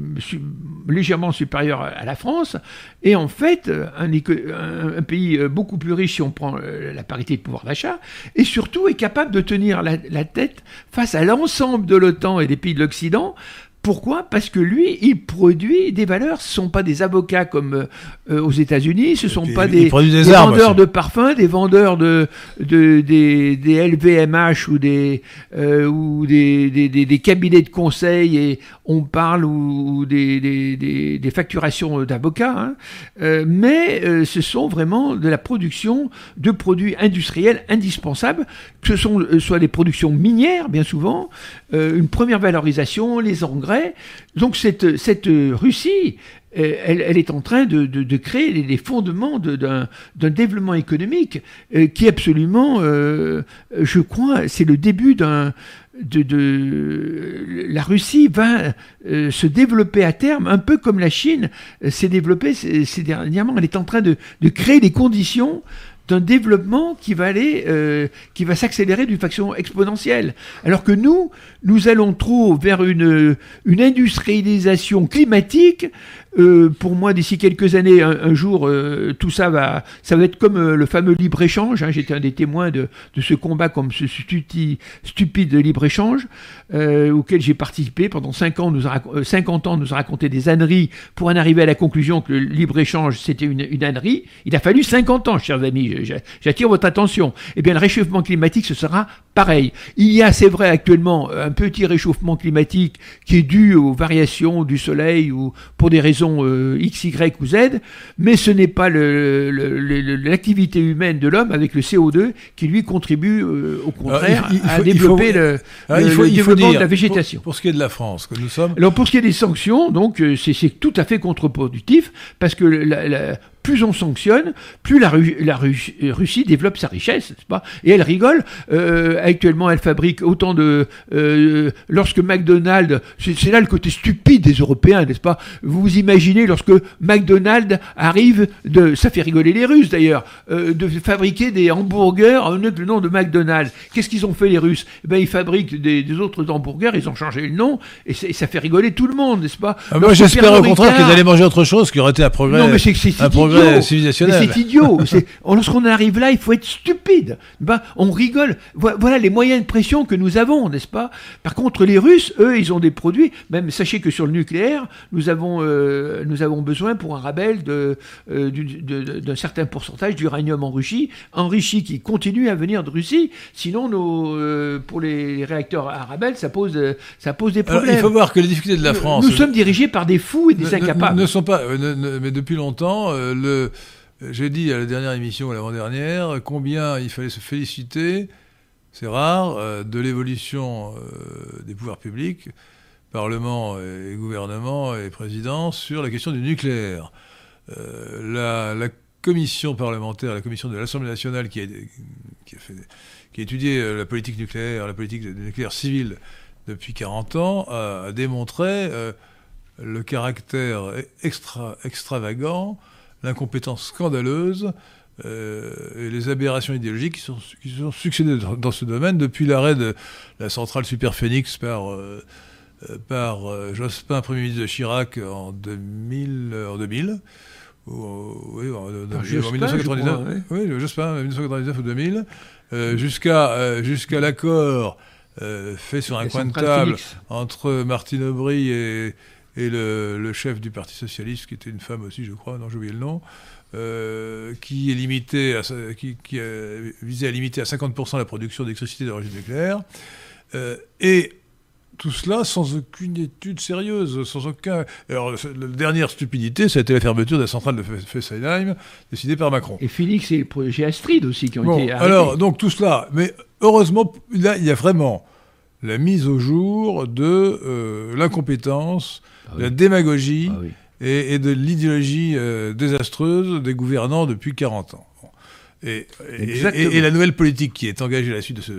légèrement supérieur à la France est en fait un, éco- un- pays euh, beaucoup plus riche si on prend euh, la parité de pouvoir d'achat et surtout est capable de tenir la tête face à l'ensemble de l'OTAN et des pays de l'Occident pourquoi? Parce que lui, il produit des valeurs. Ce ne sont pas des avocats comme euh, euh, aux États-Unis, ce ne sont pas des, produit des des armes vendeurs aussi. de parfums, des vendeurs de, de- des, des LVMH ou des, euh, ou des, des, des- des cabinets de conseil et on parle ou, ou des, des, des- des facturations d'avocats. hein. Euh, mais euh, ce sont vraiment de la production de produits industriels indispensables, que ce sont euh, soit des productions minières, bien souvent, euh, une première valorisation, les engrais. Donc cette, cette Russie, euh, elle, elle est en train de, de- de créer les, fondements de- d'un développement économique euh, qui absolument, euh, je crois, c'est le début d'un... De, de- la Russie va euh, se développer à terme, un peu comme la Chine euh, s'est développée ces, dernièrement. Elle est en train de, de créer les conditions d'un développement qui va aller, euh, qui va s'accélérer d'une façon exponentielle. Alors que nous, nous allons trop vers une, une industrialisation climatique. Euh, pour moi, d'ici quelques années, un, un jour, euh, tout ça va, ça va être comme euh, le fameux libre échange. hein. J'étais un des témoins de, de ce combat comme ce stupide libre échange euh, auquel j'ai participé pendant 5 ans. Nous a, rac- euh, 50 ans, nous a raconté des âneries pour en arriver à la conclusion que le libre échange c'était une, une ânerie. Il a fallu 50 ans, chers amis. J'a- J'attire votre attention. Eh bien, le réchauffement climatique, ce sera pareil. Il y a, c'est vrai, actuellement un petit réchauffement climatique qui est dû aux variations du soleil ou pour des raisons euh, X, Y ou Z, mais ce n'est pas l'activité humaine de l'homme avec le CO2 qui lui contribue euh, au contraire il- il à il développer faut- le, Ah, faut, développement dire, de la végétation. Pour, ce qui est de la France, que nous sommes. Alors pour ce qui est des sanctions, donc euh, c'est c'est tout à fait contre-productif parce que la- la- plus on sanctionne, plus la, Russie développe sa richesse, n'est-ce pas? Et elle rigole. Euh, actuellement, elle fabrique autant de. Euh, lorsque McDonald's, c'est là le côté stupide des Européens, n'est-ce pas? Vous vous imaginez lorsque McDonald's arrive de, ça fait rigoler les Russes d'ailleurs, euh, de fabriquer des hamburgers en le nom de McDonald's. Qu'est-ce qu'ils ont fait les Russes? Eh ben, ils fabriquent des, autres hamburgers, ils ont changé le nom et, ça fait rigoler tout le monde, n'est-ce pas? Ah, Moi, j'espère au contraire qu'ils allaient manger autre chose qui aurait été un progrès. Non, mais c'est civilisationnel. C'est idiot. Lorsqu'on arrive là, il faut être stupide. Ben, on rigole. Voilà les moyens de pression que nous avons, n'est-ce pas? Par contre, les Russes, eux, ils ont des produits. Même sachez que sur le nucléaire, nous avons, euh, nous avons besoin pour un rabel euh, d'un certain pourcentage d'uranium enrichi, enrichi qui continue à venir de Russie. Sinon, nos, euh, pour les réacteurs à rabel, ça pose, ça pose des problèmes. il faut voir que les difficultés de la France. Nous, sommes dirigés par des fous et des incapables. Ne, sont pas, mais depuis longtemps, j'ai dit à la dernière émission ou l'avant-dernière combien il fallait se féliciter, c'est rare, euh, de l'évolution euh, des pouvoirs publics, Parlement et gouvernement et président, sur la question du nucléaire. Euh, la, commission parlementaire, la commission de l'Assemblée nationale qui a, qui a, étudié la politique nucléaire, la politique nucléaire civile depuis 40 ans, a, démontré le caractère extra, extravagant l'incompétence scandaleuse euh, et les aberrations idéologiques qui sont, qui sont succédées dans ce domaine depuis l'arrêt de la centrale Superphénix par, euh, euh, par Jospin, Premier ministre de Chirac, en 2000. En 2000 oui, en, 1999, oui. Jospin, 1999 ou 2000, jusqu'à jusqu'à l'accord fait sur un coin de table entre Martine Aubry et, et le, chef du Parti Socialiste, qui était une femme aussi, je crois, non, j'ai oublié le nom, euh, qui, est limité à, qui, qui visait à limiter à 50% la production d'électricité d'origine nucléaire. Euh, et tout cela sans aucune étude sérieuse, sans aucun. Alors, la dernière stupidité, ça a été la fermeture de la centrale de Fessenheim, décidée par Macron. Et Félix et le projet Astrid aussi qui ont été. Arrêtés. Alors, donc tout cela. Mais heureusement, là, il y a vraiment la mise au jour de euh, l'incompétence ah de la démagogie ah et, de l'idéologie euh, désastreuse des gouvernants depuis 40 ans. Et, et, la nouvelle politique qui est engagée à la suite de ce,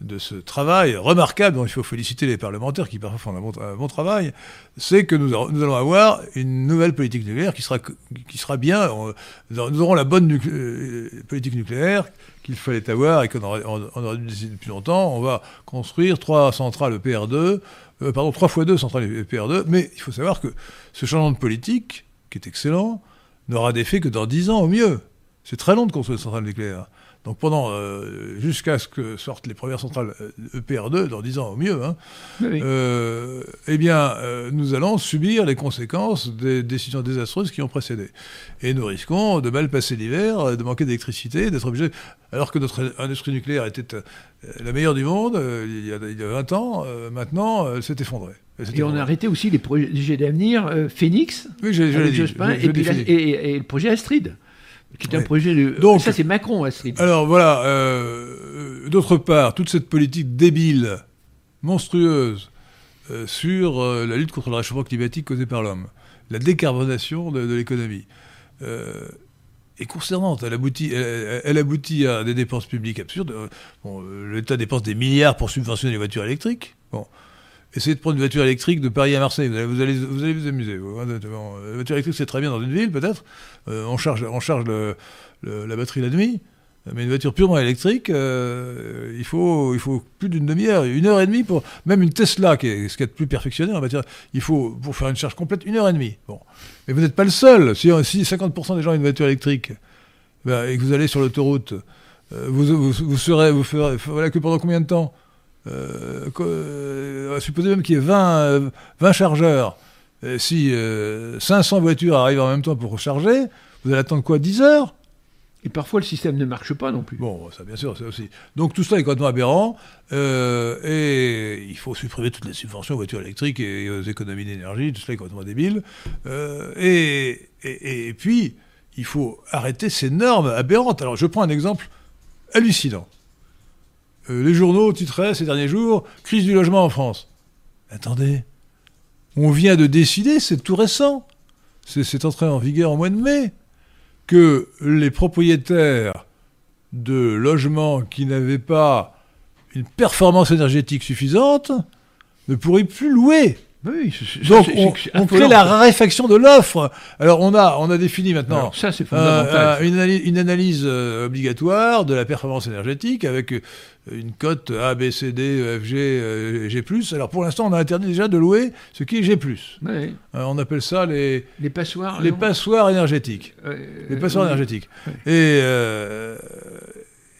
de ce travail remarquable, dont il faut féliciter les parlementaires qui parfois font un bon, travail, c'est que nous, nous, allons avoir une nouvelle politique nucléaire qui sera, qui sera bien. nous aurons la bonne euh, politique nucléaire qu'il fallait avoir et qu'on aurait, dû décider depuis longtemps. On va construire trois centrales EPR2 euh, pardon, 3 fois 2 centrales EPR2, mais il faut savoir que ce changement de politique, qui est excellent, n'aura d'effet que dans 10 ans au mieux. C'est très long de construire une centrale nucléaire. Donc pendant euh, jusqu'à ce que sortent les premières centrales EPR2 euh, e dans 10 ans au mieux, hein, euh, eh bien nous allons subir les conséquences des décisions désastreuses qui ont précédé. Et nous risquons de mal passer l'hiver, de manquer d'électricité, d'être obligé, alors que notre industrie nucléaire était la meilleure du monde il y a, il y a 20 ans, maintenant elle s'est effondrée. Et on a arrêté aussi les projets d'avenir Phoenix, oui, je, je dit, et, et, le projet Astrid qui est un projet de. Donc, ça, c'est Macron, Astrid. Alors voilà. Euh, d'autre part, toute cette politique débile, monstrueuse, euh, sur euh, la lutte contre le réchauffement climatique causé par l'homme, la décarbonation de, l'économie, est concernante. Elle aboutit, elle, aboutit à des dépenses publiques absurdes. Bon, L'État dépense des milliards pour subventionner les voitures électriques. Bon. Essayez de prendre une voiture électrique de Paris à Marseille, vous allez vous, allez vous amuser. La voiture électrique, c'est très bien dans une ville, peut-être. Euh, on charge, on charge la batterie la nuit. Mais une voiture purement électrique, euh, il, faut, il faut plus d'une demi-heure, une heure et demie pour. Même une Tesla, qui est ce qui est plus perfectionné en matière. Il faut, pour faire une charge complète, une heure et demie. Bon. Mais vous n'êtes pas le seul. Si, si 50% des gens ont une voiture électrique ben, et que vous allez sur l'autoroute, euh, vous, vous, vous, serez. Vous ferez, voilà que pendant combien de temps? Euh, euh, supposez même qu'il y ait 20, 20 chargeurs. si 500 voitures arrivent en même temps pour recharger, vous allez attendre quoi 10 heures? Et parfois, le système ne marche pas non plus. Bon, ça, bien sûr, c'est aussi. Donc, tout cela est complètement aberrant. Euh, et il faut supprimer toutes les subventions aux voitures électriques et aux économies d'énergie. Tout cela est complètement débile. et, et, puis, il faut arrêter ces normes aberrantes. Alors, je prends un exemple hallucinant. Euh, les journaux titraient ces derniers jours Crise du logement en France. Attendez, on vient de décider, c'est tout récent. C'est entré en vigueur au mois de mai. que les propriétaires de logements qui n'avaient pas une performance énergétique suffisante ne pourraient plus louer. Oui, Donc on, crée la raréfaction de l'offre. Alors on a, on a défini maintenant Alors, ça, euh, euh, une, analyse, une analyse, euh, obligatoire de la performance énergétique avec euh, une cote A, B, C, D, E, F, G, euh, G+. Alors pour l'instant, on a interdit déjà de louer ce qui est G+. Euh, on appelle ça les, Les passoires. les non passoires énergétiques. Les passoires oui. énergétiques. Et,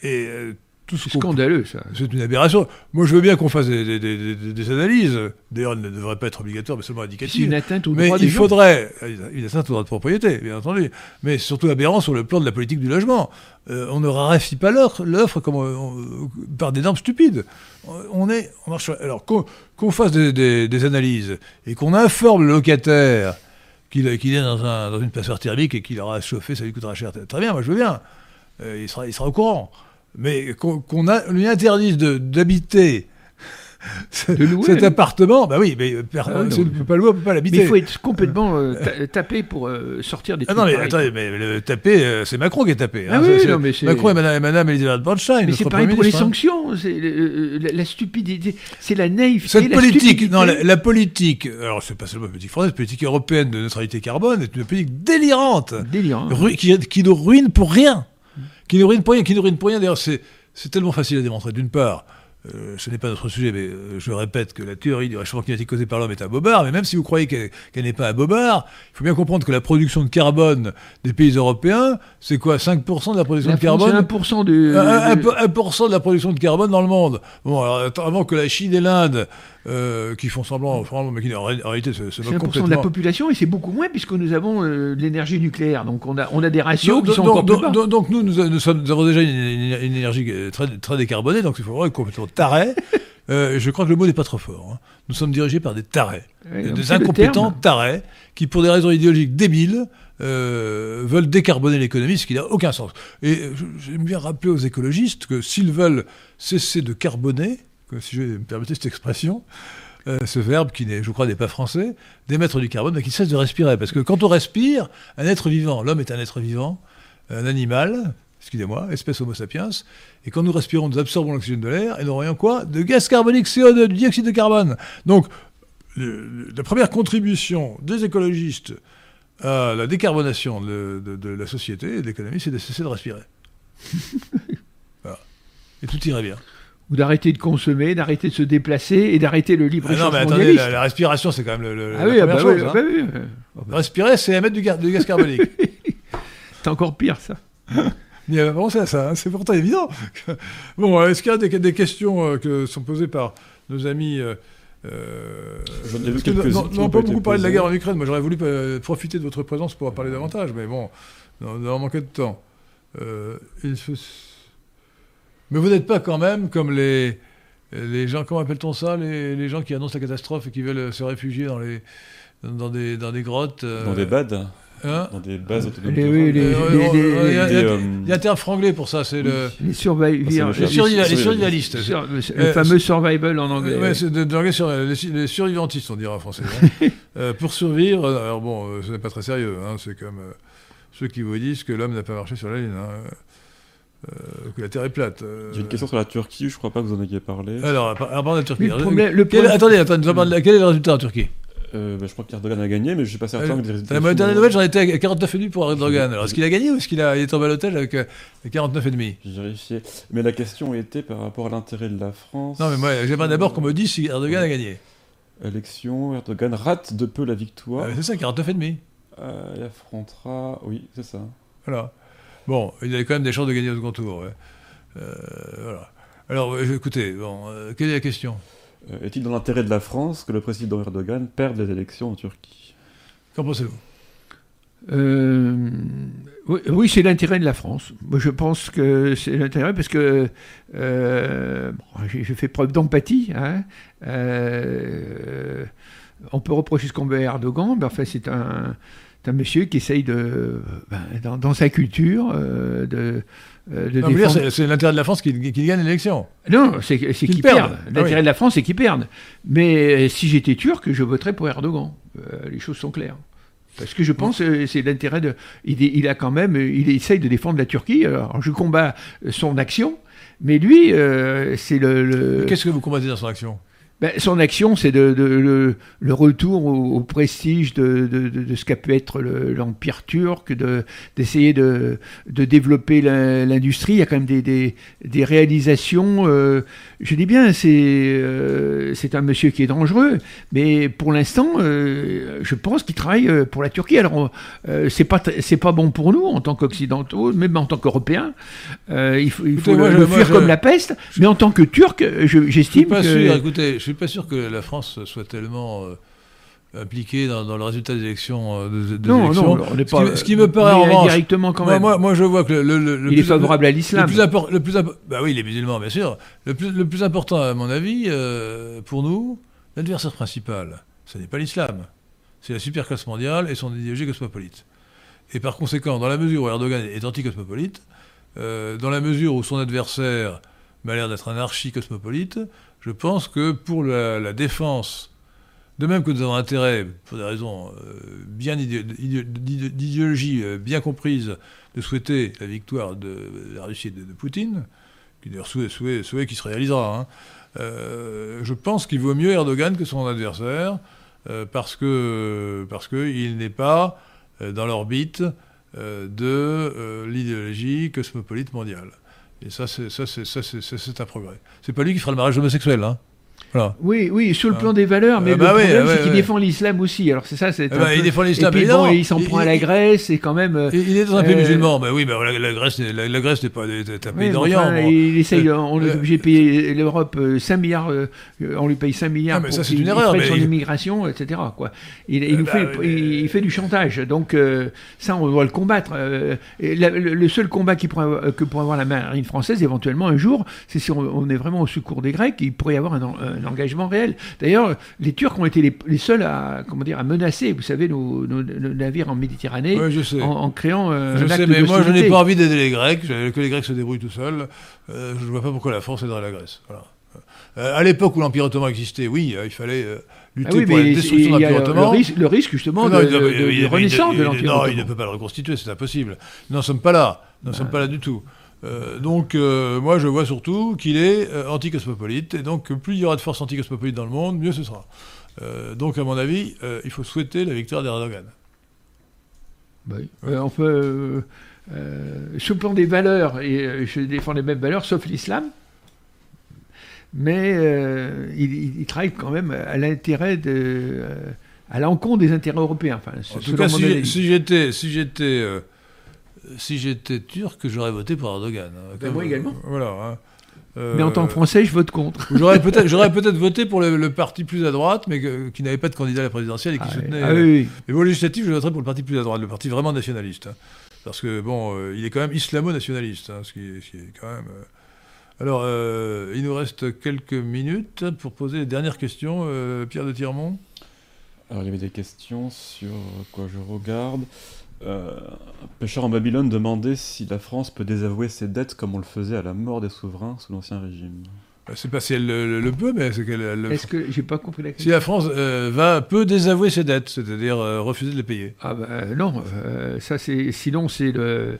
et tout ce C'est scandaleux, ça. c'est une aberration. Moi, je veux bien qu'on fasse des, des- des- des- des analyses. D'ailleurs, elles ne devraient pas être obligatoires, mais seulement C'est indicatives. une atteinte au Mais droit des il gens. faudrait, il atteinte au droit de propriété, bien entendu, mais c'est surtout aberrant sur le plan de la politique du logement. Euh, on ne raréfie pas l'offre, l'offre comme on- on- par des normes stupides. On est, on marche. Alors qu'on qu'on fasse des, analyses et qu'on informe le locataire qu'il qu'il est dans, un- dans une passoire thermique et qu'il aura chauffer, ça lui coûtera cher. Très bien, moi je veux bien. Euh, il, sera, il sera au courant. Mais qu'on lui interdise d'habiter cet appartement, bah oui, mais euh, per- Ah oui, ne peut pas le louer, on ne peut pas Mais l'habiter. il faut être complètement euh, ta- tapé pour euh, sortir des Ah non, mais pareils. attendez, mais le tapé, euh, c'est Macron qui est tapé. Ah hein. oui, C'est- c'est non, mais Macron et Madame, et Madame Elisabeth Bornstein. Mais c'est pareil pour les hein. sanctions, c'est la, la stupidité, c'est la naïveté. Cette la politique, stupidité. non, la, la politique, alors c'est pas seulement la politique française, la politique européenne de neutralité carbone est une politique délirante, Délirant. ru- qui, qui nous ruine pour rien. Qui nous ruine pour rien, qui nous ruine pour rien. D'ailleurs, c'est, c'est tellement facile à démontrer. D'une part, euh, ce n'est pas notre sujet, mais euh, je répète que la théorie du réchauffement climatique causé par l'homme est un bobard, mais même si vous croyez qu'elle, n'est pas un bobard, il faut bien comprendre que la production de carbone des pays européens, c'est quoi? 5% de la production La de France, carbone c'est 1% de... Un- un- de- 1% de la production de carbone dans le monde. Bon, alors avant que la Chine et l'Inde, euh, qui font semblant, mais qui en, ré- en réalité se, se moquent 1% complètement. de la population et c'est beaucoup moins puisque nous avons euh, de l'énergie nucléaire. Donc on a, on a des ratios donc, qui sont donc- encore plus donc- bas. donc- donc nous, nous, nous sommes- nous avons déjà une, une- une énergie euh, très, très décarbonée, donc il faut vraiment être complètement taré. Euh, je crois que le mot n'est pas trop fort. hein. Nous sommes dirigés par des tarés, Ouais, des incompétents tarés, qui pour des raisons idéologiques débiles euh, veulent décarboner l'économie, ce qui n'a aucun sens. Et j'aime bien rappeler aux écologistes que s'ils veulent cesser de carboner, si je me permettre cette expression, euh, ce verbe qui, je crois, n'est pas français, d'émettre du carbone, mais qu'ils cessent de respirer. Parce que quand on respire, un être vivant, l'homme est un être vivant, un animal, excusez-moi, espèce Homo sapiens, et quand nous respirons, nous absorbons l'oxygène de l'air, et nous aurions quoi? De gaz carbonique CO2, du dioxyde de carbone. Donc, la première contribution des écologistes à la décarbonation de, de- de la société et de l'économie, c'est de cesser de respirer. voilà. Et tout irait bien. Ou d'arrêter de consommer, d'arrêter de se déplacer et d'arrêter le libre Ah non, échange mais attendez, la, la respiration, c'est quand même le, le- Ah la oui, ah première bah chose. oui, hein. ah bah oui. ah bah, Respirer, c'est émettre du, gaz carbonique. C'est encore pire ça. Il n'y a pas pensé à ça, hein, c'est pourtant évident. bon, euh, est-ce qu'il y a des, des questions euh, que sont posées par nos amis euh, euh, J'en ai vu parce que quelques-unes non- non, pas beaucoup parlé de la guerre en Ukraine. Moi, j'aurais voulu euh, profiter de votre présence pour en parler davantage, mais bon, on a manqué de temps. Euh, il faut- Mais vous n'êtes pas quand même comme les, les gens, comment appelle-t-on ça les, les gens qui annoncent la catastrophe et qui veulent se réfugier dans, les, dans, des, dans des grottes. euh, Dans des BAD, hein dans des bases autonomes. Oui, les- Euh, euh, il y a- un terme franglais pour ça, c'est le. Les survivants. C'est Les, le surviva- les survivalistes. Sur- le fameux survival en anglais. Ouais, c'est de, de l'anglais sur les, les survivantistes, on dirait en français. hein. Euh, pour survivre, alors bon, ce n'est pas très sérieux, hein, c'est comme euh, ceux qui vous disent que l'homme n'a pas marché sur la Lune, hein, euh, que la Terre est plate. euh. J'ai une question sur la Turquie, je crois pas que vous en ayez parlé. Alors, à part à part de la Turquie. Mais le alors, problème- le quel- problème- attendez, attendez, la- quel est le résultat en Turquie? Euh, bah, je crois qu'Erdogan a gagné, mais je suis pas certain Euh, que les résultats. La dernière nouvelle, j'en étais à 49,5 pour Erdogan. Alors, est-ce qu'il a gagné ou est-ce qu'il a, est en balotage avec euh, 49,5 J'ai vérifié. Mais la question était par rapport à l'intérêt de la France. Non, mais moi, j'aimerais d'abord qu'on me dise si Erdogan a gagné. Élection, Erdogan rate de peu la victoire. Ah, c'est ça, 49,5. Euh, il affrontera. Oui, c'est ça. Voilà. Bon, il avait quand même des chances de gagner au second tour. ouais. Euh, voilà. Alors, euh, écoutez, bon, euh, quelle est la question? Est-il dans l'intérêt de la France que le président Erdogan perde les élections en Turquie? Qu'en pensez-vous? Euh, oui, oui, c'est l'intérêt de la France. Moi, je pense que c'est l'intérêt parce que euh, bon, j'ai fait preuve d'empathie. hein. Euh, on peut reprocher ce qu'on veut à Erdogan, mais enfin, c'est un, un monsieur qui essaye de, ben, dans, dans sa culture, euh, de, euh, de défendre- c'est l'intérêt de la France qu'il qu'il gagne l'élection. Non, c'est perdent. perdent. Ah L'intérêt oui. de la France, c'est qu'ils perdent. Mais euh, si j'étais turc, je voterais pour Erdogan. Euh, les choses sont claires. Parce que je pense que c'est l'intérêt de. Il, il, a quand même. Il essaye de défendre la Turquie. Alors je combats son action, mais lui, c'est le. le... Qu'est-ce que vous combattez dans son action? Ben, son action, c'est de, de, le, le, retour au, prestige de, de, ce qu'a pu être l'Empire turc, d'essayer de, développer l'industrie. Il y a quand même des, des, des réalisations. Euh, je dis bien, c'est euh, un monsieur qui est dangereux, mais pour l'instant, euh, je pense qu'il travaille pour la Turquie. Alors, c'est pas c'est pas bon pour nous en tant qu'occidentaux, même en tant qu'Européens. il faut, il faut le, fuir comme la peste. Mais en tant que Turc, j'estime que. Sûr, écoutez, suis pas sûr que la France soit tellement euh, impliquée dans, le résultat des élections. Euh, de, non, non, on n'est pas. Ce qui, me paraît en revanche, directement quand même. Moi, moi, je vois que le, le, il est favorable à l'islam. Le plus, important, bah oui, les musulmans, bien sûr. Le plus, le plus important, à mon avis, euh, pour nous, l'adversaire principal, ce n'est pas l'islam, c'est la superclasse mondiale et son idéologie cosmopolite. Et par conséquent, dans la mesure où Erdogan est anti-cosmopolite, dans la mesure où son adversaire m'a l'air d'être un archi-cosmopolite, je pense que pour la, défense, de même que nous avons intérêt, pour des raisons euh, bien d'idéologie euh, bien comprise, de souhaiter la victoire de, la Russie et de, Poutine, qui d'ailleurs souhait, qui se réalisera, hein, euh, je pense qu'il vaut mieux Erdogan que son adversaire, parce parce qu'il n'est pas dans l'orbite de l'idéologie cosmopolite mondiale. Et ça, c'est, un progrès. C'est pas lui qui fera le mariage homosexuel, hein. Oui, oui, sur le plan des valeurs, mais le bah problème, c'est qu'il défend l'islam aussi. Alors c'est ça, c'est. Ah bah, il défend l'islam, et bon, il s'en prend à la Grèce, et quand même. Euh, il est dans un pays euh, musulman, bah oui, bah, la, Grèce, la, Grèce n'est pas un pays d'Orient. Il essaye, euh, on est obligé de payer l'Europe 5 milliards, on lui paye 5 milliards ah, pour ça, c'est une erreur, mais son immigration, etc. Quoi. Il, nous fait, il, fait du chantage, donc ça, on doit le combattre. le seul combat qui que pourrait avoir la marine française, éventuellement un jour, c'est si on, est vraiment au secours des Grecs, il pourrait y avoir un engagement réel. D'ailleurs, les Turcs ont été les, seuls à, comment dire, à menacer, vous savez, nos, navires en Méditerranée En, créant euh, je sais, mais moi, je n'ai pas envie d'aider les Grecs, que les Grecs se débrouillent tout seuls. Euh, je ne vois pas pourquoi la France aiderait la Grèce. Voilà. Euh, à l'époque où l'Empire ottoman existait, oui, il fallait lutter ah pour la destruction de l'Empire ottoman. Le risque, justement, de, renaissance de l'Empire ottoman. Non, il ne peut pas le reconstituer, c'est impossible. Nous n'en sommes pas là. Nous n'en sommes pas là du tout. Euh, donc, euh, moi, je vois surtout qu'il est euh, anticosmopolite, et donc plus il y aura de forces anticosmopolites dans le monde, mieux ce sera. donc, à mon avis, il faut souhaiter la victoire d'Erdogan. Oui. on peut, sur le plan des valeurs, et je défends les mêmes valeurs, sauf l'islam, mais il, travaille quand même à l'intérêt de, à l'encontre des intérêts européens. Enfin, en tout cas, si j'étais, si j'étais si j'étais turc, j'aurais voté pour Erdogan. Hein, ben, moi également. Voilà. Hein. mais en tant que Français, je vote contre. J'aurais peut-être, j'aurais peut-être voté pour le, parti plus à droite, mais qui n'avait pas de candidat à la présidentielle et qui ah soutenait. Ah, oui, euh, Mais pour législatif, je voterais pour le parti plus à droite, le parti vraiment nationaliste. Hein. parce que, bon, euh, il est quand même islamo-nationaliste, ce qui, est quand même. Euh, alors, il nous reste quelques minutes pour poser les dernières questions. Pierre de Tirmont Alors, il y avait des questions sur quoi je regarde. Euh, un pêcheur en Babylone demandait si la France peut désavouer ses dettes comme on le faisait à la mort des souverains sous l'Ancien Régime. Bah, c'est pas si elle le, peut, mais c'est qu'elle. Est-ce que j'ai pas compris la question Si la France euh, va peut désavouer ses dettes, c'est-à-dire euh, refuser de les payer. Ah ben non, ça c'est sinon c'est le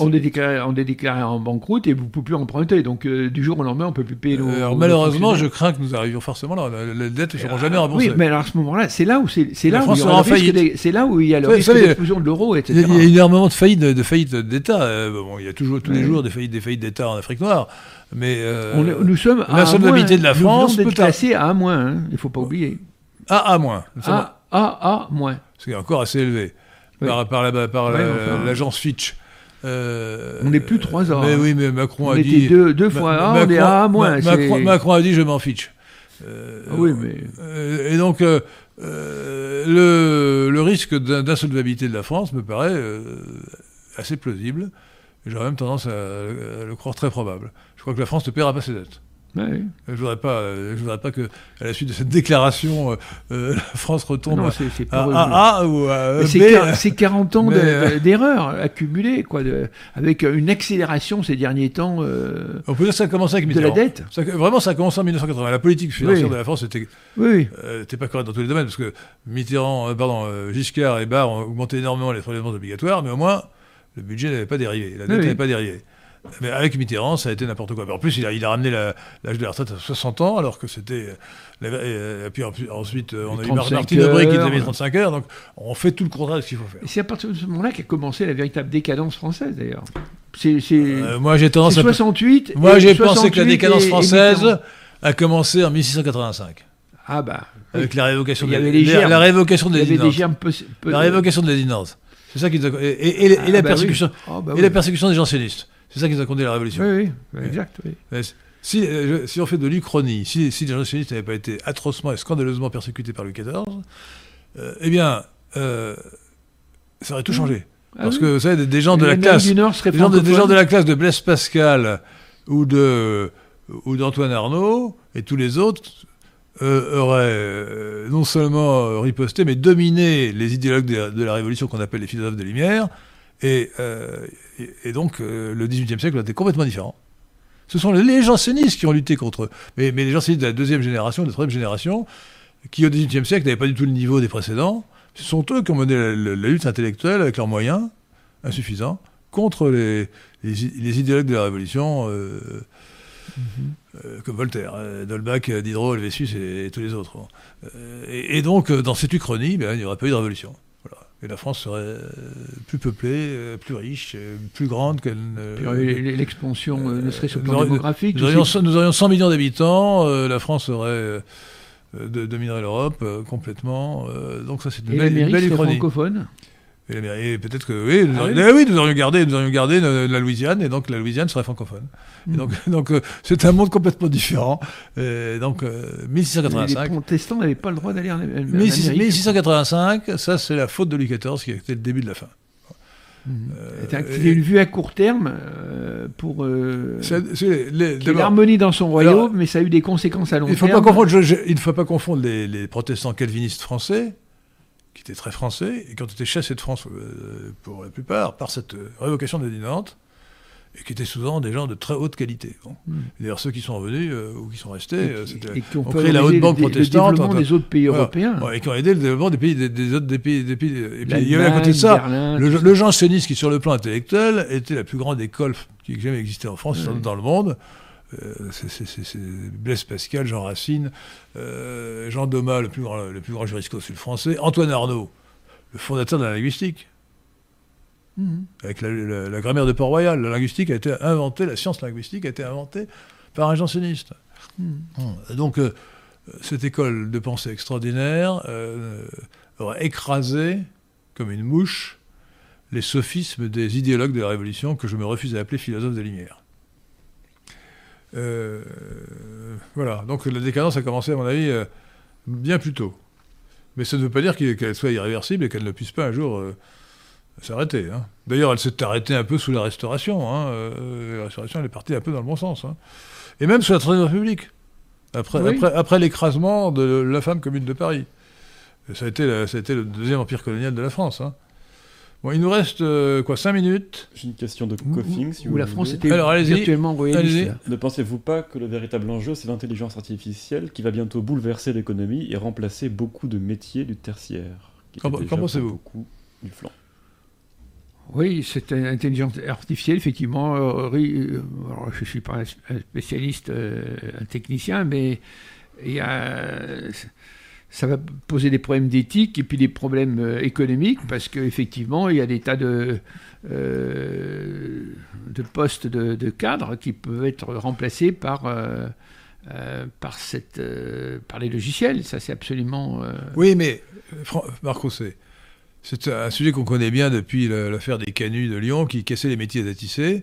on, est déclaré, on, est déclaré, en banqueroute et vous ne pouvez plus emprunter. Donc, euh, du jour au lendemain, on ne peut plus payer nos. Euh, alors, malheureusement, je crains que nous arrivions forcément là. Les dettes ne seront jamais remboursées. Oui, mais alors à ce moment-là, c'est là où c'est là, où il c'est là où il y a le risque d'explosion de l'euro, etc. Il y a énormément de faillites de faillites d'État. Euh, bon, il y a toujours tous les jours des faillites des faillites d'État en Afrique noire. Mais nous sommes la soldabilité de la France peut classé à A moins. Hein, il ne faut pas oublier. A A moins. A A moins. C'est encore assez élevé par, par l'agence Fitch. Euh, on n'est plus 3 ans. Mais oui, mais Macron a dit. Deux, deux fois A, on est A moins. Macron, a dit je m'en fiche. Euh, oui, mais. Euh, et donc, le, le, risque d'insolvabilité de la France me paraît assez plausible. J'aurais même tendance à, le croire très probable. Je crois que la France ne paiera pas ses dettes. Ouais. Je voudrais pas, euh, je voudrais pas que, à la suite de cette déclaration, euh, euh, la France retombe Non, à A, A ou à B. c'est quar- c'est 40 ans de- mais, de- d'erreurs accumulées, quoi, de- avec une accélération ces derniers temps euh, On peut dire que ça a commencé avec de la Mitterrand. dette. Ça- vraiment, ça a commencé en 1980. La politique financière Oui. de la France était, Oui, euh, était pas correcte dans tous les domaines, parce que Mitterrand, pardon, Giscard et Barre ont augmenté énormément les prélèvements obligatoires, mais au moins, le budget n'avait pas dérivé, la dette Oui. n'avait pas dérivé. Mais avec Mitterrand, ça a été n'importe quoi. En plus, il a, il a ramené la- l'âge de la retraite à 60 ans, alors que c'était. euh, la- euh, et puis ensuite, euh, on a eu Mar- 35 Martine Aubry qui heures. a mis 35 heures, donc on fait tout le contraire de ce qu'il faut faire. C'est à partir de ce moment-là qu'a commencé la véritable décadence française, d'ailleurs. C'est Euh, moi, j'ai tendance à. 68. Moi, j'ai pensé que la 68 décadence et- française a commencé en 1685, Ah bah, oui. avec la révocation Il y de avait la, germes. la révocation de avait peu- La révocation de l'Édinance. C'est ça qui nous et, et- et Ah, la bah persécution, oui. Ah, bah et oui. la persécution des jansénistes. C'est ça qui nous a conduit à la révolution. Oui, oui, exact. oui. Mais Si, euh, si on fait de l'Uchronie, si, si les jansénistes n'avaient pas été atrocement et scandaleusement persécutés par Louis XIV, euh, eh bien, euh, ça aurait tout changé. Ah Parce oui. que, vous savez, des, des gens de la classe, du Nord serait des gens de, des gens de la classe de Blaise Pascal ou de ou d'Antoine Arnaud et tous les autres euh, auraient euh, non seulement riposté, mais dominé les idéologues de la, de la Révolution qu'on appelle les philosophes des Lumières. Et, euh, et, et donc, euh, le XVIIIe siècle a été complètement différent. Ce sont les jansénistes qui ont lutté contre eux. Mais, mais les jansénistes de la deuxième génération, de la troisième génération, qui au XVIIIe siècle n'avaient pas du tout le niveau des précédents, ce sont eux qui ont mené la, la- la lutte intellectuelle avec leurs moyens insuffisants contre les, les, i- les idéologues de la Révolution, euh, euh, comme Voltaire, euh, Dolbach, Diderot, Helvétius et, et tous les autres. Bon. Et, et donc, dans cette uchronie, ben, il n'y aurait pas eu de révolution. La France serait euh, plus peuplée, euh, plus riche, euh, plus grande qu'elle ne... L'expansion, euh, ne serait-ce au nous plan démographique. Nous aurions, ces- nous aurions 100 millions d'habitants, euh, la France aurait dominerait l'Europe complètement. donc ça, c'est une belle, une belle serait francophone? Et peut-être que oui, nous, Ah oui eh oui, nous aurions gardé, nous aurions gardé la Louisiane, et donc la Louisiane serait francophone. Et Mhm. donc, donc euh, c'est un monde complètement différent. Et donc euh, Les 1685. protestants n'avaient pas le droit d'aller en, en 1600 Amérique. 1685, ça c'est la faute de Louis XIV qui a été le début de la fin. Mhm. Euh, a une vue à court terme euh, pour euh, l'harmonie dans son royaume, Alors, mais ça a eu des conséquences à long Il ne faut terme. pas confondre, je- je- il ne faut pas confondre les, les protestants calvinistes français, qui étaient très français, et qui ont été chassés de France euh, pour la plupart par cette euh, révocation de Nantes, et qui étaient souvent des gens de très haute qualité. Bon. Mm. D'ailleurs, ceux qui sont revenus euh, ou qui sont restés, et, qui- c'était- et qui ont on crée la haute banque le protestante, développement des autres pays voilà. européens. Ouais, et qui ont aidé le développement des pays, des, des autres des pays, des pays. Et puis il y avait à côté de ça, Berlin, le, le jansénisme qui, sur le plan intellectuel, était la plus grande école qui ait jamais existé en France, doute dans le monde. Euh, c'est- Blaise Pascal, Jean Racine, euh, Jean Domas, le plus grand, le plus grand jurisconsulte français, Antoine Arnaud, le fondateur de la linguistique, Mhm. avec la, la- la grammaire de Port-Royal. La linguistique a été inventée, la science linguistique a été inventée par un janséniste. Mhm. Hum. Donc, euh, cette école de pensée extraordinaire euh, aurait écrasé, comme une mouche, les sophismes des idéologues de la Révolution que je me refuse à appeler philosophes des Lumières. Euh, voilà, donc la décadence a commencé, à mon avis, euh, bien plus tôt. Mais ça ne veut pas dire qu'elle soit irréversible et qu'elle ne puisse pas un jour euh, s'arrêter. hein. D'ailleurs, elle s'est arrêtée un peu sous la Restauration. hein. Euh, la Restauration, elle est partie un peu dans le bon sens. hein. Et même sous la Troisième République. Après, Oui. après, après l'écrasement de la femme commune de Paris. Et ça, a été la- ça a été le deuxième empire colonial de la France. Bon, il nous reste euh, quoi, cinq minutes J'ai une question de Coffing, si où vous la voulez. France était Alors, allez-y. virtuellement royaliste. Ne pensez-vous pas que le véritable enjeu, c'est l'intelligence artificielle qui va bientôt bouleverser l'économie et remplacer beaucoup de métiers du tertiaire Qu'en- étaient déjà qu'en pensez-vous beaucoup du flanc. Oui, cette intelligence artificielle, effectivement, euh, euh, alors, je ne suis pas un spécialiste, un technicien, mais il y a- ça va poser des problèmes d'éthique et puis des problèmes euh, économiques, parce qu'effectivement, il y a des tas de, euh, de postes de, de cadres qui peuvent être remplacés par, euh, euh, par, cette, par les logiciels. Ça, c'est absolument... Oui, mais euh, Fran- Marc Rousset, c'est un sujet qu'on connaît bien depuis la- l'affaire des canuts de Lyon qui cassaient les métiers à tisser.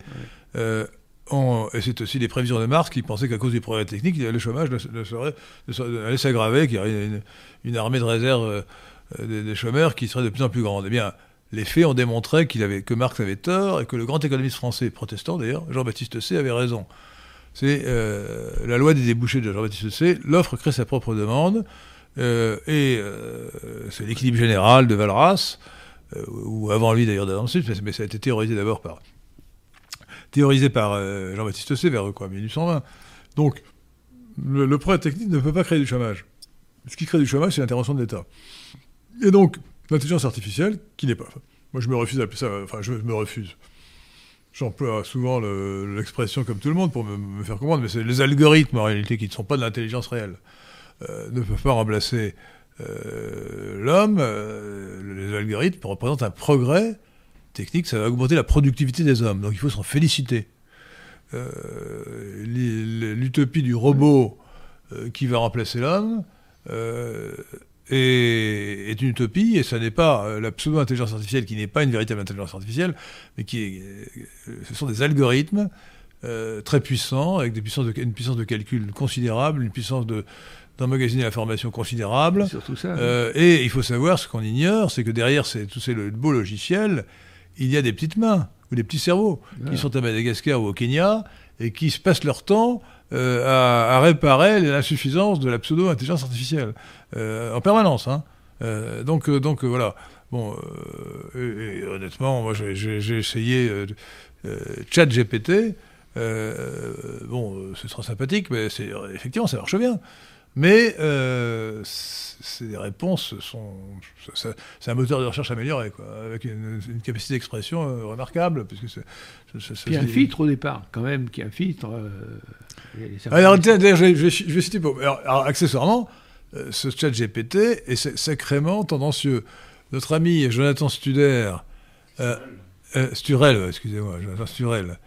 Et c'est aussi les prévisions de Marx qui pensaient qu'à cause du progrès technique, le chômage allait s'aggraver, qu'il y aurait une, armée de réserve euh, des, des chômeurs qui serait de plus en plus grande. Eh bien, les faits ont démontré que Marx avait tort et que le grand économiste français, protestant d'ailleurs, Jean-Baptiste C, avait raison. C'est euh, la loi des débouchés de Jean-Baptiste C. L'offre crée sa propre demande. Euh, et c'est l'équilibre général de Valras, ou avant lui d'ailleurs d'Adam Smith, mais ça a été théorisé d'abord par théorisé par euh, Jean-Baptiste C. vers quoi 1820. Donc le, le progrès technique ne peut pas créer du chômage. Ce qui crée du chômage, c'est l'intervention de l'État. Et donc l'intelligence artificielle, qui n'est pas. Moi, je me refuse d'appeler ça. Enfin, je me refuse. J'emploie souvent le- l'expression comme tout le monde pour me, faire comprendre, mais c'est les algorithmes en réalité qui ne sont pas de l'intelligence réelle euh, ne peuvent pas remplacer euh, l'homme. Les algorithmes représentent un progrès technique, ça va augmenter la productivité des hommes. Donc il faut s'en féliciter. Euh, L'utopie du robot euh, qui va remplacer l'homme euh, est, est une utopie, et ça n'est pas la pseudo-intelligence artificielle qui n'est pas une véritable intelligence artificielle, mais qui est, ce sont des algorithmes très puissants, avec des puissances de, une puissance de calcul considérable, une puissance de d'emmagasiner l'information considérable. C'est surtout ça. Euh, et il faut savoir, ce qu'on ignore, c'est que derrière ces- tous ces beaux logiciels, il y a des petites mains ou des petits cerveaux Voilà. qui sont à Madagascar ou au Kenya et qui se passent leur temps euh, à, à réparer l'insuffisance de la pseudo-intelligence artificielle euh, en permanence. hein. Euh, donc, donc voilà. Bon, et, et honnêtement, moi j'ai- essayé ChatGPT. Bon, c'est très sympathique, mais effectivement ça marche bien. Mais euh, ces réponses sont. C'est un moteur de recherche amélioré, quoi, avec une, une capacité d'expression euh, remarquable. Puisque c'est, Puis un filtre au départ, quand même, qui est un filtre. euh, Alors, tiens, je, vais- je citer. pour- Alors, alors, accessoirement, ce chat GPT est sa- sacrément tendancieux. Notre ami Jonathan Studer, Sturel, excusez-moi, Jonathan Sturel,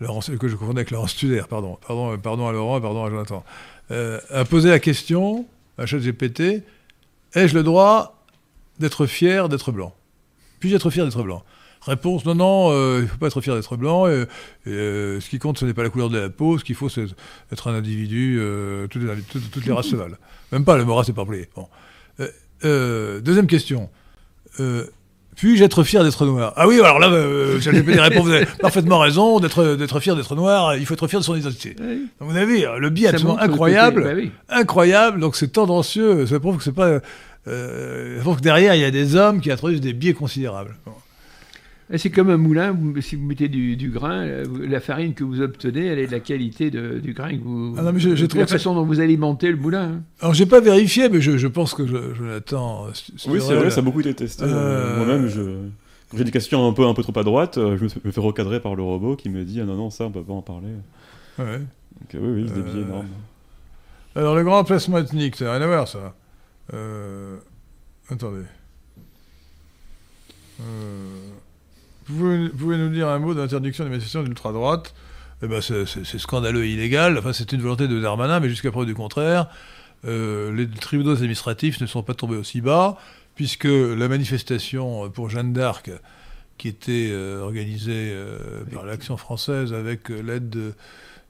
Laurent, que je confondais avec Laurent Studer, pardon, pardon, pardon à Laurent et pardon à Jonathan, euh, a posé la question à chat GPT ai-je le droit d'être fier d'être blanc? Puis-je être fier d'être blanc? Réponse non, non, euh, il ne faut pas être fier d'être blanc. Euh, ce qui compte, ce n'est pas la couleur de la peau. Ce qu'il faut, c'est être un individu, euh, toutes, les, races se valent. Même pas, le mot race n'est pas. Bon. Euh, euh, deuxième question. Puis-je être fier d'être noir? Ah oui, alors là, euh, ChatGPT répond, vous avez parfaitement raison, d'être, d'être fier d'être noir, il faut être fier de son identité. Oui. Donc, vous avez le biais absolument incroyable bah oui. incroyable, donc c'est tendancieux, ça prouve que c'est pas. Euh, ça prouve que derrière il y a des hommes qui introduisent des biais considérables. Bon. C'est comme un moulin, si vous mettez du, du grain, euh, la farine que vous obtenez, elle est de la qualité de- du grain que vous. Ah non, mais de trouvé la façon dont vous alimentez le moulin. hein. Alors j'ai pas vérifié, mais je, je pense que je, Jonathan. euh, Stu- Oui, c'est vrai, ça a beaucoup été testé. Euh, Moi-même, je... quand j'ai des questions un peu, un peu trop à droite, euh, je me fais recadrer par le robot qui me dit Ah non, non, ça, on peut pas en parler. Ouais. Donc, euh, oui, oui, c'est des biais Euh, énormes. Alors le grand placement ethnique, ça n'a rien à voir ça. Euh, Attendez. Euh, Pouvez, pouvez nous dire un mot de l'interdiction des manifestations d'ultra-droite eh ben, c'est- scandaleux et illégal. Enfin, c'est une volonté de Darmanin, mais jusqu'à preuve du contraire, euh, les tribunaux administratifs ne sont pas tombés aussi bas, puisque la manifestation pour Jeanne d'Arc, qui était euh, organisée euh, par l'Action française avec l'aide de-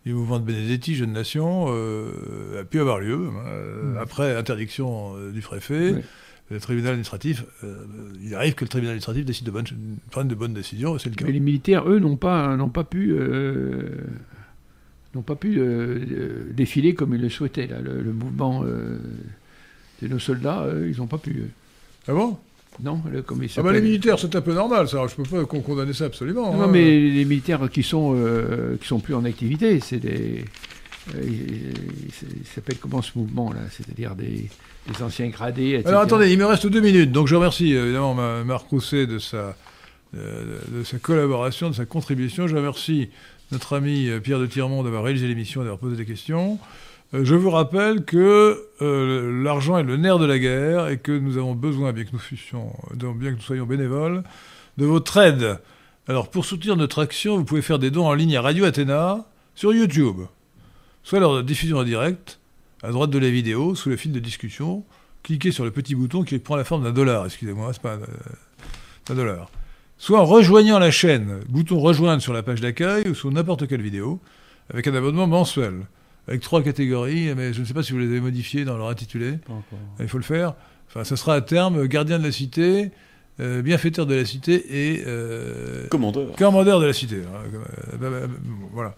du mouvement de Benedetti, Jeune Nation, a pu avoir lieu, euh, Mm. après interdiction du préfet. Le tribunal administratif, euh, il arrive que le tribunal administratif décide de bonnes, prenne de bonnes décisions, et c'est le cas. Mais les militaires, eux, n'ont pas, n'ont pas pu, euh, n'ont pas pu euh, défiler comme ils le souhaitaient. Là. Le, le mouvement de nos soldats, eux, ils n'ont pas pu. Ah bon? Non, le- comme ils Ah bah les militaires, c'est un peu normal, ça. Je peux pas con- condamner ça absolument. Non, hein. mais les militaires qui sont qui sont plus en activité, c'est des euh, ils ils s'appellent comment ce mouvement là C'est-à-dire des, anciens gradés. Alors attendez, il me reste deux minutes, donc je remercie euh, évidemment ma- Marc Rousset de sa, euh, de sa collaboration, de sa contribution. Je remercie notre ami Pierre de Tirmont d'avoir réalisé l'émission et d'avoir posé des questions. Je vous rappelle que l'argent est le nerf de la guerre et que nous avons besoin, bien que nous bien que nous soyons bénévoles, de votre aide. Alors pour soutenir notre action, vous pouvez faire des dons en ligne à Radio Athéna sur YouTube, soit lors de diffusion en direct, à droite de la vidéo, sous le fil de discussion, cliquez sur le petit bouton qui prend la forme d'un dollar, excusez-moi, c'est pas un, un dollar. Soit en rejoignant la chaîne, bouton rejoindre sur la page d'accueil ou sur n'importe quelle vidéo, avec un abonnement mensuel, avec trois catégories, mais je ne sais pas si vous les avez modifiées dans leur intitulé, il faut le faire. Enfin, ça sera à terme gardien de la cité, euh, bienfaiteur de la cité et euh, Commandeur. commandeur de la cité. hein, euh, bah, bah, bah, voilà.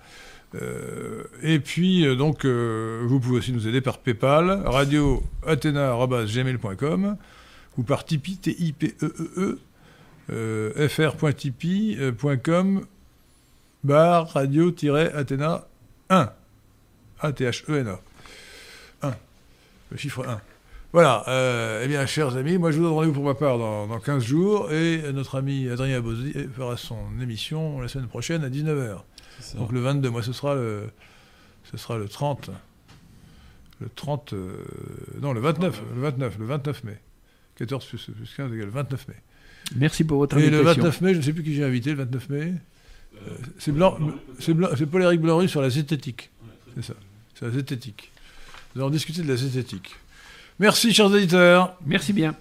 Euh, et puis, euh, donc, euh, vous pouvez aussi nous aider par PayPal, radio-athena.gmail.com ou par Tipeee, T-I-P-E-E-E, radio-athena 1. A-T-H-E-N-A. 1. Le chiffre 1. Voilà, eh bien, chers amis, moi je vous donne rendez-vous pour ma part dans, dans 15 jours et notre ami Adrien Abosi fera son émission la semaine prochaine à 19h. Donc le 22, moi ce sera le, ce sera le 30. Le 30, euh, non le 29, le 29, le 29 mai. 14 plus, plus 15 égale 29 mai. Merci pour votre Et le invitation. 29 mai, je ne sais plus qui j'ai invité le 29 mai. Euh, c'est blanc, c'est blanc, c'est Paul-Éric Blanc sur la zététique. C'est ça, c'est la zététique. Nous allons discuter de la zététique. Merci chers auditeurs. Merci bien.